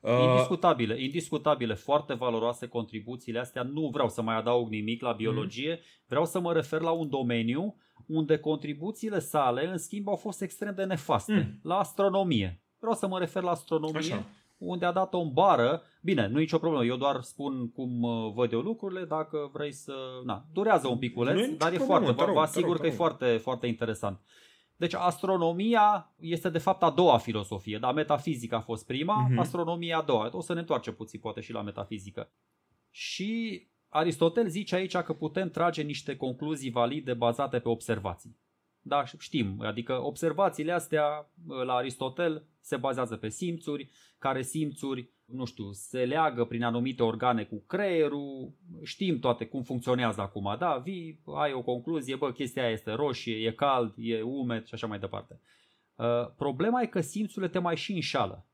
Uh, indiscutabile, indiscutabile, foarte valoroase contribuțiile astea. Nu vreau să mai adaug nimic la biologie, mm. vreau să mă refer la un domeniu unde contribuțiile sale, în schimb, au fost extrem de nefaste. Mm. La astronomie. Vreau să mă refer la astronomie. Așa unde a dat o bară. Bine, nu e nicio problemă, eu doar spun cum uh, văd eu lucrurile, dacă vrei să... Na, durează un piculeț, dar e problemă, foarte, vă asigur că e foarte, foarte interesant. Deci astronomia este de fapt a doua filosofie, dar metafizica a fost prima, uh-huh. astronomia a doua. O să ne întoarcem puțin poate și la metafizică. Și Aristotel zice aici că putem trage niște concluzii valide bazate pe observații. da, știm, adică observațiile astea la Aristotel se bazează pe simțuri, care simțuri, nu știu, se leagă prin anumite organe cu creierul, știm toate cum funcționează acum, da, vii, ai o concluzie, bă, chestia aia este roșie, e cald, e umed și așa mai departe. Uh, problema e că simțurile te mai și înșală.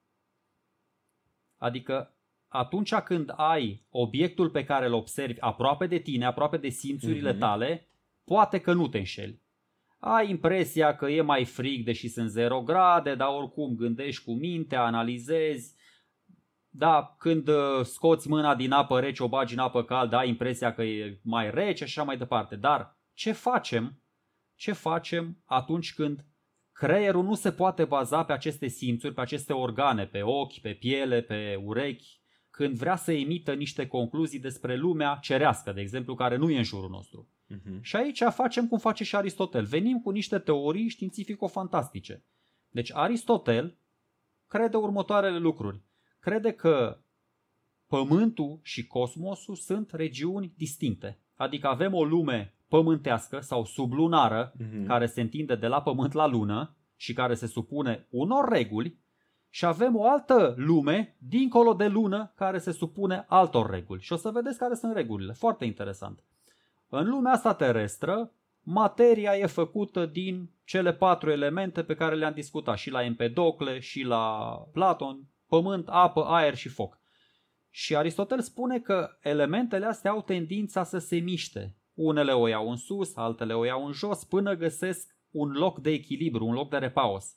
Adică atunci când ai obiectul pe care îl observi aproape de tine, aproape de simțurile mm-hmm. tale, poate că nu te înșeli. Ai impresia că e mai frig deși sunt 0 grade, dar oricum gândești cu minte, analizezi. Da, când uh, scoți mâna din apă rece, o bagi în apă caldă, ai impresia că e mai rece și așa mai departe. Dar ce facem? Ce facem atunci când creierul nu se poate baza pe aceste simțuri, pe aceste organe, pe ochi, pe piele, pe urechi, când vrea să emită niște concluzii despre lumea cerească, de exemplu, care nu e în jurul nostru. Uh-huh. Și aici facem cum face și Aristotel. Venim cu niște teorii științifico-fantastice. Deci Aristotel crede următoarele lucruri. Crede că Pământul și cosmosul sunt regiuni distincte. Adică avem o lume pământească sau sublunară uh-huh. care se întinde de la Pământ la Lună și care se supune unor reguli și avem o altă lume dincolo de lună care se supune altor reguli. Și o să vedeți care sunt regulile. Foarte interesant. În lumea asta terestră, materia e făcută din cele patru elemente pe care le-am discutat și la Empedocle și la Platon, pământ, apă, aer și foc. Și Aristotel spune că elementele astea au tendința să se miște. Unele o iau în sus, altele o iau în jos, până găsesc un loc de echilibru, un loc de repaus.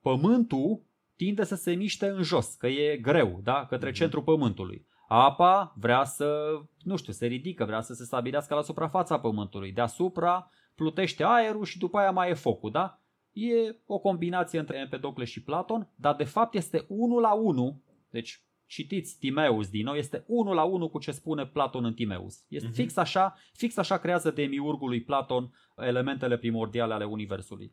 Pământul tinde să se miște în jos, că e greu, da? către mm-hmm. centrul pământului. Apa vrea să, nu știu, se ridică, vrea să se stabilească la suprafața pământului. Deasupra plutește aerul și după aia mai e focul, da? E o combinație între Empedocle și Platon, dar de fapt este 1 la 1, deci citiți Timeus din nou, este 1 la 1 cu ce spune Platon în Timeus. Este uh-huh. fix așa, fix așa creează demiurgul lui Platon elementele primordiale ale universului.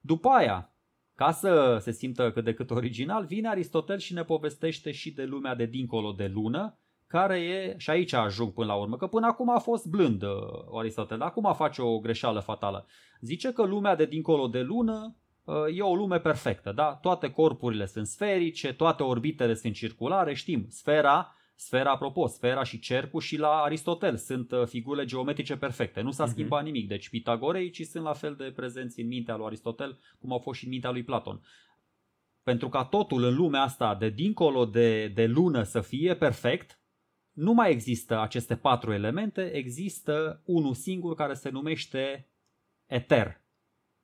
După aia, ca să se simtă cât de cât original, vine Aristotel și ne povestește și de lumea de dincolo de lună, care e, și aici ajung până la urmă, că până acum a fost blând uh, Aristotel, acum face o greșeală fatală. Zice că lumea de dincolo de lună uh, e o lume perfectă, da? Toate corpurile sunt sferice, toate orbitele sunt circulare, știm, sfera Sfera, apropo, sfera și cercul și la Aristotel sunt uh, figurile geometrice perfecte. Nu s-a uh-huh. schimbat nimic. Deci ci sunt la fel de prezenți în mintea lui Aristotel cum au fost și în mintea lui Platon. Pentru ca totul în lumea asta de dincolo de, de lună să fie perfect, nu mai există aceste patru elemente, există unul singur care se numește eter.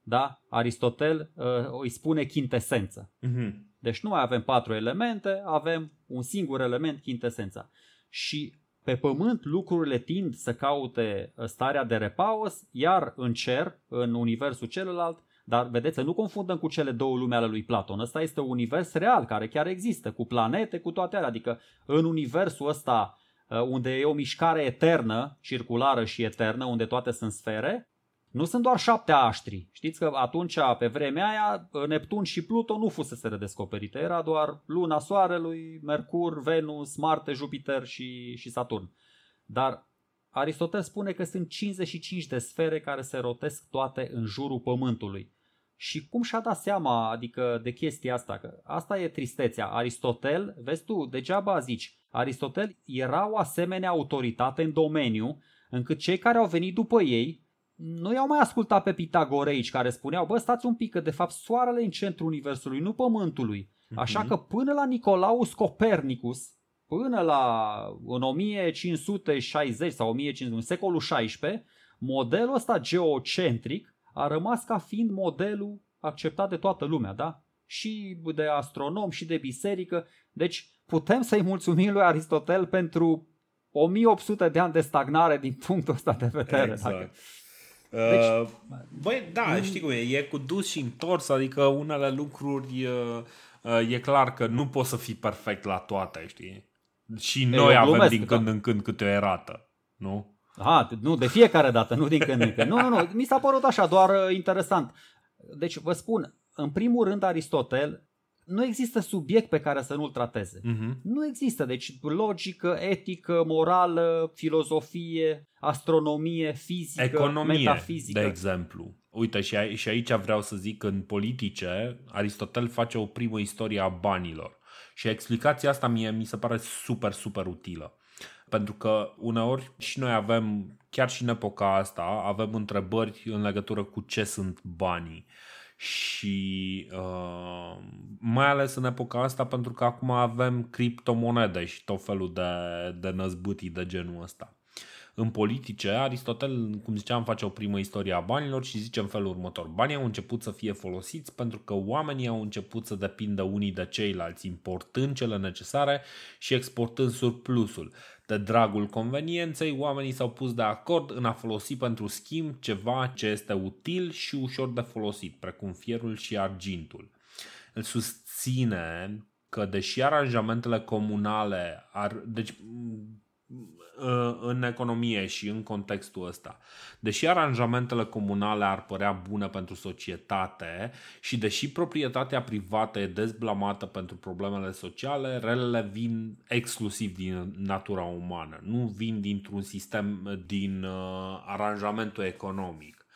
Da? Aristotel uh, îi spune chintesență. Uh-huh. Deci nu mai avem patru elemente, avem un singur element, chintesența. Și pe pământ lucrurile tind să caute uh, starea de repaus, iar în cer, în universul celălalt, dar vedeți, să nu confundăm cu cele două lume ale lui Platon. Ăsta este un univers real care chiar există, cu planete, cu toate alea. Adică în universul ăsta uh, unde e o mișcare eternă, circulară și eternă, unde toate sunt sfere, nu sunt doar șapte aștri. Știți că atunci, pe vremea aia, Neptun și Pluto nu fusese redescoperite. Era doar Luna Soarelui, Mercur, Venus, Marte, Jupiter și, și Saturn. Dar Aristotel spune că sunt 55 de sfere care se rotesc toate în jurul Pământului. Și cum și-a dat seama adică, de chestia asta? Că asta e tristețea. Aristotel, vezi tu, degeaba zici, Aristotel era o asemenea autoritate în domeniu încât cei care au venit după ei nu i-au mai ascultat pe pitagoreici care spuneau, bă, stați un pic, că de fapt soarele e în centrul universului, nu pământului. Așa mhm. că până la Nicolaus Copernicus, până la în 1560 sau 1500, în secolul 16, modelul ăsta geocentric a rămas ca fiind modelul acceptat de toată lumea, da? Și de astronom și de biserică. Deci putem să-i mulțumim lui Aristotel pentru 1800 de ani de stagnare din punctul ăsta de vedere. Exact. Dacă... Deci, uh, băi, da, mm. știi cum e, e cu dus și întors, adică unele lucruri uh, uh, e clar că nu poți să fii perfect la toate, știi? Și noi avem glumesc, din când da. în când câte o erată, nu? Aha, nu, de fiecare dată, nu din când în când. Nu, nu, nu, mi s-a părut așa, doar uh, interesant. Deci, vă spun, în primul rând Aristotel nu există subiect pe care să nu-l trateze. Uh-huh. Nu există. Deci logică, etică, morală, filozofie, astronomie, fizică, Economie, metafizică. de exemplu. uite, și, a, și aici vreau să zic că în politice, Aristotel face o primă istorie a banilor. Și explicația asta mie mi se pare super, super utilă. Pentru că uneori și noi avem, chiar și în epoca asta, avem întrebări în legătură cu ce sunt banii și uh, mai ales în epoca asta pentru că acum avem criptomonede și tot felul de, de năzbâtii de genul ăsta. În politice, Aristotel, cum ziceam, face o primă istorie a banilor și zice în felul următor. Banii au început să fie folosiți pentru că oamenii au început să depindă unii de ceilalți, importând cele necesare și exportând surplusul. De dragul convenienței, oamenii s-au pus de acord în a folosi pentru schimb ceva ce este util și ușor de folosit, precum fierul și argintul. El susține că deși aranjamentele comunale ar, deci Uh, în economie și în contextul ăsta. Deși aranjamentele comunale ar părea bune pentru societate și deși proprietatea privată e dezblamată pentru problemele sociale, relele vin exclusiv din natura umană, nu vin dintr-un sistem din uh, aranjamentul economic.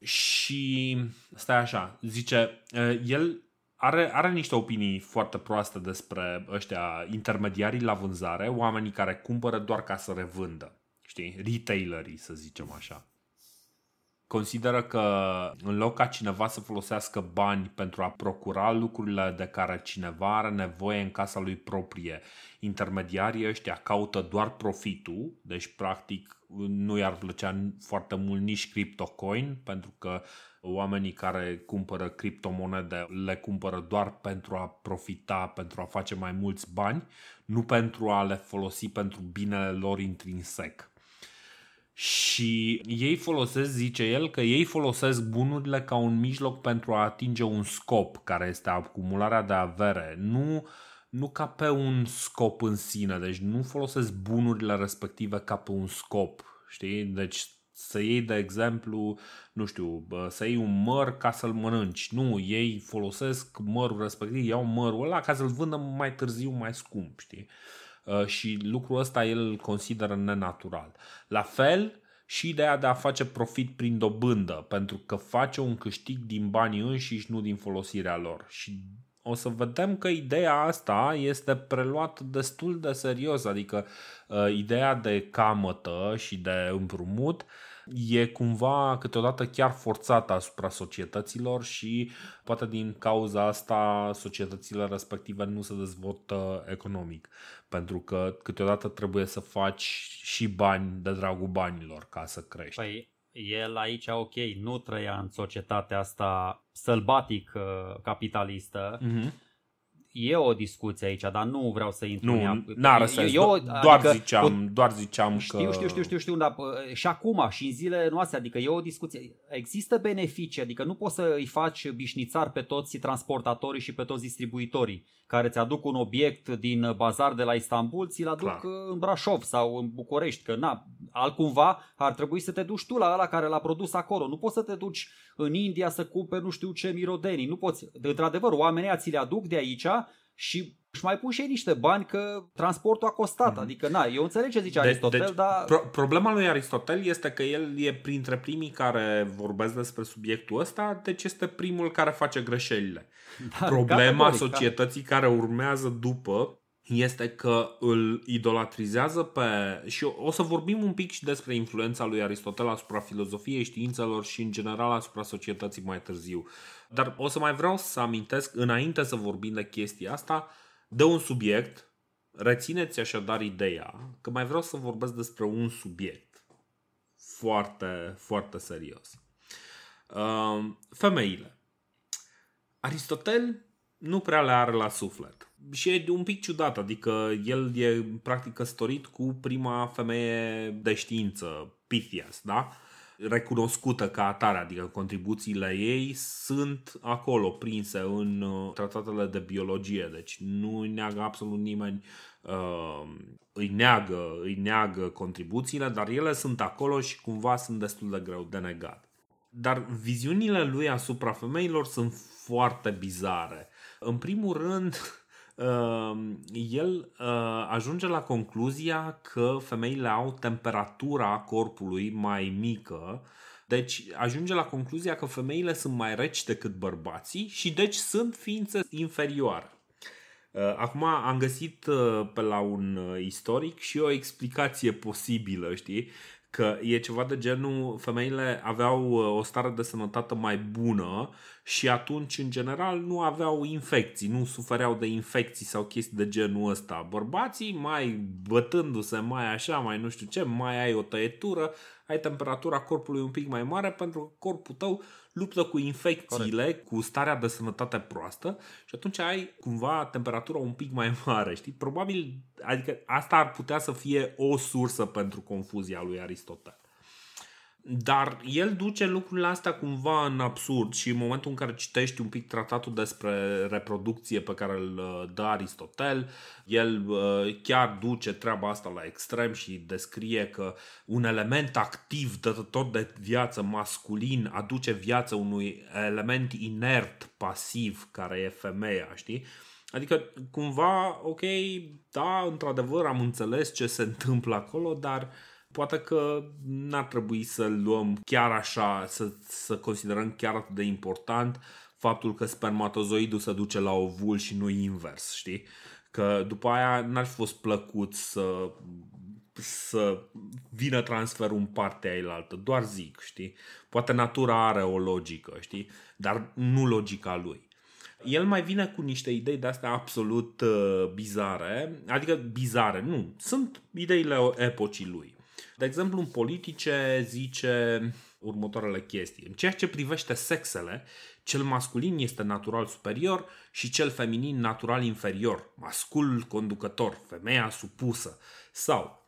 Și stai așa, zice, uh, el are, are niște opinii foarte proaste despre ăștia intermediarii la vânzare, oamenii care cumpără doar ca să revândă. Știi? Retailerii, să zicem așa. Consideră că în loc ca cineva să folosească bani pentru a procura lucrurile de care cineva are nevoie în casa lui proprie, intermediarii ăștia caută doar profitul, deci practic nu i-ar plăcea foarte mult nici CryptoCoin, pentru că oamenii care cumpără criptomonede le cumpără doar pentru a profita, pentru a face mai mulți bani, nu pentru a le folosi pentru binele lor intrinsec. Și ei folosesc, zice el, că ei folosesc bunurile ca un mijloc pentru a atinge un scop, care este acumularea de avere, nu, nu ca pe un scop în sine, deci nu folosesc bunurile respective ca pe un scop, știi? Deci să iei, de exemplu, nu știu, să iei un măr ca să-l mănânci. Nu, ei folosesc mărul respectiv, iau mărul ăla ca să-l vândă mai târziu mai scump, știi? Uh, și lucrul ăsta el îl consideră nenatural. La fel, și ideea de a face profit prin dobândă, pentru că face un câștig din banii înșiși, nu din folosirea lor. Și o să vedem că ideea asta este preluată destul de serios, adică uh, ideea de camătă și de împrumut e cumva câteodată chiar forțată asupra societăților și poate din cauza asta societățile respective nu se dezvoltă economic. Pentru că câteodată trebuie să faci și bani de dragul banilor ca să crești. Păi el aici, ok, nu trăia în societatea asta sălbatic uh, capitalistă, mm-hmm e o discuție aici, dar nu vreau să intru nu, în ea. N-are sens, eu, adică, doar, ziceam, doar ziceam știu, că... Știu, știu, știu, știu, dar și acum, și în zilele noastre, adică e o discuție. Există beneficii, adică nu poți să îi faci bișnițar pe toți transportatorii și pe toți distribuitorii care ți aduc un obiect din bazar de la Istanbul, ți-l aduc Clar. în Brașov sau în București, că na, altcumva ar trebui să te duci tu la ăla care l-a produs acolo. Nu poți să te duci în India să cumperi nu știu ce mirodenii. Nu poți. Într-adevăr, oamenii ți le aduc de aici și își mai pun și ei niște bani că transportul a costat. Mm-hmm. Adică, na, eu înțeleg ce zice de, Aristotel, deci, dar... Pro- problema lui Aristotel este că el e printre primii care vorbesc despre subiectul ăsta, deci este primul care face greșelile. Da, Problema societății da. care urmează după este că îl idolatrizează pe... Și o să vorbim un pic și despre influența lui Aristotel asupra filozofiei, științelor și în general asupra societății mai târziu. Dar o să mai vreau să amintesc, înainte să vorbim de chestia asta, de un subiect. Rețineți așadar ideea că mai vreau să vorbesc despre un subiect foarte, foarte serios. Uh, femeile. Aristotel nu prea le are la suflet. Și e un pic ciudat, adică el e practic căsătorit cu prima femeie de știință, Pythias, da? recunoscută ca atare, adică contribuțiile ei sunt acolo prinse în uh, tratatele de biologie, deci nu îi neagă absolut nimeni uh, îi neagă, îi neagă contribuțiile, dar ele sunt acolo și cumva sunt destul de greu de negat. Dar viziunile lui asupra femeilor sunt foarte bizare. În primul rând, uh, el uh, ajunge la concluzia că femeile au temperatura corpului mai mică Deci ajunge la concluzia că femeile sunt mai reci decât bărbații și deci sunt ființe inferioare. Uh, acum am găsit uh, pe la un uh, istoric și o explicație posibilă, știi? Că e ceva de genul, femeile aveau o stare de sănătate mai bună și atunci, în general, nu aveau infecții, nu sufereau de infecții sau chestii de genul ăsta. Bărbații, mai bătându-se, mai așa, mai nu știu ce, mai ai o tăietură, ai temperatura corpului un pic mai mare pentru că corpul tău luptă cu infecțiile, Corect. cu starea de sănătate proastă și atunci ai cumva temperatura un pic mai mare, știi? Probabil, adică asta ar putea să fie o sursă pentru confuzia lui Aristotel. Dar el duce lucrurile astea cumva în absurd și în momentul în care citești un pic tratatul despre reproducție pe care îl uh, dă Aristotel, el uh, chiar duce treaba asta la extrem și descrie că un element activ dătător de viață masculin aduce viață unui element inert, pasiv, care e femeia, știi? Adică, cumva, ok, da, într-adevăr am înțeles ce se întâmplă acolo, dar uh, poate că n-ar trebui să luăm chiar așa, să, să considerăm chiar atât de important faptul că spermatozoidul se duce la ovul și nu invers, știi? Că după aia n-ar fi fost plăcut să, să vină transferul în partea ailaltă, doar zic, știi? Poate natura are o logică, știi? Dar nu logica lui. El mai vine cu niște idei de astea absolut uh, bizare, adică bizare, nu, sunt ideile epocii lui. De exemplu, în politice zice următoarele chestii. În ceea ce privește sexele, cel masculin este natural superior și cel feminin natural inferior, masculul conducător, femeia supusă. Sau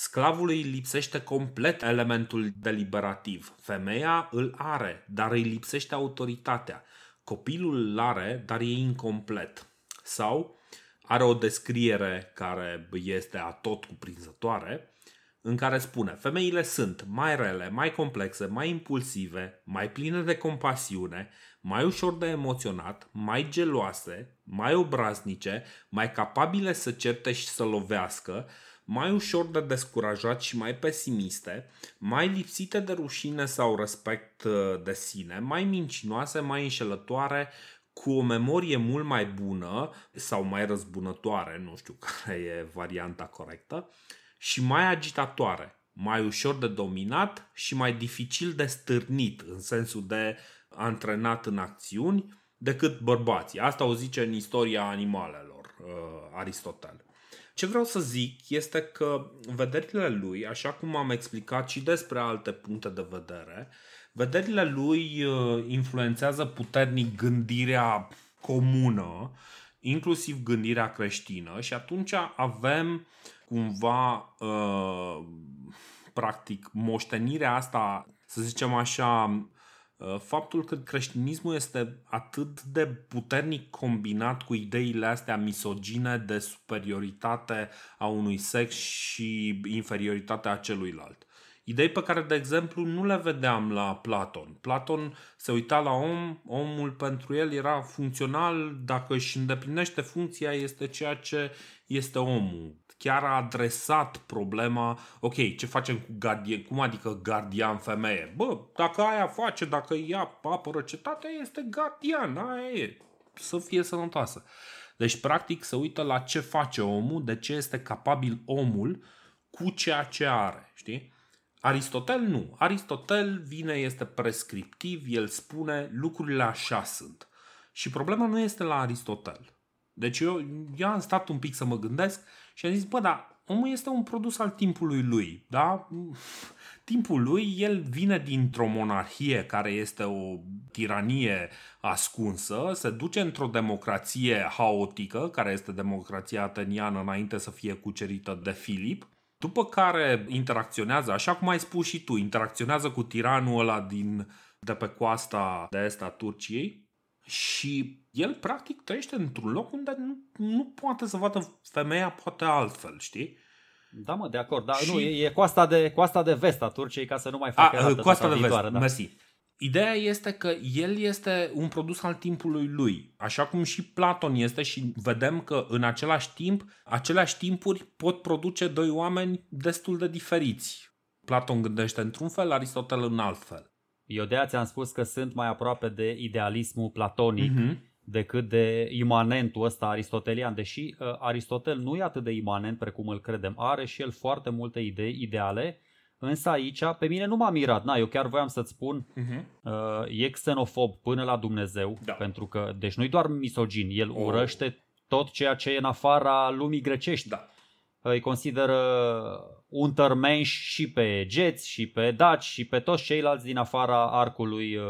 Sclavului lipsește complet elementul deliberativ. Femeia îl are, dar îi lipsește autoritatea. Copilul îl are, dar e incomplet. Sau are o descriere care este atot cuprinzătoare în care spune femeile sunt mai rele, mai complexe, mai impulsive, mai pline de compasiune, mai ușor de emoționat, mai geloase, mai obraznice, mai capabile să certe și să lovească, mai ușor de descurajat și mai pesimiste, mai lipsite de rușine sau respect uh, de sine, mai mincinoase, mai înșelătoare, cu o memorie mult mai bună sau mai răzbunătoare, nu știu care e varianta corectă, și mai agitatoare, mai ușor de dominat și mai dificil de stârnit în sensul de antrenat în acțiuni decât bărbații. Asta o zice în istoria animalelor uh, Aristotel. Ce vreau să zic este că vederile lui, așa cum am explicat și despre alte puncte de vedere, vederile lui uh, influențează puternic gândirea comună, inclusiv gândirea creștină și atunci avem uh, cumva uh, practic moștenirea asta, să zicem așa, uh, faptul că creștinismul este atât de puternic combinat cu ideile astea misogine de superioritate a unui sex și inferioritatea celuilalt. Idei pe care, de exemplu, nu le vedeam la Platon. Platon se uita la om, omul pentru el era funcțional, dacă își îndeplinește funcția, este ceea ce este omul chiar a adresat problema, ok, ce facem cu gardian, cum adică gardian femeie? Bă, dacă aia face, dacă ea apără cetatea, este gardian, aia e, să fie sănătoasă. Deci, practic, se uită la ce face omul, de ce este capabil omul cu ceea ce are, știi? Aristotel nu. Aristotel vine, este prescriptiv, el spune lucrurile așa sunt. Și problema nu este la Aristotel. Deci eu, eu am stat un pic să mă gândesc și am zis, bă, da, omul este un produs al timpului lui, da? Timpul lui, el vine dintr-o monarhie care este o tiranie ascunsă, se duce într-o democrație haotică, care este democrația ateniană înainte să fie cucerită de Filip, după care interacționează, așa cum ai spus și tu, interacționează cu tiranul ăla din, de pe coasta de est a Turciei, și el practic trăiește într-un loc unde nu, nu poate să vadă femeia poate altfel, știi? Da, mă, de acord. Dar și... nu, e, e coasta, de, coasta de vest a Turciei ca să nu mai facă a, Coasta de vest, da. mersi. Ideea este că el este un produs al timpului lui, așa cum și Platon este și vedem că în același timp, aceleași timpuri pot produce doi oameni destul de diferiți. Platon gândește într-un fel, Aristotel în alt fel. Eu de aia ți-am spus că sunt mai aproape de idealismul platonic Mhm. Decât de imanentul ăsta aristotelian, deși uh, Aristotel nu e atât de imanent precum îl credem. Are și el foarte multe idei ideale, însă aici pe mine nu m-a mirat. Na, eu chiar voiam să-ți spun, Mhm. uh, e xenofob până la Dumnezeu, Da. pentru că, deci nu-i doar misogin, el Oh. urăște tot ceea ce e în afara lumii grecești. Da. Îi consideră untermenși și pe geți, și pe daci, și pe toți ceilalți din afara arcului uh,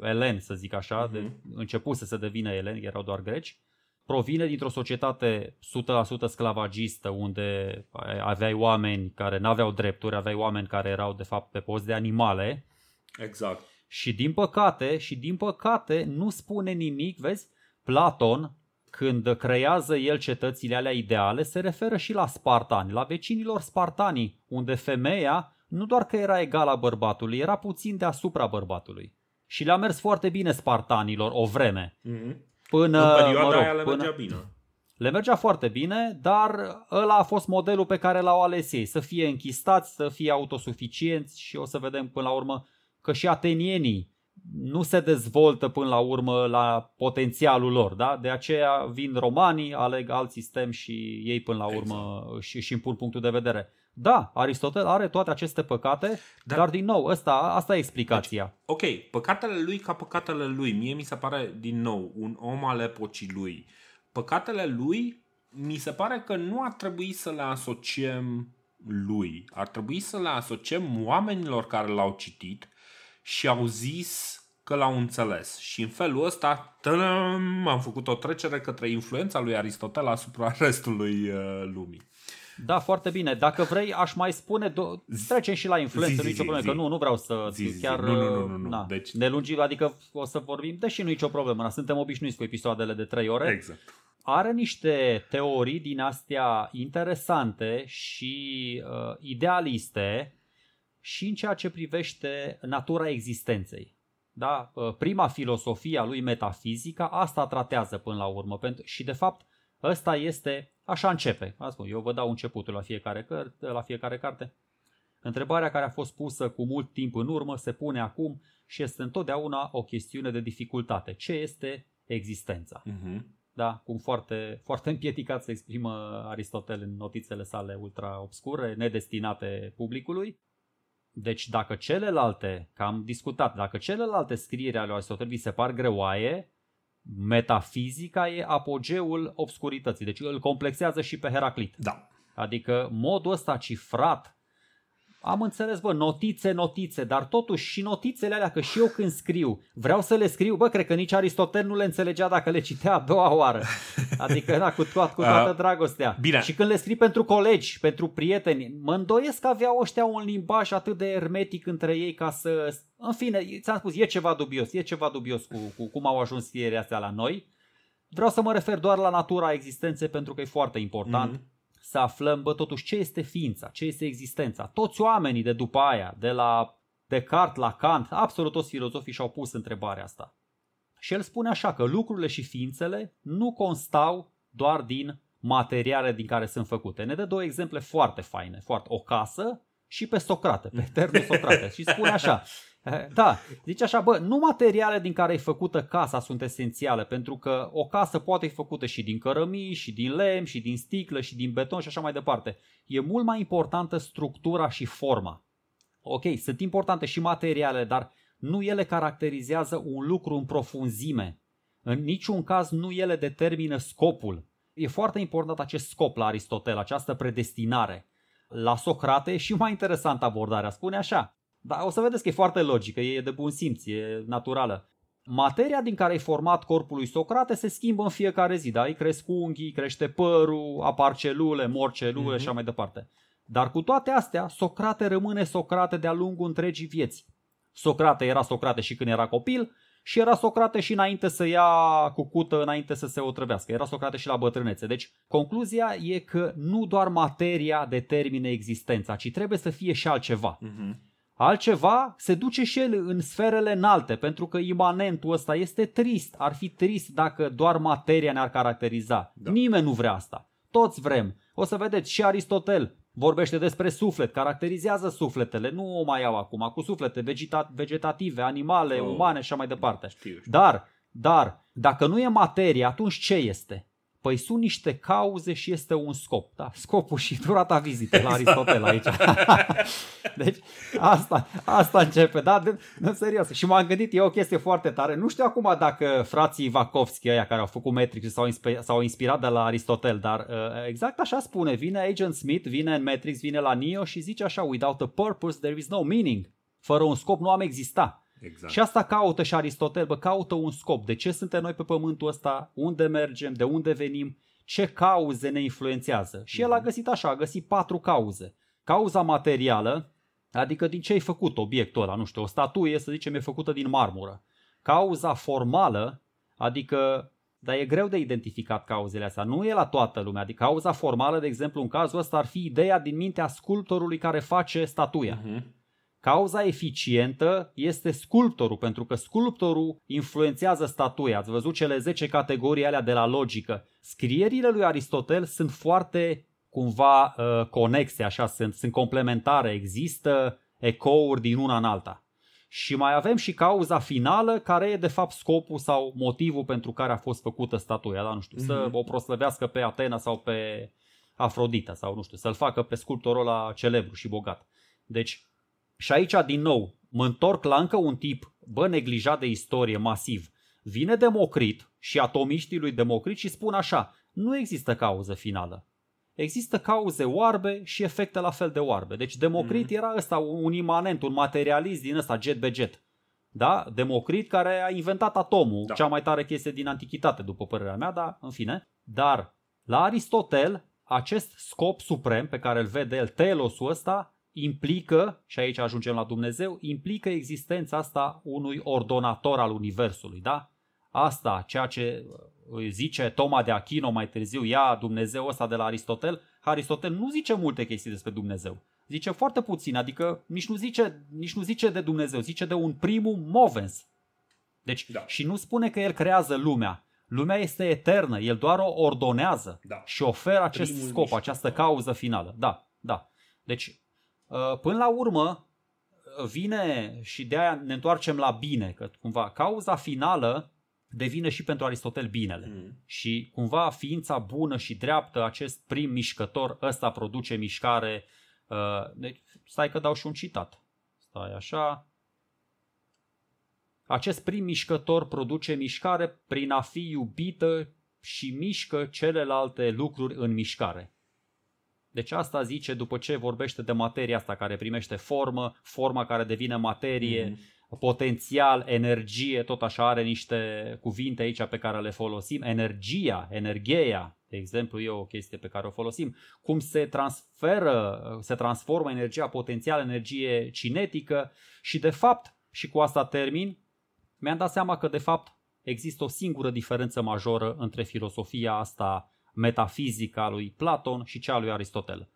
elen, să zic așa, Mhm. de, începuse să devină eleni, erau doar greci. Provine dintr-o societate 100% sclavagistă, unde aveai oameni care nu aveau drepturi, aveai oameni care erau de fapt pe post de animale, Exact. și din păcate, și din păcate nu spune nimic, vezi? Platon, când creează el cetățile alea ideale, se referă și la spartani, la vecinilor spartanii, unde femeia nu doar că era egală bărbatului, era puțin deasupra bărbatului. Și le-a mers foarte bine spartanilor o vreme. Mhm. Până, În perioada mă rog, aia le până, mergea bine. le mergea foarte bine, dar ăla a fost modelul pe care l-au ales ei. Să fie închistați, să fie autosuficienți și o să vedem până la urmă că și atenienii nu se dezvoltă până la urmă la potențialul lor. Da? De aceea vin romanii, aleg alt sistem și ei până la urmă și își impun punctul de vedere. Da, Aristotel are toate aceste păcate, Da. dar, dar din nou, ăsta, asta e explicația. Ok, păcatele lui ca păcatele lui. Mie mi se pare, din nou, un om al epocii lui. Păcatele lui, mi se pare că nu ar trebui să le asociem lui. Ar trebui să le asociem oamenilor care l-au citit și au zis că l-au înțeles. Și în felul ăsta tădăm, am făcut o trecere către influența lui Aristotel asupra restului uh, lumii. Da, foarte bine. Dacă vrei, aș mai spune, do- trecem și la influență, Zi, nu zi, nicio zi, problemă, zi. că nu, nu vreau să Zi, zi, zi. chiar... Nu, nu, nu, nu, nu. Na, Deci- Ne lungim, adică o să vorbim, deși nu e nicio problemă, na, suntem obișnuiți cu episoadele de 3 ore. Exact. Are niște teorii din astea interesante și uh, idealiste și în ceea ce privește natura existenței. Da? Uh, Prima filosofie a lui metafizica asta tratează până la urmă pentru, și de fapt ăsta este, așa începe. Asta spun, eu vă dau începutul la fiecare, căr- la fiecare carte. Întrebarea care a fost pusă cu mult timp în urmă se pune acum și este întotdeauna o chestiune de dificultate. Ce este existența? Mhm. Da, cum foarte, foarte împieticat se exprimă Aristotel în notițele sale ultra obscure, nedestinate publicului. Deci dacă celelalte, că am discutat, dacă celelalte scrieri ale lui Aristotel vi se par greoaie, metafizica e apogeul obscurității. Deci îl complexează și pe Heraclit. Da. Adică modul ăsta cifrat, am înțeles, bă, notițe, notițe, dar totuși și notițele alea, că și eu când scriu, vreau să le scriu, bă, cred că nici Aristotel nu le înțelegea dacă le citea a doua oară. Adică, da, cu, toat, cu toată Uh, dragostea. bine. Și când le scrii pentru colegi, pentru prieteni, mă îndoiesc că aveau ăștia un limbaj atât de ermetic între ei ca să... În fine, ți-am spus, e ceva dubios, e ceva dubios cu, cu cum au ajuns scrierile astea la noi. Vreau să mă refer doar la natura existenței pentru că e foarte important Mhm. Să aflăm, bă, totuși, ce este ființa, ce este existența. Toți oamenii de după aia, de la Descartes la Kant, absolut toți filozofii și-au pus întrebarea asta. Și el spune așa că lucrurile și ființele nu constau doar din materiale din care sunt făcute. Ne dă două exemple foarte faine, foarte o casă și pe Socrate, pe eternul Socrate. și spune așa, da, zice așa, bă, nu materiale din care e făcută casa sunt esențiale, pentru că o casă poate fi făcută și din cărămii, și din lemn, și din sticlă, și din beton și așa mai departe. E mult mai importantă structura și forma. Ok, sunt importante și materiale, dar nu ele caracterizează un lucru în profunzime. În niciun caz nu ele determină scopul. E foarte important acest scop la Aristotel, această predestinare. La Socrate e și mai interesant abordarea, spune așa. Dar o să vedeți că e foarte logică, e de bun simț, e naturală. Materia din care e format corpul lui Socrate se schimbă în fiecare zi, da? Îi cresc unghii, crește părul, apar celule, mor celule Mhm. și așa mai departe. Dar cu toate astea, Socrate rămâne Socrate de-a lungul întregii vieți. Socrate era Socrate și când era copil și era Socrate și înainte să ia cucută, înainte să se otrăvească. Era Socrate și la bătrânețe. Deci, concluzia e că nu doar materia determine existența, ci trebuie să fie și altceva. Mhm. Altceva se duce și el în sferele înalte, pentru că imanentul ăsta este trist. Ar fi trist dacă doar materia ne-ar caracteriza. Da. Nimeni nu vrea asta. Toți vrem. O să vedeți și Aristotel vorbește despre suflet, caracterizează sufletele, nu o mai iau acum, cu suflete vegeta- vegetative, animale, oh, umane și așa mai departe. Știu, știu. Dar, dar, dacă nu e materie, atunci ce este? Păi sunt niște cauze și este un scop. Da? Scopul și durata vizitei la Aristotel aici. deci asta, asta începe, da? De, de, serios. Și m-am gândit, e o chestie foarte tare. Nu știu acum dacă frații Vakovski, ăia care au făcut Matrix s-au, inspirat, s-au inspirat de la Aristotel, dar uh, exact așa spune. Vine Agent Smith, vine în Matrix, vine la Neo și zice așa, without a purpose there is no meaning. Fără un scop nu am exista. Exact. Și asta caută și Aristotel, bă, caută un scop. De ce suntem noi pe pământul ăsta? Unde mergem? De unde venim? Ce cauze ne influențează? Și el a găsit așa, a găsit patru cauze. Cauza materială, adică din ce ai făcut obiectul ăla, nu știu, o statuie, să zicem, e făcută din marmură. Cauza formală, adică dar e greu de identificat cauzele astea. Nu e la toată lumea. Adică cauza formală, de exemplu, în cazul ăsta ar fi ideea din mintea sculptorului care face statuia. Uh-huh. Cauza eficientă este sculptorul, pentru că sculptorul influențează statuia. Ați văzut cele 10 categorii alea de la logică. Scrierile lui Aristotel sunt foarte cumva uh, conexe, așa sunt, sunt complementare, există ecouri din una în alta. Și mai avem și cauza finală, care e de fapt scopul sau motivul pentru care a fost făcută statuia, da? nu știu, mm-hmm. să mhm. o proslăvească pe Atena sau pe Afrodita sau nu știu, să-l facă pe sculptorul ăla celebru și bogat. Deci și aici, din nou, mă întorc la încă un tip, bă, neglijat de istorie, masiv. Vine Democrit și atomiștii lui Democrit și spun așa, nu există cauză finală. Există cauze oarbe și efecte la fel de oarbe. Deci Democrit mm. era ăsta un imanent, un materialist din ăsta, jet be jet. Da? Democrit care a inventat atomul, da. cea mai tare chestie din antichitate, după părerea mea, dar în fine. Dar la Aristotel, acest scop suprem pe care îl vede el, telosul ăsta, implică, și aici ajungem la Dumnezeu, implică existența asta unui ordonator al Universului, da? Asta, ceea ce uh, zice Toma de Achino mai târziu, ia Dumnezeu ăsta de la Aristotel, Aristotel nu zice multe chestii despre Dumnezeu. Zice foarte puțin, adică nici nu zice, nici nu zice de Dumnezeu, zice de un primul movens. Deci, da. și nu spune că el creează lumea. Lumea este eternă, el doar o ordonează da. și oferă acest primul scop, această cauză finală. Da, da. Deci Uh, până la urmă, uh, vine și de aia ne întoarcem la bine, că cumva cauza finală devine și pentru Aristotel binele. Mm. Și cumva ființa bună și dreaptă, acest prim mișcător, ăsta produce mișcare. Uh, deci, stai că dau și un citat. Stai așa. Acest prim mișcător produce mișcare prin a fi iubită și mișcă celelalte lucruri în mișcare. Deci asta zice după ce vorbește de materia asta care primește formă, forma care devine materie, mm-hmm. potențial, energie, tot așa are niște cuvinte aici pe care le folosim. Energia, energia, de exemplu, e o chestie pe care o folosim. Cum se transferă, se transformă energia potențial, energie cinetică și de fapt, și cu asta termin, mi-am dat seama că de fapt există o singură diferență majoră între filosofia asta metafizica lui Platon și cea lui Aristotel.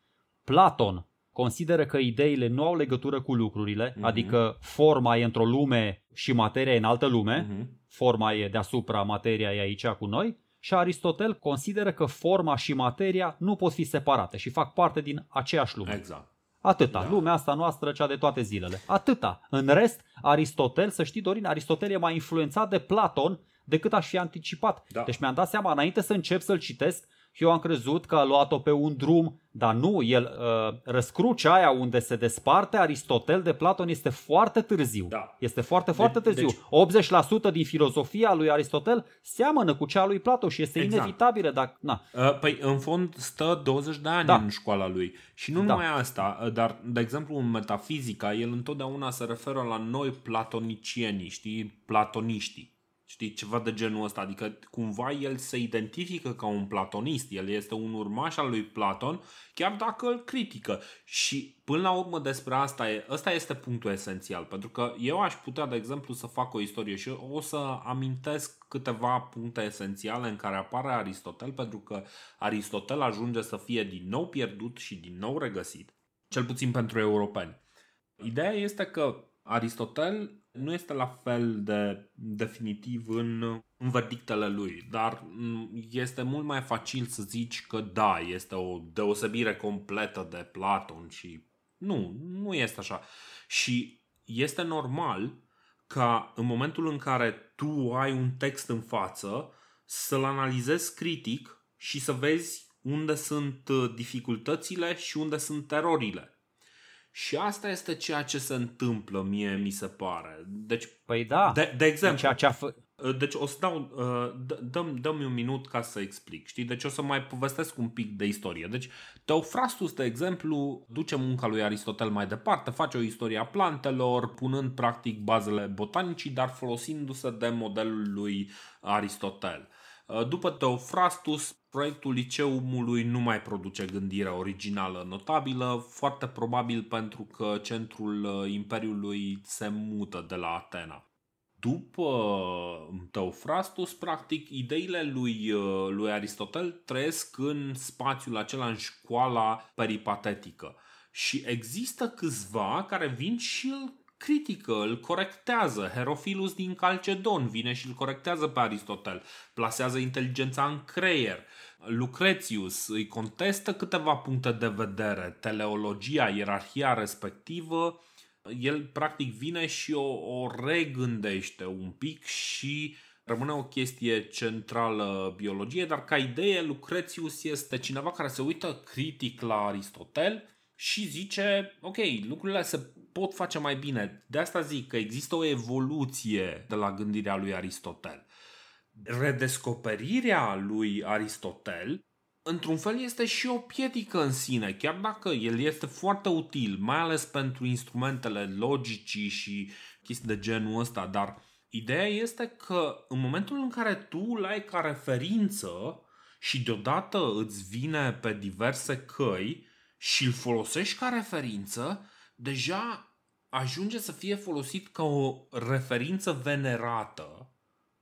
Platon consideră că ideile nu au legătură cu lucrurile, uh-huh. adică forma e într-o lume și materia e în altă lume, uh-huh. forma e deasupra, materia e aici cu noi, și Aristotel consideră că forma și materia nu pot fi separate și fac parte din aceeași lume. Exact. Atâta. Da. Lumea asta noastră, cea de toate zilele. Atâta. În rest, Aristotel, să știi, Dorin, Aristotel e mai influențat de Platon decât aș fi anticipat. Da. Deci mi-am dat seama, înainte să încep să-l citesc, eu am crezut că a luat-o pe un drum, dar nu, el uh, răscrucea aia unde se desparte Aristotel de Platon este foarte târziu. Da. Este foarte, foarte de, târziu. Deci... 80% din filozofia lui Aristotel seamănă cu cea lui Platon și este exact. inevitabilă. Dacă, na. Uh, păi, în fond, stă 20 de ani da. în școala lui. Și nu da. numai asta, uh, dar, de exemplu, în metafizica, el întotdeauna se referă la noi platonicieni, știi, platoniștii. Știi, ceva de genul ăsta. Adică cumva el se identifică ca un platonist. El este un urmaș al lui Platon, chiar dacă îl critică. Și până la urmă despre asta, e, ăsta este punctul esențial. Pentru că eu aș putea, de exemplu, să fac o istorie și o să amintesc câteva puncte esențiale în care apare Aristotel, pentru că Aristotel ajunge să fie din nou pierdut și din nou regăsit. Cel puțin pentru europeni. Ideea este că Aristotel nu este la fel de definitiv în în verdictele lui, dar este mult mai facil să zici că da, este o deosebire completă de Platon și nu, nu este așa. Și este normal ca în momentul în care tu ai un text în față să-l analizezi critic și să vezi unde sunt uh, dificultățile și unde sunt erorile. Și asta este ceea ce se întâmplă, mie mi se pare. Deci, păi da, de, de exemplu, ceea ce a fă... Uh, deci o să dau, uh, dăm, dăm un minut ca să explic, știi? Deci o să mai povestesc un pic de istorie. Deci Teofrastus, de exemplu, duce munca lui Aristotel mai departe, face o istorie a plantelor, punând practic bazele botanicii, dar folosindu-se de modelul lui Aristotel. Uh, după Teofrastus, proiectul liceumului nu mai produce gândire originală notabilă, foarte probabil pentru că centrul imperiului se mută de la Atena după Teofrastus, practic, ideile lui, uh, lui Aristotel trăiesc în spațiul acela, în școala peripatetică. Și există câțiva care vin și îl critică, îl corectează. Herofilus din Calcedon vine și îl corectează pe Aristotel. Plasează inteligența în creier. Lucretius îi contestă câteva puncte de vedere. Teleologia, ierarhia respectivă el practic vine și o, o regândește un pic și rămâne o chestie centrală biologie, dar ca idee Lucretius este cineva care se uită critic la Aristotel și zice, ok, lucrurile se pot face mai bine. De asta zic că există o evoluție de la gândirea lui Aristotel. Redescoperirea lui Aristotel într-un fel este și o piedică în sine, chiar dacă el este foarte util, mai ales pentru instrumentele logicii și chestii de genul ăsta, dar ideea este că în momentul în care tu îl ai ca referință și deodată îți vine pe diverse căi și îl folosești ca referință, deja ajunge să fie folosit ca o referință venerată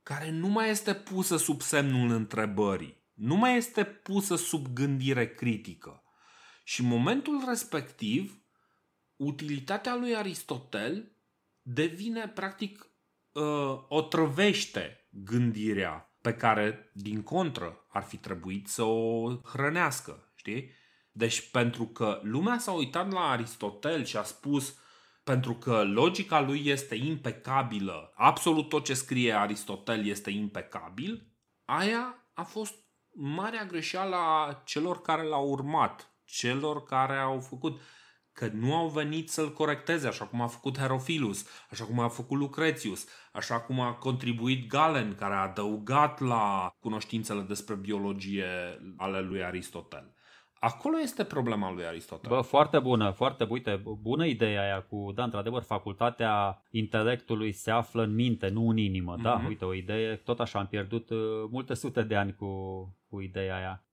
care nu mai este pusă sub semnul întrebării nu mai este pusă sub gândire critică. Și în momentul respectiv, utilitatea lui Aristotel devine practic uh, o trăvește gândirea pe care, din contră, ar fi trebuit să o hrănească. Știi? Deci pentru că lumea s-a uitat la Aristotel și a spus pentru că logica lui este impecabilă, absolut tot ce scrie Aristotel este impecabil, aia a fost marea greșeală a celor care l-au urmat, celor care au făcut că nu au venit să-l corecteze, așa cum a făcut Herofilus, așa cum a făcut Lucretius, așa cum a contribuit Galen, care a adăugat la cunoștințele despre biologie ale lui Aristotel. Acolo este problema lui Aristotel. Bă, foarte bună, foarte uite, bună ideea aia cu, da, într-adevăr, facultatea intelectului se află în minte, nu în inimă. Mm-hmm. Da, mhm. uite, o idee, tot așa am pierdut uh, multe sute de ani cu, cu ideea aia.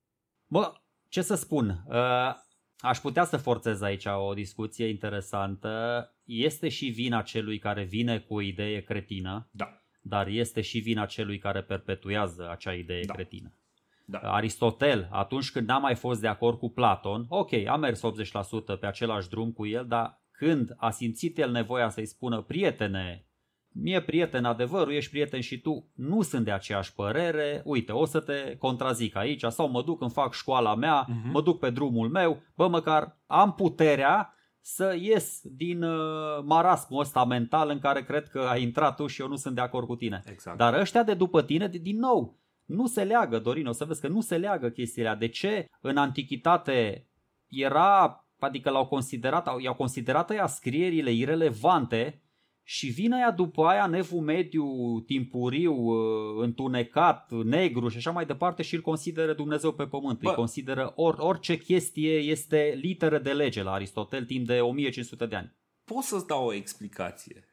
Bă, ce să spun, uh, aș putea să forțez aici o discuție interesantă. Este și vina celui care vine cu o idee cretină, da. dar este și vina celui care perpetuează acea idee da. cretină. Da. Aristotel, atunci când n-a mai fost de acord cu Platon, ok, a mers 80% pe același drum cu el, dar când a simțit el nevoia să-i spună, prietene, mie prieten adevărul, ești prieten și tu, nu sunt de aceeași părere, uite, o să te contrazic aici sau mă duc, îmi fac școala mea, uh-huh. mă duc pe drumul meu, bă, măcar am puterea să ies din uh, marasmul ăsta mental în care cred că ai intrat tu și eu nu sunt de acord cu tine. Exact. Dar ăștia de după tine, din nou, nu se leagă, Dorin, o să vezi că nu se leagă chestiile De ce în antichitate era, adică l-au considerat, i-au considerat ea scrierile irelevante și vine ea după aia nevul mediu, timpuriu, uh, întunecat, negru și așa mai departe și îl consideră Dumnezeu pe pământ. Bă. Îi consideră or, orice chestie este literă de lege la Aristotel timp de 1500 de ani. Pot să-ți dau o explicație.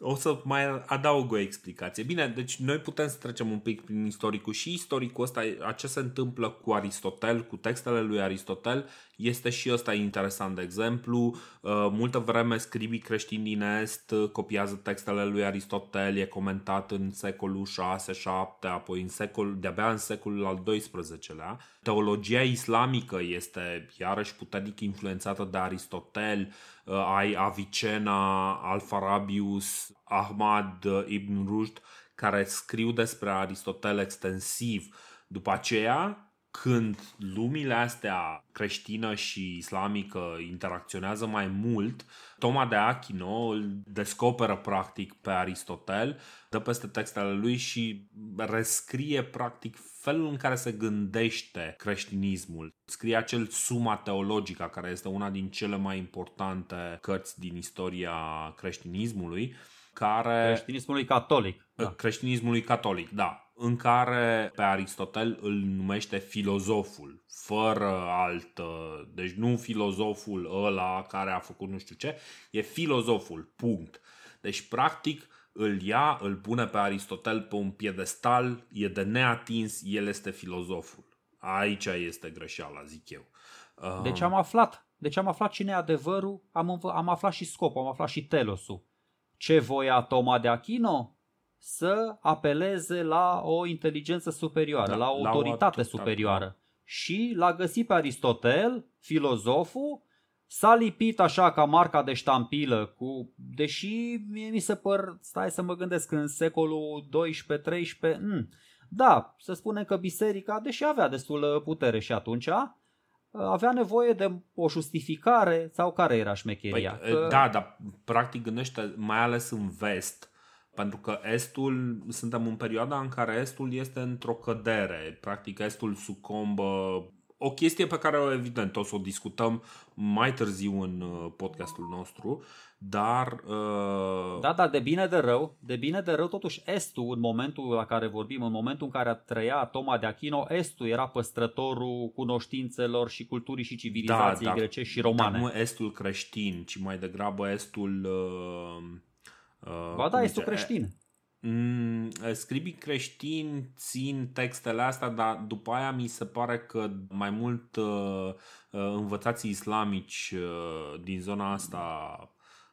O să mai adaug o explicație. Bine, deci noi putem să trecem un pic prin istoricul și istoricul ăsta, a ce se întâmplă cu Aristotel, cu textele lui Aristotel, este și ăsta interesant. De exemplu, uh, multă vreme scribii creștini din Est uh, copiază textele lui Aristotel, e comentat în secolul 6-7, apoi în secol, de-abia în secolul al XII-lea. Teologia islamică este iarăși puternic influențată de Aristotel, uh, ai Avicena, Alfarabius, Ahmad ibn Rushd, care scriu despre Aristotel extensiv. După aceea, când lumile astea creștină și islamică interacționează mai mult, Toma de Achino îl descoperă practic pe Aristotel, dă peste textele lui și rescrie practic felul în care se gândește creștinismul. Scrie acel Suma Teologica, care este una din cele mai importante cărți din istoria creștinismului, care... Creștinismului catolic. Da. Creștinismului catolic, da în care pe Aristotel îl numește filozoful, fără alt, deci nu filozoful ăla care a făcut nu știu ce, e filozoful, punct. Deci practic îl ia, îl pune pe Aristotel pe un piedestal, e de neatins, el este filozoful. Aici este greșeala, zic eu. Deci am aflat. Deci am aflat cine e adevărul, am, am aflat și scopul, am aflat și telosul. Ce voia Toma de Achino? Să apeleze la o inteligență superioară, da, la o autoritate la o superioară. Da. Și l-a găsit pe Aristotel, filozoful, s-a lipit așa ca marca de ștampilă cu, deși mie mi se păr, stai să mă gândesc, în secolul 12-13, mm, da, să spunem că biserica, deși avea destul putere și atunci, avea nevoie de o justificare sau care era șmecheria? Păi, că... Da, dar practic gândește, mai ales în vest, pentru că Estul, suntem în perioada în care Estul este într-o cădere. Practic Estul sucombă o chestie pe care, evident, o să o discutăm mai târziu în uh, podcastul nostru, dar... Uh... Da, da, de bine de rău, de bine de rău, totuși Estul, în momentul la care vorbim, în momentul în care a trăia Toma de Achino, Estul era păstrătorul cunoștințelor și culturii și civilizației da, grecești și romane. Dar nu Estul creștin, ci mai degrabă Estul... Uh Uh, ba da, este creștin. Mm, scribii creștini țin textele astea, dar după aia mi se pare că mai mult uh, uh, învățații islamici uh, din zona asta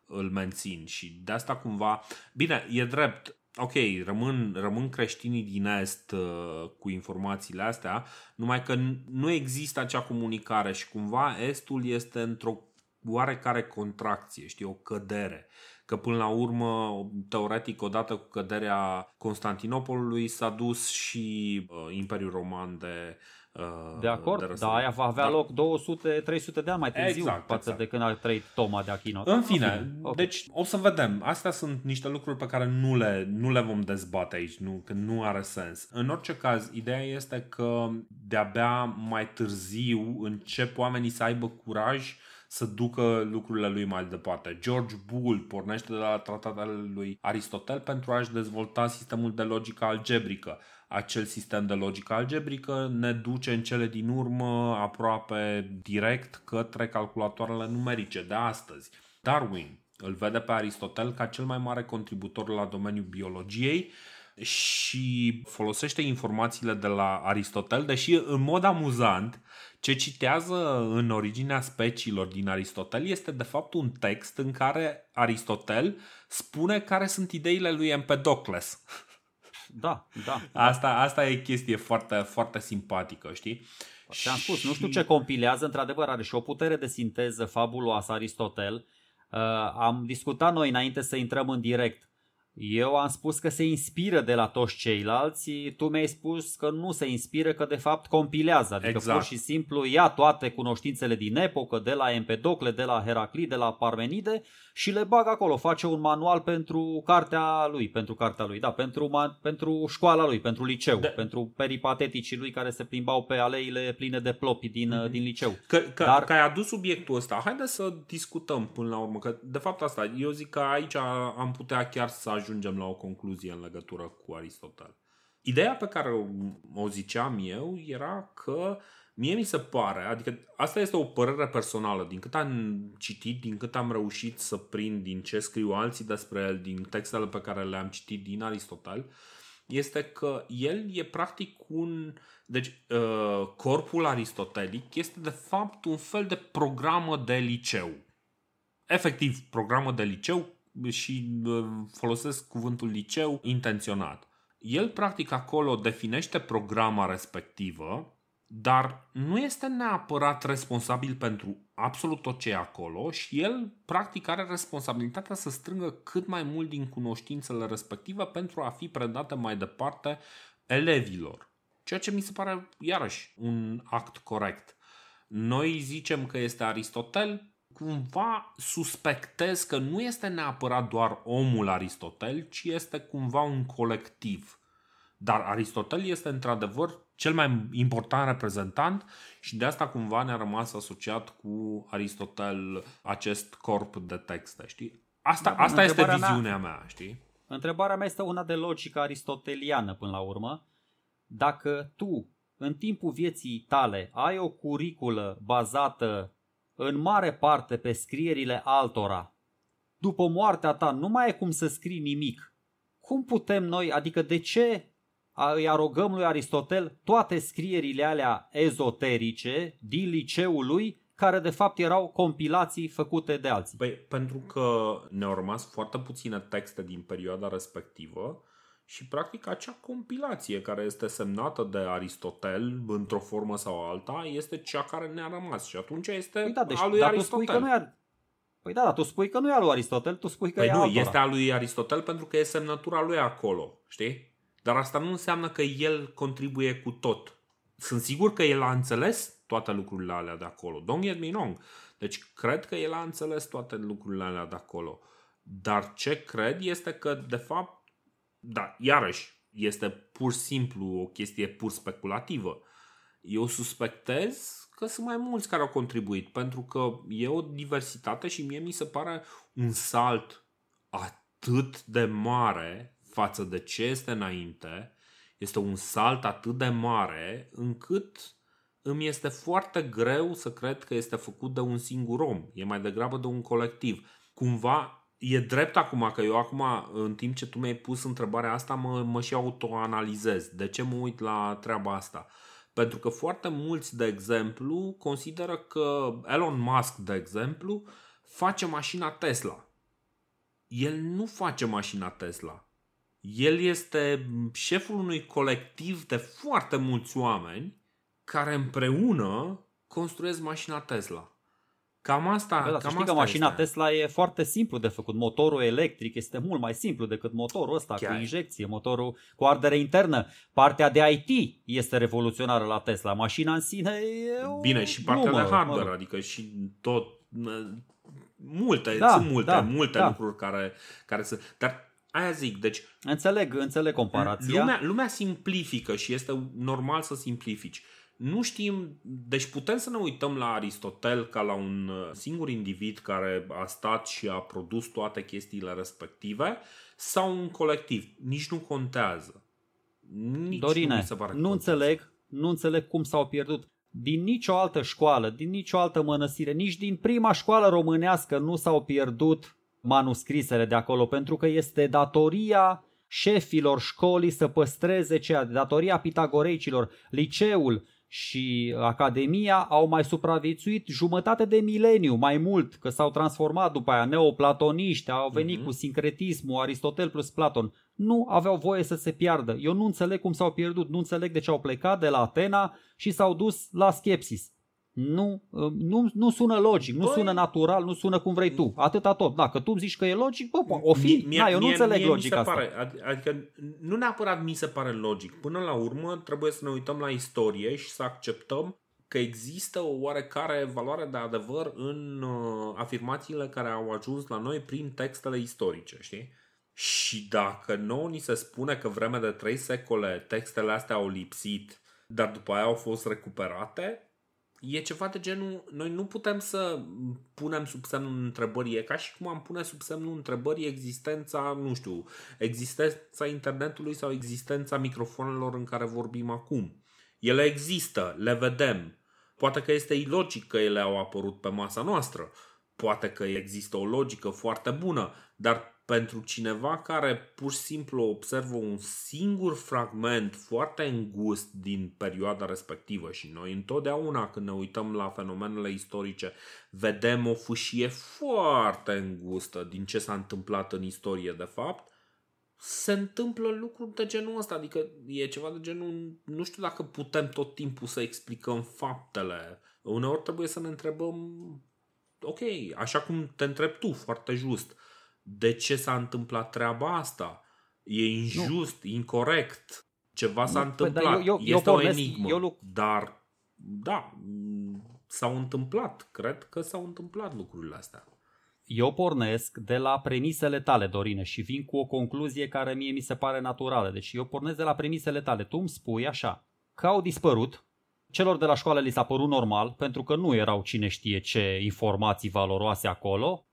îl mențin și de asta cumva... Bine, e drept, ok, rămân, rămân creștinii din Est uh, cu informațiile astea, numai că nu există acea comunicare și cumva Estul este într-o oarecare contracție, știi, o cădere că până la urmă, teoretic, odată cu căderea Constantinopolului s-a dus și uh, Imperiul Roman de uh, De acord, de dar aia va avea dar... loc 200-300 de ani mai târziu exact, față exact. de când a trăit Toma de Achino. În fine, okay. deci o să vedem. Astea sunt niște lucruri pe care nu le, nu le vom dezbate aici, nu, că nu are sens. În orice caz, ideea este că de-abia mai târziu încep oamenii să aibă curaj să ducă lucrurile lui mai departe. George Boole pornește de la tratatele lui Aristotel pentru a-și dezvolta sistemul de logică algebrică. Acel sistem de logică algebrică ne duce în cele din urmă aproape direct către calculatoarele numerice de astăzi. Darwin îl vede pe Aristotel ca cel mai mare contributor la domeniul biologiei și folosește informațiile de la Aristotel, deși în mod amuzant ce citează în originea speciilor din Aristotel este de fapt un text în care Aristotel spune care sunt ideile lui Empedocles. Da, da. Asta, asta e chestie foarte, foarte simpatică, știi? Ți-am spus, nu știu ce compilează, într-adevăr are și o putere de sinteză fabuloasă Aristotel. Uh, am discutat noi înainte să intrăm în direct eu am spus că se inspiră de la toți ceilalți, tu mi-ai spus că nu se inspiră, că de fapt compilează, adică exact. pur și simplu ia toate cunoștințele din epocă, de la Empedocle, de la Heraclit, de la Parmenide și le bag acolo, face un manual pentru cartea lui, pentru cartea lui, da, pentru, pentru școala lui, pentru liceu, de... pentru peripateticii lui care se plimbau pe aleile pline de plopi din, mm-hmm. din liceu. Că, că, Dar... că ai adus subiectul ăsta, haideți să discutăm până la urmă, că de fapt asta, eu zic că aici am putea chiar să ajungem la o concluzie în legătură cu Aristotel. Ideea pe care o, o ziceam eu era că mie mi se pare, adică asta este o părere personală, din cât am citit, din cât am reușit să prind din ce scriu alții despre el, din textele pe care le-am citit din Aristotel, este că el e practic un... Deci, uh, corpul aristotelic este de fapt un fel de programă de liceu. Efectiv, programă de liceu și folosesc cuvântul liceu intenționat. El practic acolo definește programa respectivă dar nu este neapărat responsabil pentru absolut tot ce e acolo și el practic are responsabilitatea să strângă cât mai mult din cunoștințele respective pentru a fi predate mai departe elevilor. Ceea ce mi se pare iarăși un act corect. Noi zicem că este Aristotel, cumva suspectez că nu este neapărat doar omul Aristotel, ci este cumva un colectiv. Dar Aristotel este într-adevăr cel mai important reprezentant și de asta cumva ne-a rămas asociat cu Aristotel acest corp de texte, știi? Asta, da, asta este viziunea mea, mea, știi? Întrebarea mea este una de logică aristoteliană până la urmă. Dacă tu, în timpul vieții tale, ai o curiculă bazată în mare parte pe scrierile altora, după moartea ta nu mai e cum să scrii nimic. Cum putem noi, adică de ce îi arogăm lui Aristotel toate scrierile alea ezoterice din liceul lui, care de fapt erau compilații făcute de alții. Păi, pentru că ne-au rămas foarte puține texte din perioada respectivă și practic acea compilație care este semnată de Aristotel într-o formă sau alta este cea care ne-a rămas și atunci este păi da, deci, a lui dar Aristotel. Tu spui că nu e Păi da, dar tu spui că nu e a lui Aristotel, tu spui că păi e nu, altora. este a lui Aristotel pentru că e semnătura lui acolo, știi? Dar asta nu înseamnă că el contribuie cu tot. Sunt sigur că el a înțeles toate lucrurile alea de acolo. Don't get me wrong. Deci cred că el a înțeles toate lucrurile alea de acolo. Dar ce cred este că, de fapt, da, iarăși, este pur și simplu o chestie pur speculativă. Eu suspectez că sunt mai mulți care au contribuit, pentru că e o diversitate și mie mi se pare un salt atât de mare față de ce este înainte, este un salt atât de mare încât îmi este foarte greu să cred că este făcut de un singur om. E mai degrabă de un colectiv. Cumva e drept acum că eu acum, în timp ce tu mi-ai pus întrebarea asta, mă, mă și autoanalizez. De ce mă uit la treaba asta? Pentru că foarte mulți, de exemplu, consideră că Elon Musk, de exemplu, face mașina Tesla. El nu face mașina Tesla. El este șeful unui colectiv de foarte mulți oameni care împreună construiesc mașina Tesla. Cam asta, da, cam știi asta că mașina este. Tesla e foarte simplu de făcut. Motorul electric este mult mai simplu decât motorul ăsta Chiar. cu injecție, motorul cu ardere internă. Partea de IT este revoluționară la Tesla. Mașina în sine e o Bine, și partea glumă, de hardware, mă. adică și tot multe, Da, sunt multe, da, multe da. lucruri care, care sunt. Dar aia zic, deci Înțeleg, înțeleg comparația. lumea, lumea simplifică și este normal să simplifici. Nu știm, deci putem să ne uităm la Aristotel ca la un uh, singur individ care a stat și a produs toate chestiile respective sau un colectiv. Nici nu contează. Nici Dorine, nu, mi se pare că nu contează. înțeleg, nu înțeleg cum s-au pierdut. Din nicio altă școală, din nicio altă mănăstire, nici din prima școală românească nu s-au pierdut manuscrisele de acolo, pentru că este datoria șefilor școlii să păstreze ceea, datoria pitagoreicilor, liceul și Academia au mai supraviețuit jumătate de mileniu, mai mult, că s-au transformat după aia neoplatoniști, au venit Mhm. cu sincretismul, Aristotel plus Platon. Nu aveau voie să se piardă. Eu nu înțeleg cum s-au pierdut, nu înțeleg de ce au plecat de la Atena și s-au dus la Schepsis. Nu, uh, nu, nu sună logic, nu Băi- sună natural, nu sună cum vrei tu. Atâta tot. Dacă tu îmi zici că e logic, bă, po- o fi. Mie- mie- da, eu nu mie- înțeleg mie logica mi se asta. Pare, ad- adică nu neapărat mi se pare logic. Până la urmă trebuie să ne uităm la istorie și să acceptăm că există o oarecare valoare de adevăr în uh, afirmațiile care au ajuns la noi prin textele istorice, știi? Și dacă nouă ni se spune că vreme de trei secole textele astea au lipsit, dar după aia au fost recuperate, e ceva de genul, noi nu putem să punem sub semnul întrebării, e ca și cum am pune sub semnul întrebării existența, nu știu, existența internetului sau existența microfonelor în care vorbim acum. Ele există, le vedem. Poate că este ilogic că ele au apărut pe masa noastră. Poate că există o logică foarte bună, dar pentru cineva care pur și simplu observă un singur fragment foarte îngust din perioada respectivă și noi întotdeauna când ne uităm la fenomenele istorice vedem o fâșie foarte îngustă din ce s-a întâmplat în istorie de fapt, se întâmplă lucruri de genul ăsta, adică e ceva de genul, nu știu dacă putem tot timpul să explicăm faptele. Uneori trebuie să ne întrebăm, ok, așa cum te întrebi tu foarte just, de ce s-a întâmplat treaba asta? E injust, nu. incorrect, ceva s-a nu, întâmplat, păi, eu, eu, este eu pornesc, o enigmă, eu, dar da, s-au întâmplat, cred că s-au întâmplat lucrurile astea eu pornesc de la premisele tale, Dorine, și vin cu o concluzie care mie mi se pare naturală. Deci eu pornesc de la premisele tale. Tu îmi spui așa, că au dispărut, celor de la școală li s-a părut normal, pentru că nu erau cine știe ce informații valoroase acolo,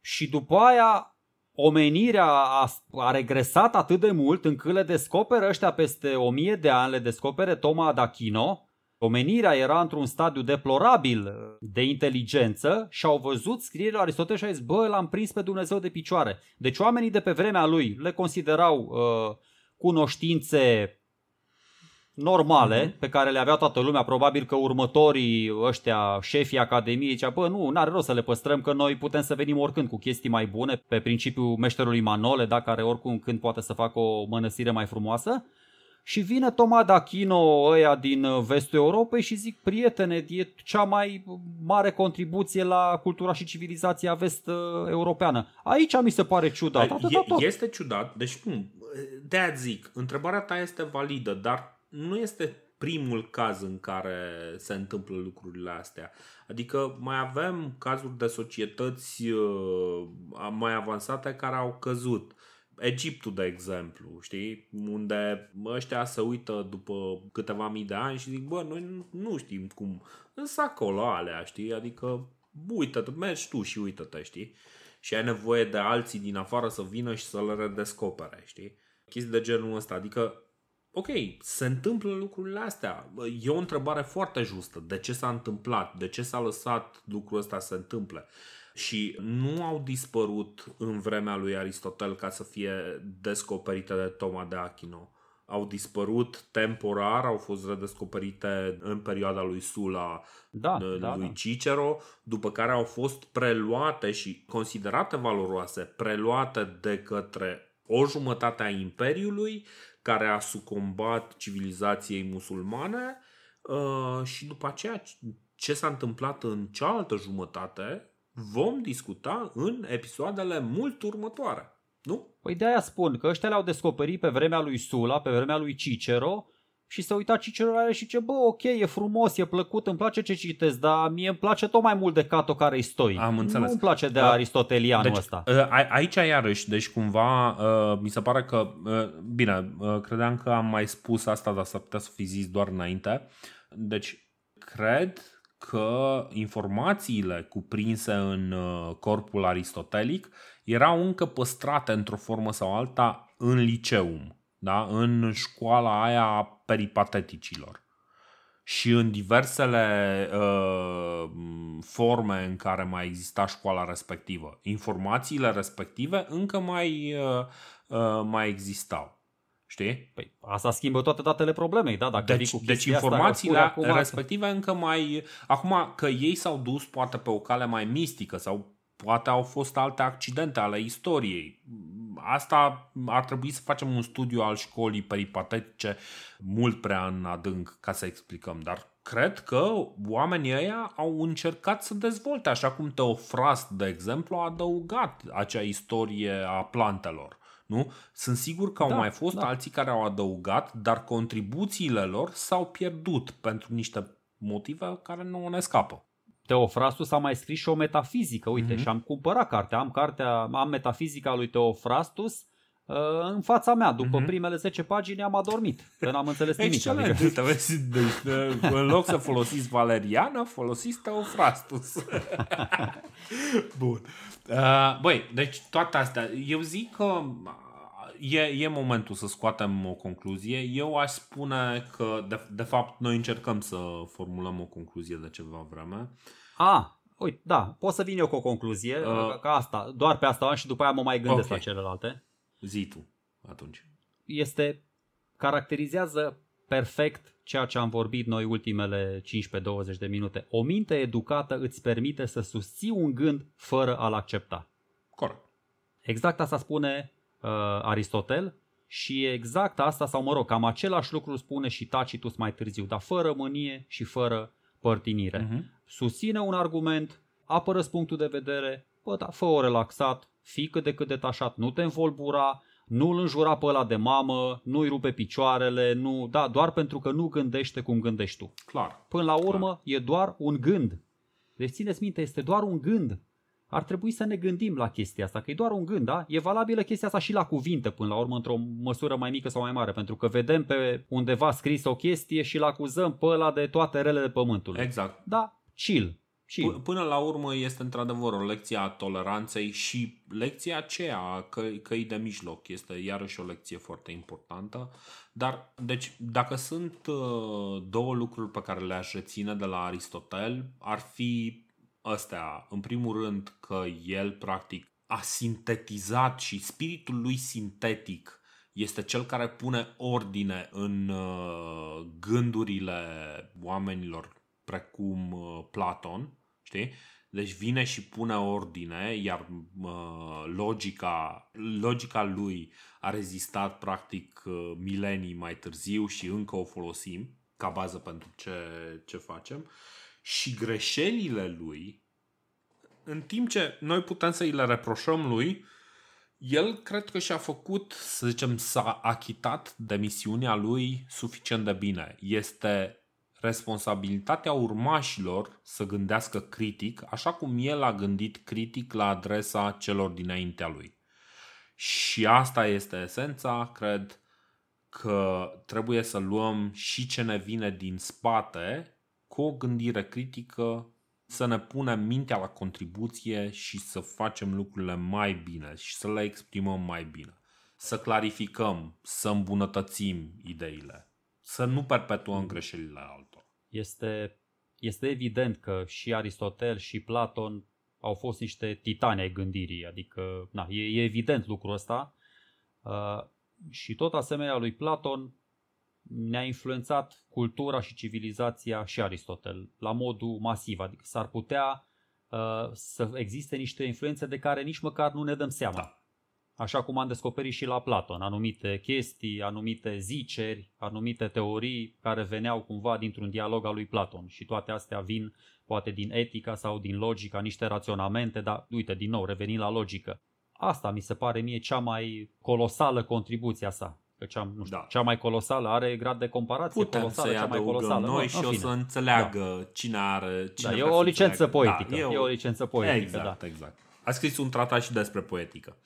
și după aia omenirea a, a regresat atât de mult încât le descoperă ăștia peste o mie de ani, le descopere Toma D'Achino, Omenirea era într-un stadiu deplorabil de inteligență și au văzut scrierile Aristotel și au zis, bă, l-am prins pe Dumnezeu de picioare. Deci oamenii de pe vremea lui le considerau uh, cunoștințe normale uh-huh. pe care le avea toată lumea, probabil că următorii ăștia, șefii academiei, zicea, bă, nu, n-are rost să le păstrăm, că noi putem să venim oricând cu chestii mai bune, pe principiul meșterului Manole, da, care oricum când poate să facă o mănăstire mai frumoasă. Și vine Toma D'Achino ăia din uh, vestul Europei și zic, prietene, e cea mai mare contribuție la cultura și civilizația vest-europeană. Aici mi se pare ciudat. Atât, e, tot. Este ciudat, deci nu, de zic, întrebarea ta este validă, dar nu este primul caz în care se întâmplă lucrurile astea. Adică mai avem cazuri de societăți uh, mai avansate care au căzut. Egiptul, de exemplu, știi? Unde ăștia se uită după câteva mii de ani și zic, bă, noi nu știm cum. Însă acolo alea, știi? Adică uită-te, mergi tu și uită-te, știi? Și ai nevoie de alții din afară să vină și să le redescopere, știi? Chestii de genul ăsta, adică ok, se întâmplă lucrurile astea. E o întrebare foarte justă. De ce s-a întâmplat? De ce s-a lăsat lucrul ăsta să se întâmple? și nu au dispărut în vremea lui Aristotel ca să fie descoperite de Toma de Achino. Au dispărut temporar, au fost redescoperite în perioada lui Sula, da, lui da, da. Cicero, după care au fost preluate și considerate valoroase, preluate de către o jumătate a Imperiului care a sucombat civilizației musulmane uh, și după aceea ce s-a întâmplat în cealaltă jumătate vom discuta în episoadele mult următoare. Nu? Păi de aia spun că ăștia le-au descoperit pe vremea lui Sula, pe vremea lui Cicero și se uita Cicero la și ce bă, ok, e frumos, e plăcut, îmi place ce citesc, dar mie îmi place tot mai mult de Cato care îi stoi. Am înțeles. Nu îmi place de aristotelianul deci, ăsta. Uh, aici iarăși, deci cumva uh, mi se pare că, uh, bine, credeam că am mai spus asta, dar s-ar putea să fi zis doar înainte. Deci, cred că informațiile cuprinse în uh, corpul aristotelic erau încă păstrate într-o formă sau alta în liceum, da? în școala aia a peripateticilor și în diversele uh, forme în care mai exista școala respectivă. Informațiile respective încă mai, uh, uh, mai existau. Știi? Păi asta schimbă toate datele problemei, da? Dacă deci, cu deci informațiile asta, acum respective încă mai... Acum că ei s-au dus poate pe o cale mai mistică sau poate au fost alte accidente ale istoriei. Asta ar trebui să facem un studiu al școlii peripatetice mult prea în adânc ca să explicăm, dar cred că oamenii ăia au încercat să dezvolte, așa cum Teofrast, de exemplu, a adăugat acea istorie a plantelor. Nu? Sunt sigur că au da, mai fost da. alții care au adăugat, dar contribuțiile lor s-au pierdut pentru niște motive care nu ne scapă. Teofrastus a mai scris și o metafizică, uite, mm-hmm. și am cumpărat cartea, am cartea, am metafizica lui Teofrastus uh, în fața mea. După mm-hmm. primele 10 pagini am adormit, că n-am înțeles nimic. Excelent, adică... vezi, deci, în loc să folosiți Valeriana, folosiți Teofrastus. Bun. Uh, băi, deci toate astea, eu zic că e, e momentul să scoatem o concluzie. Eu aș spune că, de, de fapt, noi încercăm să formulăm o concluzie de ceva vreme. A, uite, da, pot să vin eu cu o concluzie, uh, ca asta, doar pe asta și după aia mă mai gândesc okay. la celelalte. Zi tu, atunci. Este, caracterizează perfect ceea ce am vorbit noi ultimele 15-20 de minute. O minte educată îți permite să susții un gând fără a-l accepta. Corect. Exact asta spune uh, Aristotel și exact asta, sau mă rog, cam același lucru spune și Tacitus mai târziu, dar fără mânie și fără părtinire. Uh-huh. Susține un argument, apără punctul de vedere, bă, da, fă-o relaxat, fii cât de cât detașat, nu te învolbura, nu-l înjura pe ăla de mamă, nu-i rupe picioarele, nu, da, doar pentru că nu gândește cum gândești tu. Clar. Până la urmă, Clar. e doar un gând. Deci țineți minte, este doar un gând. Ar trebui să ne gândim la chestia asta, că e doar un gând, da? E valabilă chestia asta și la cuvinte, până la urmă, într-o măsură mai mică sau mai mare, pentru că vedem pe undeva scris o chestie și-l acuzăm pe ăla de toate relele pământului. Exact. Da, chill. chill. P- Până la urmă este într-adevăr o lecție a toleranței și lecția aceea că, căi de mijloc este iarăși o lecție foarte importantă. Dar, deci, dacă sunt uh, două lucruri pe care le-aș reține de la Aristotel, ar fi astea. În primul rând că el, practic, a sintetizat și spiritul lui sintetic este cel care pune ordine în uh, gândurile oamenilor precum uh, Platon, știi? Deci vine și pune ordine, iar uh, logica, logica lui a rezistat practic uh, milenii mai târziu și încă o folosim ca bază pentru ce, ce facem. Și greșelile lui, în timp ce noi putem să îi le reproșăm lui, el cred că și-a făcut, să zicem, s-a achitat de misiunea lui suficient de bine. Este responsabilitatea urmașilor să gândească critic, așa cum el a gândit critic la adresa celor dinaintea lui. Și asta este esența, cred că trebuie să luăm și ce ne vine din spate cu o gândire critică, să ne punem mintea la contribuție și să facem lucrurile mai bine și să le exprimăm mai bine. Să clarificăm, să îmbunătățim ideile, să nu perpetuăm greșelile altor. Este, este evident că și Aristotel și Platon au fost niște titani ai gândirii, adică na, e, e evident lucrul ăsta. Uh, și tot asemenea lui Platon ne-a influențat cultura și civilizația și Aristotel la modul masiv, adică s-ar putea uh, să existe niște influențe de care nici măcar nu ne dăm seama. Da. Așa cum am descoperit și la Platon, anumite chestii, anumite ziceri, anumite teorii care veneau cumva dintr-un dialog al lui Platon și toate astea vin poate din etica sau din logica, niște raționamente, dar uite, din nou, revenind la logică. Asta mi se pare mie cea mai colosală contribuție a sa. Că cea, nu știu, Da. cea mai colosală are grad de comparație Putem colosală, să-i cea mai adăugăm colosală. noi Nu, și în o fine. să înțeleagă cine are... Da, Cine e vrea o să licență înțeleagă. poetică. Da, e o licență poetică, exact, da. exact. A scris un tratat și despre poetică.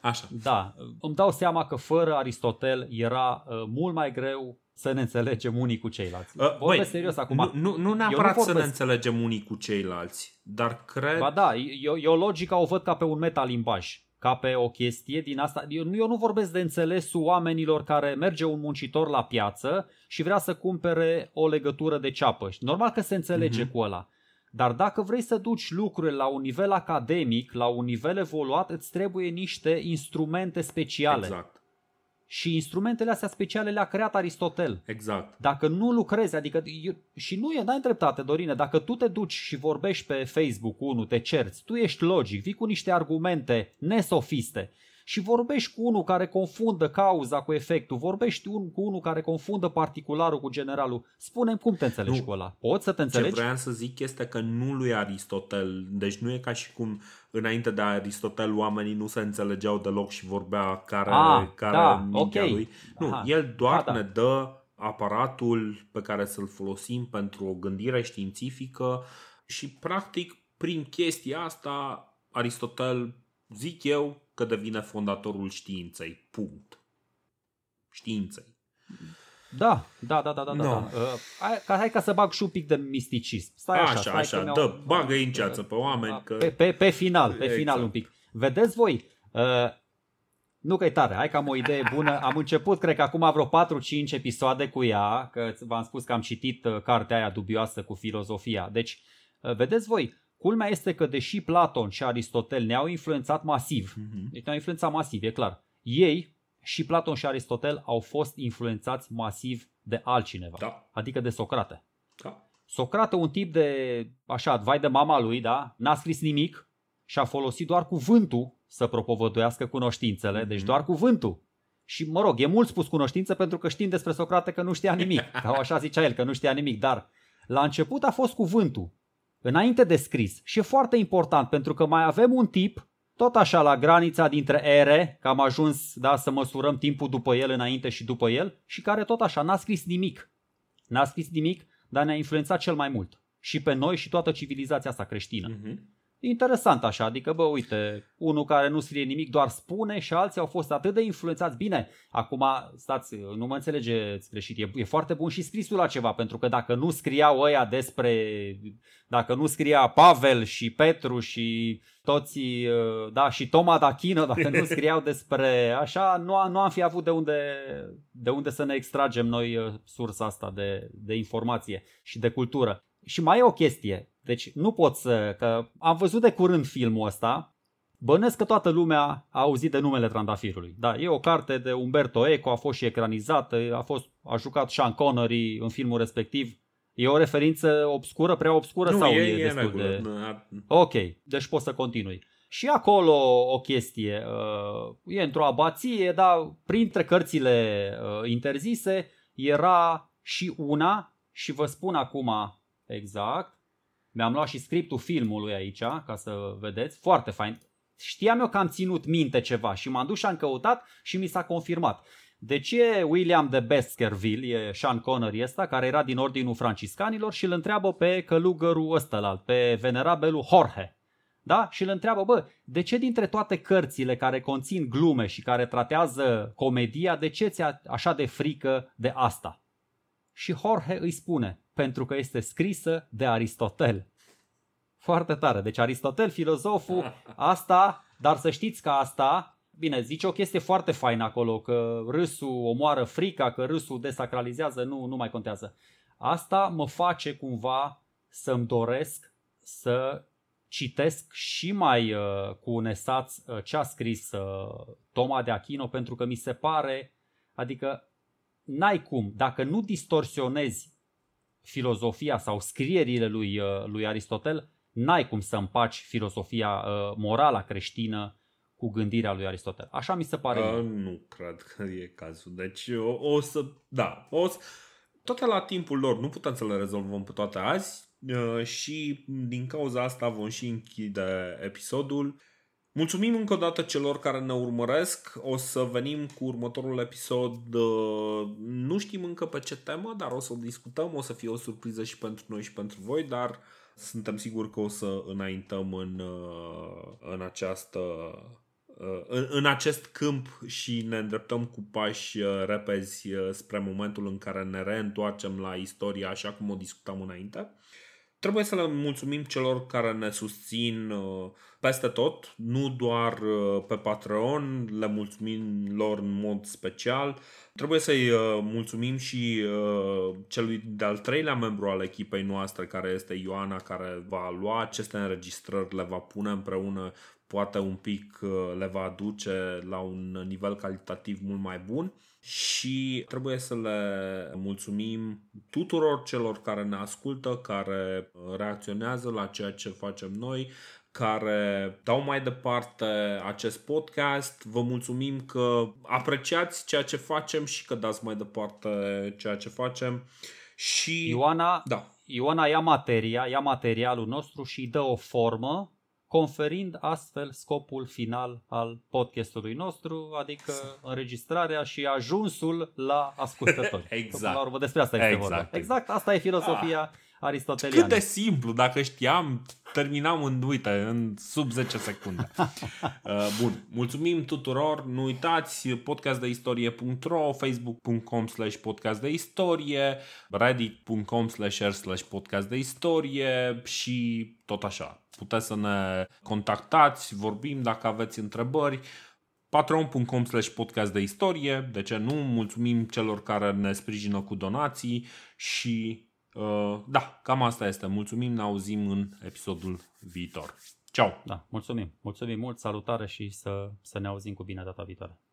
Așa. Da, îmi dau seama că fără Aristotel era uh, mult mai greu să ne înțelegem unii cu ceilalți. Uh, Vorbesc băi, serios acum. Nu, nu, nu neapărat să ne vorbesc- înțelegem unii cu ceilalți, dar cred... Ba da, eu, eu logica o văd ca pe un metalimbaj, ca pe o chestie din asta. Eu, nu- eu nu vorbesc de înțelesul oamenilor care merge un muncitor la piață și vrea să cumpere o legătură de ceapă. Normal că se înțelege Mhm. cu ăla. Dar dacă vrei să duci lucrurile la un nivel academic, la un nivel evoluat, îți trebuie niște instrumente speciale. Exact, Și instrumentele astea speciale le-a creat Aristotel. exact. Dacă nu lucrezi, adică eu, și nu e, n-ai dreptate, Dorine, dacă tu te duci și vorbești pe Facebook cu unul, te cerți, tu ești logic, vii cu niște argumente nesofiste și vorbești cu unul care confundă cauza cu efectul, vorbești un, cu unul care confundă particularul cu generalul, spune cum te înțelegi Nu. cu ăla? Poți să te Ce înțelegi? vreau să zic este că nu lui Aristotel, deci nu e ca și cum înainte de Aristotel oamenii nu se înțelegeau deloc și vorbea care, Ah, care da, mintea ok. lui. Nu, Aha. el doar Da, da. ne dă aparatul pe care să-l folosim pentru o gândire științifică și practic prin chestia asta Aristotel, zic eu, că devine fondatorul științei. Punct. Științei. Da, da, da, da, da. No. da. Uh, hai, ca, hai ca să bag și un pic de misticism. Stai așa, Așa, stai așa, că mi-au- dă, bagă-i în ceață pe oameni că... Pe, pe, pe final, pe Exact. final un pic. Vedeți voi, uh, nu că e tare, hai că am o idee bună. Am început, cred că acum vreo 4-5 episoade cu ea, că v-am spus că am citit uh, cartea aia dubioasă cu filozofia. Deci, uh, vedeți voi, culmea este că deși Platon și Aristotel ne-au influențat masiv, Mhm. deci ne-au influențat masiv, e clar, ei și Platon și Aristotel au fost influențați masiv de altcineva, Da, adică de Socrate. da. Socrate, un tip de, așa, vai de mama lui, da? N-a scris nimic și a folosit doar cuvântul să propovăduiască cunoștințele, deci Mhm. doar cuvântul. Și mă rog, e mult spus cunoștință pentru că știm despre Socrate că nu știa nimic, sau așa zicea el, că nu știa nimic, dar la început a fost cuvântul, înainte de scris. Și e foarte important pentru că mai avem un tip, tot așa la granița dintre ere, că am ajuns da, să măsurăm timpul după el, înainte și după el, și care tot așa n-a scris nimic. N-a scris nimic, dar ne-a influențat cel mai mult. Și pe noi și toată civilizația asta creștină. Mhm. Interesant așa, adică bă, uite, unul care nu scrie nimic doar spune și alții au fost atât de influențați. Bine, acum stați, nu mă înțelegeți greșit, e, e foarte bun și scrisul la ceva, pentru că dacă nu scriau ăia despre, dacă nu scria Pavel și Petru și toți, uh, da, și Toma d'Achino, dacă nu scriau despre așa, nu, a- nu am fi avut de unde, de unde să ne extragem noi uh, sursa asta de, de informație și de cultură. Și mai e o chestie, deci nu pot să, că am văzut de curând filmul ăsta, Bănesc că toată lumea a auzit de numele Trandafirului. Da, e o carte de Umberto Eco, a fost și ecranizată, a, fost, a jucat Sean Connery în filmul respectiv. E o referință obscură, prea obscură Nu, sau e, e, e în destul regulă. de... Da. Ok, deci poți să continui. Și acolo o chestie, uh, e într-o abație, dar printre cărțile uh, interzise era și una, și vă spun acum exact, mi-am luat și scriptul filmului aici, ca să vedeți, foarte fain. Știam eu că am ținut minte ceva și m-am dus și am căutat și mi s-a confirmat. Deci e William de Baskerville, e Sean Connery ăsta, care era din ordinul franciscanilor și îl întreabă pe călugărul ăsta, pe venerabelul Jorge. Da? Și îl întreabă, bă, de ce dintre toate cărțile care conțin glume și care tratează comedia, de ce ți-a așa de frică de asta? Și Jorge îi spune, pentru că este scrisă de Aristotel. Foarte tare. Deci Aristotel, filozoful, asta, dar să știți că asta, bine, zice o chestie foarte faină acolo, că râsul omoară frica, că râsul desacralizează, nu, nu mai contează. Asta mă face cumva să-mi doresc să citesc și mai uh, cu un esaț uh, ce a scris uh, Toma de Achino, pentru că mi se pare, adică n-ai cum, dacă nu distorsionezi filozofia sau scrierile lui, uh, lui Aristotel, n-ai cum să împaci filosofia uh, morală creștină cu gândirea lui Aristotel. Așa mi se pare. Uh, mie. nu cred că e cazul. Deci o, o să, da, o să, toate la timpul lor, nu putem să le rezolvăm pe toate azi uh, și din cauza asta vom și închide episodul. Mulțumim încă o dată celor care ne urmăresc. O să venim cu următorul episod. uh, Nu știm încă pe ce temă, dar o să o discutăm. O să fie o surpriză și pentru noi și pentru voi, dar suntem siguri că o să înaintăm în, uh, în această uh, în, în acest câmp și ne îndreptăm cu pași uh, repezi uh, spre momentul în care ne reîntoarcem la istoria așa cum o discutam înainte. Trebuie să le mulțumim celor care ne susțin uh, peste tot, nu doar uh, pe Patreon, le mulțumim lor în mod special. Trebuie să-i uh, mulțumim și uh, celui de-al treilea membru al echipei noastre, care este Ioana, care va lua aceste înregistrări, le va pune împreună, poate un pic uh, le va aduce la un nivel calitativ mult mai bun și trebuie să le mulțumim tuturor celor care ne ascultă, care uh, reacționează la ceea ce facem noi, care dau mai departe acest podcast. Vă mulțumim că apreciați ceea ce facem și că dați mai departe ceea ce facem. Și Ioana, da, Ioana ia materia, ia materialul nostru și îi dă o formă, conferind astfel scopul final al podcastului nostru, adică înregistrarea și ajunsul la ascultători. Exact. Până La urmă, despre asta este Exact, vorba. exact. Exact, asta e filosofia aristoteliană. cât de simplu, dacă știam, terminam în, uite, în sub 10 secunde. Uh, Bun, mulțumim tuturor, nu uitați podcastdeistorie.ro, facebook.com slash podcastdeistorie, reddit.com slash r slash podcastdeistorie și tot așa. Puteți să ne contactați, vorbim dacă aveți întrebări patreon.com slash podcast de istorie, de ce nu, mulțumim celor care ne sprijină cu donații și uh, da, cam asta este. Mulțumim, ne auzim în episodul viitor. Ciao! Da, mulțumim. Mulțumim mult, salutare și să, să ne auzim cu bine data viitoare. Ciao!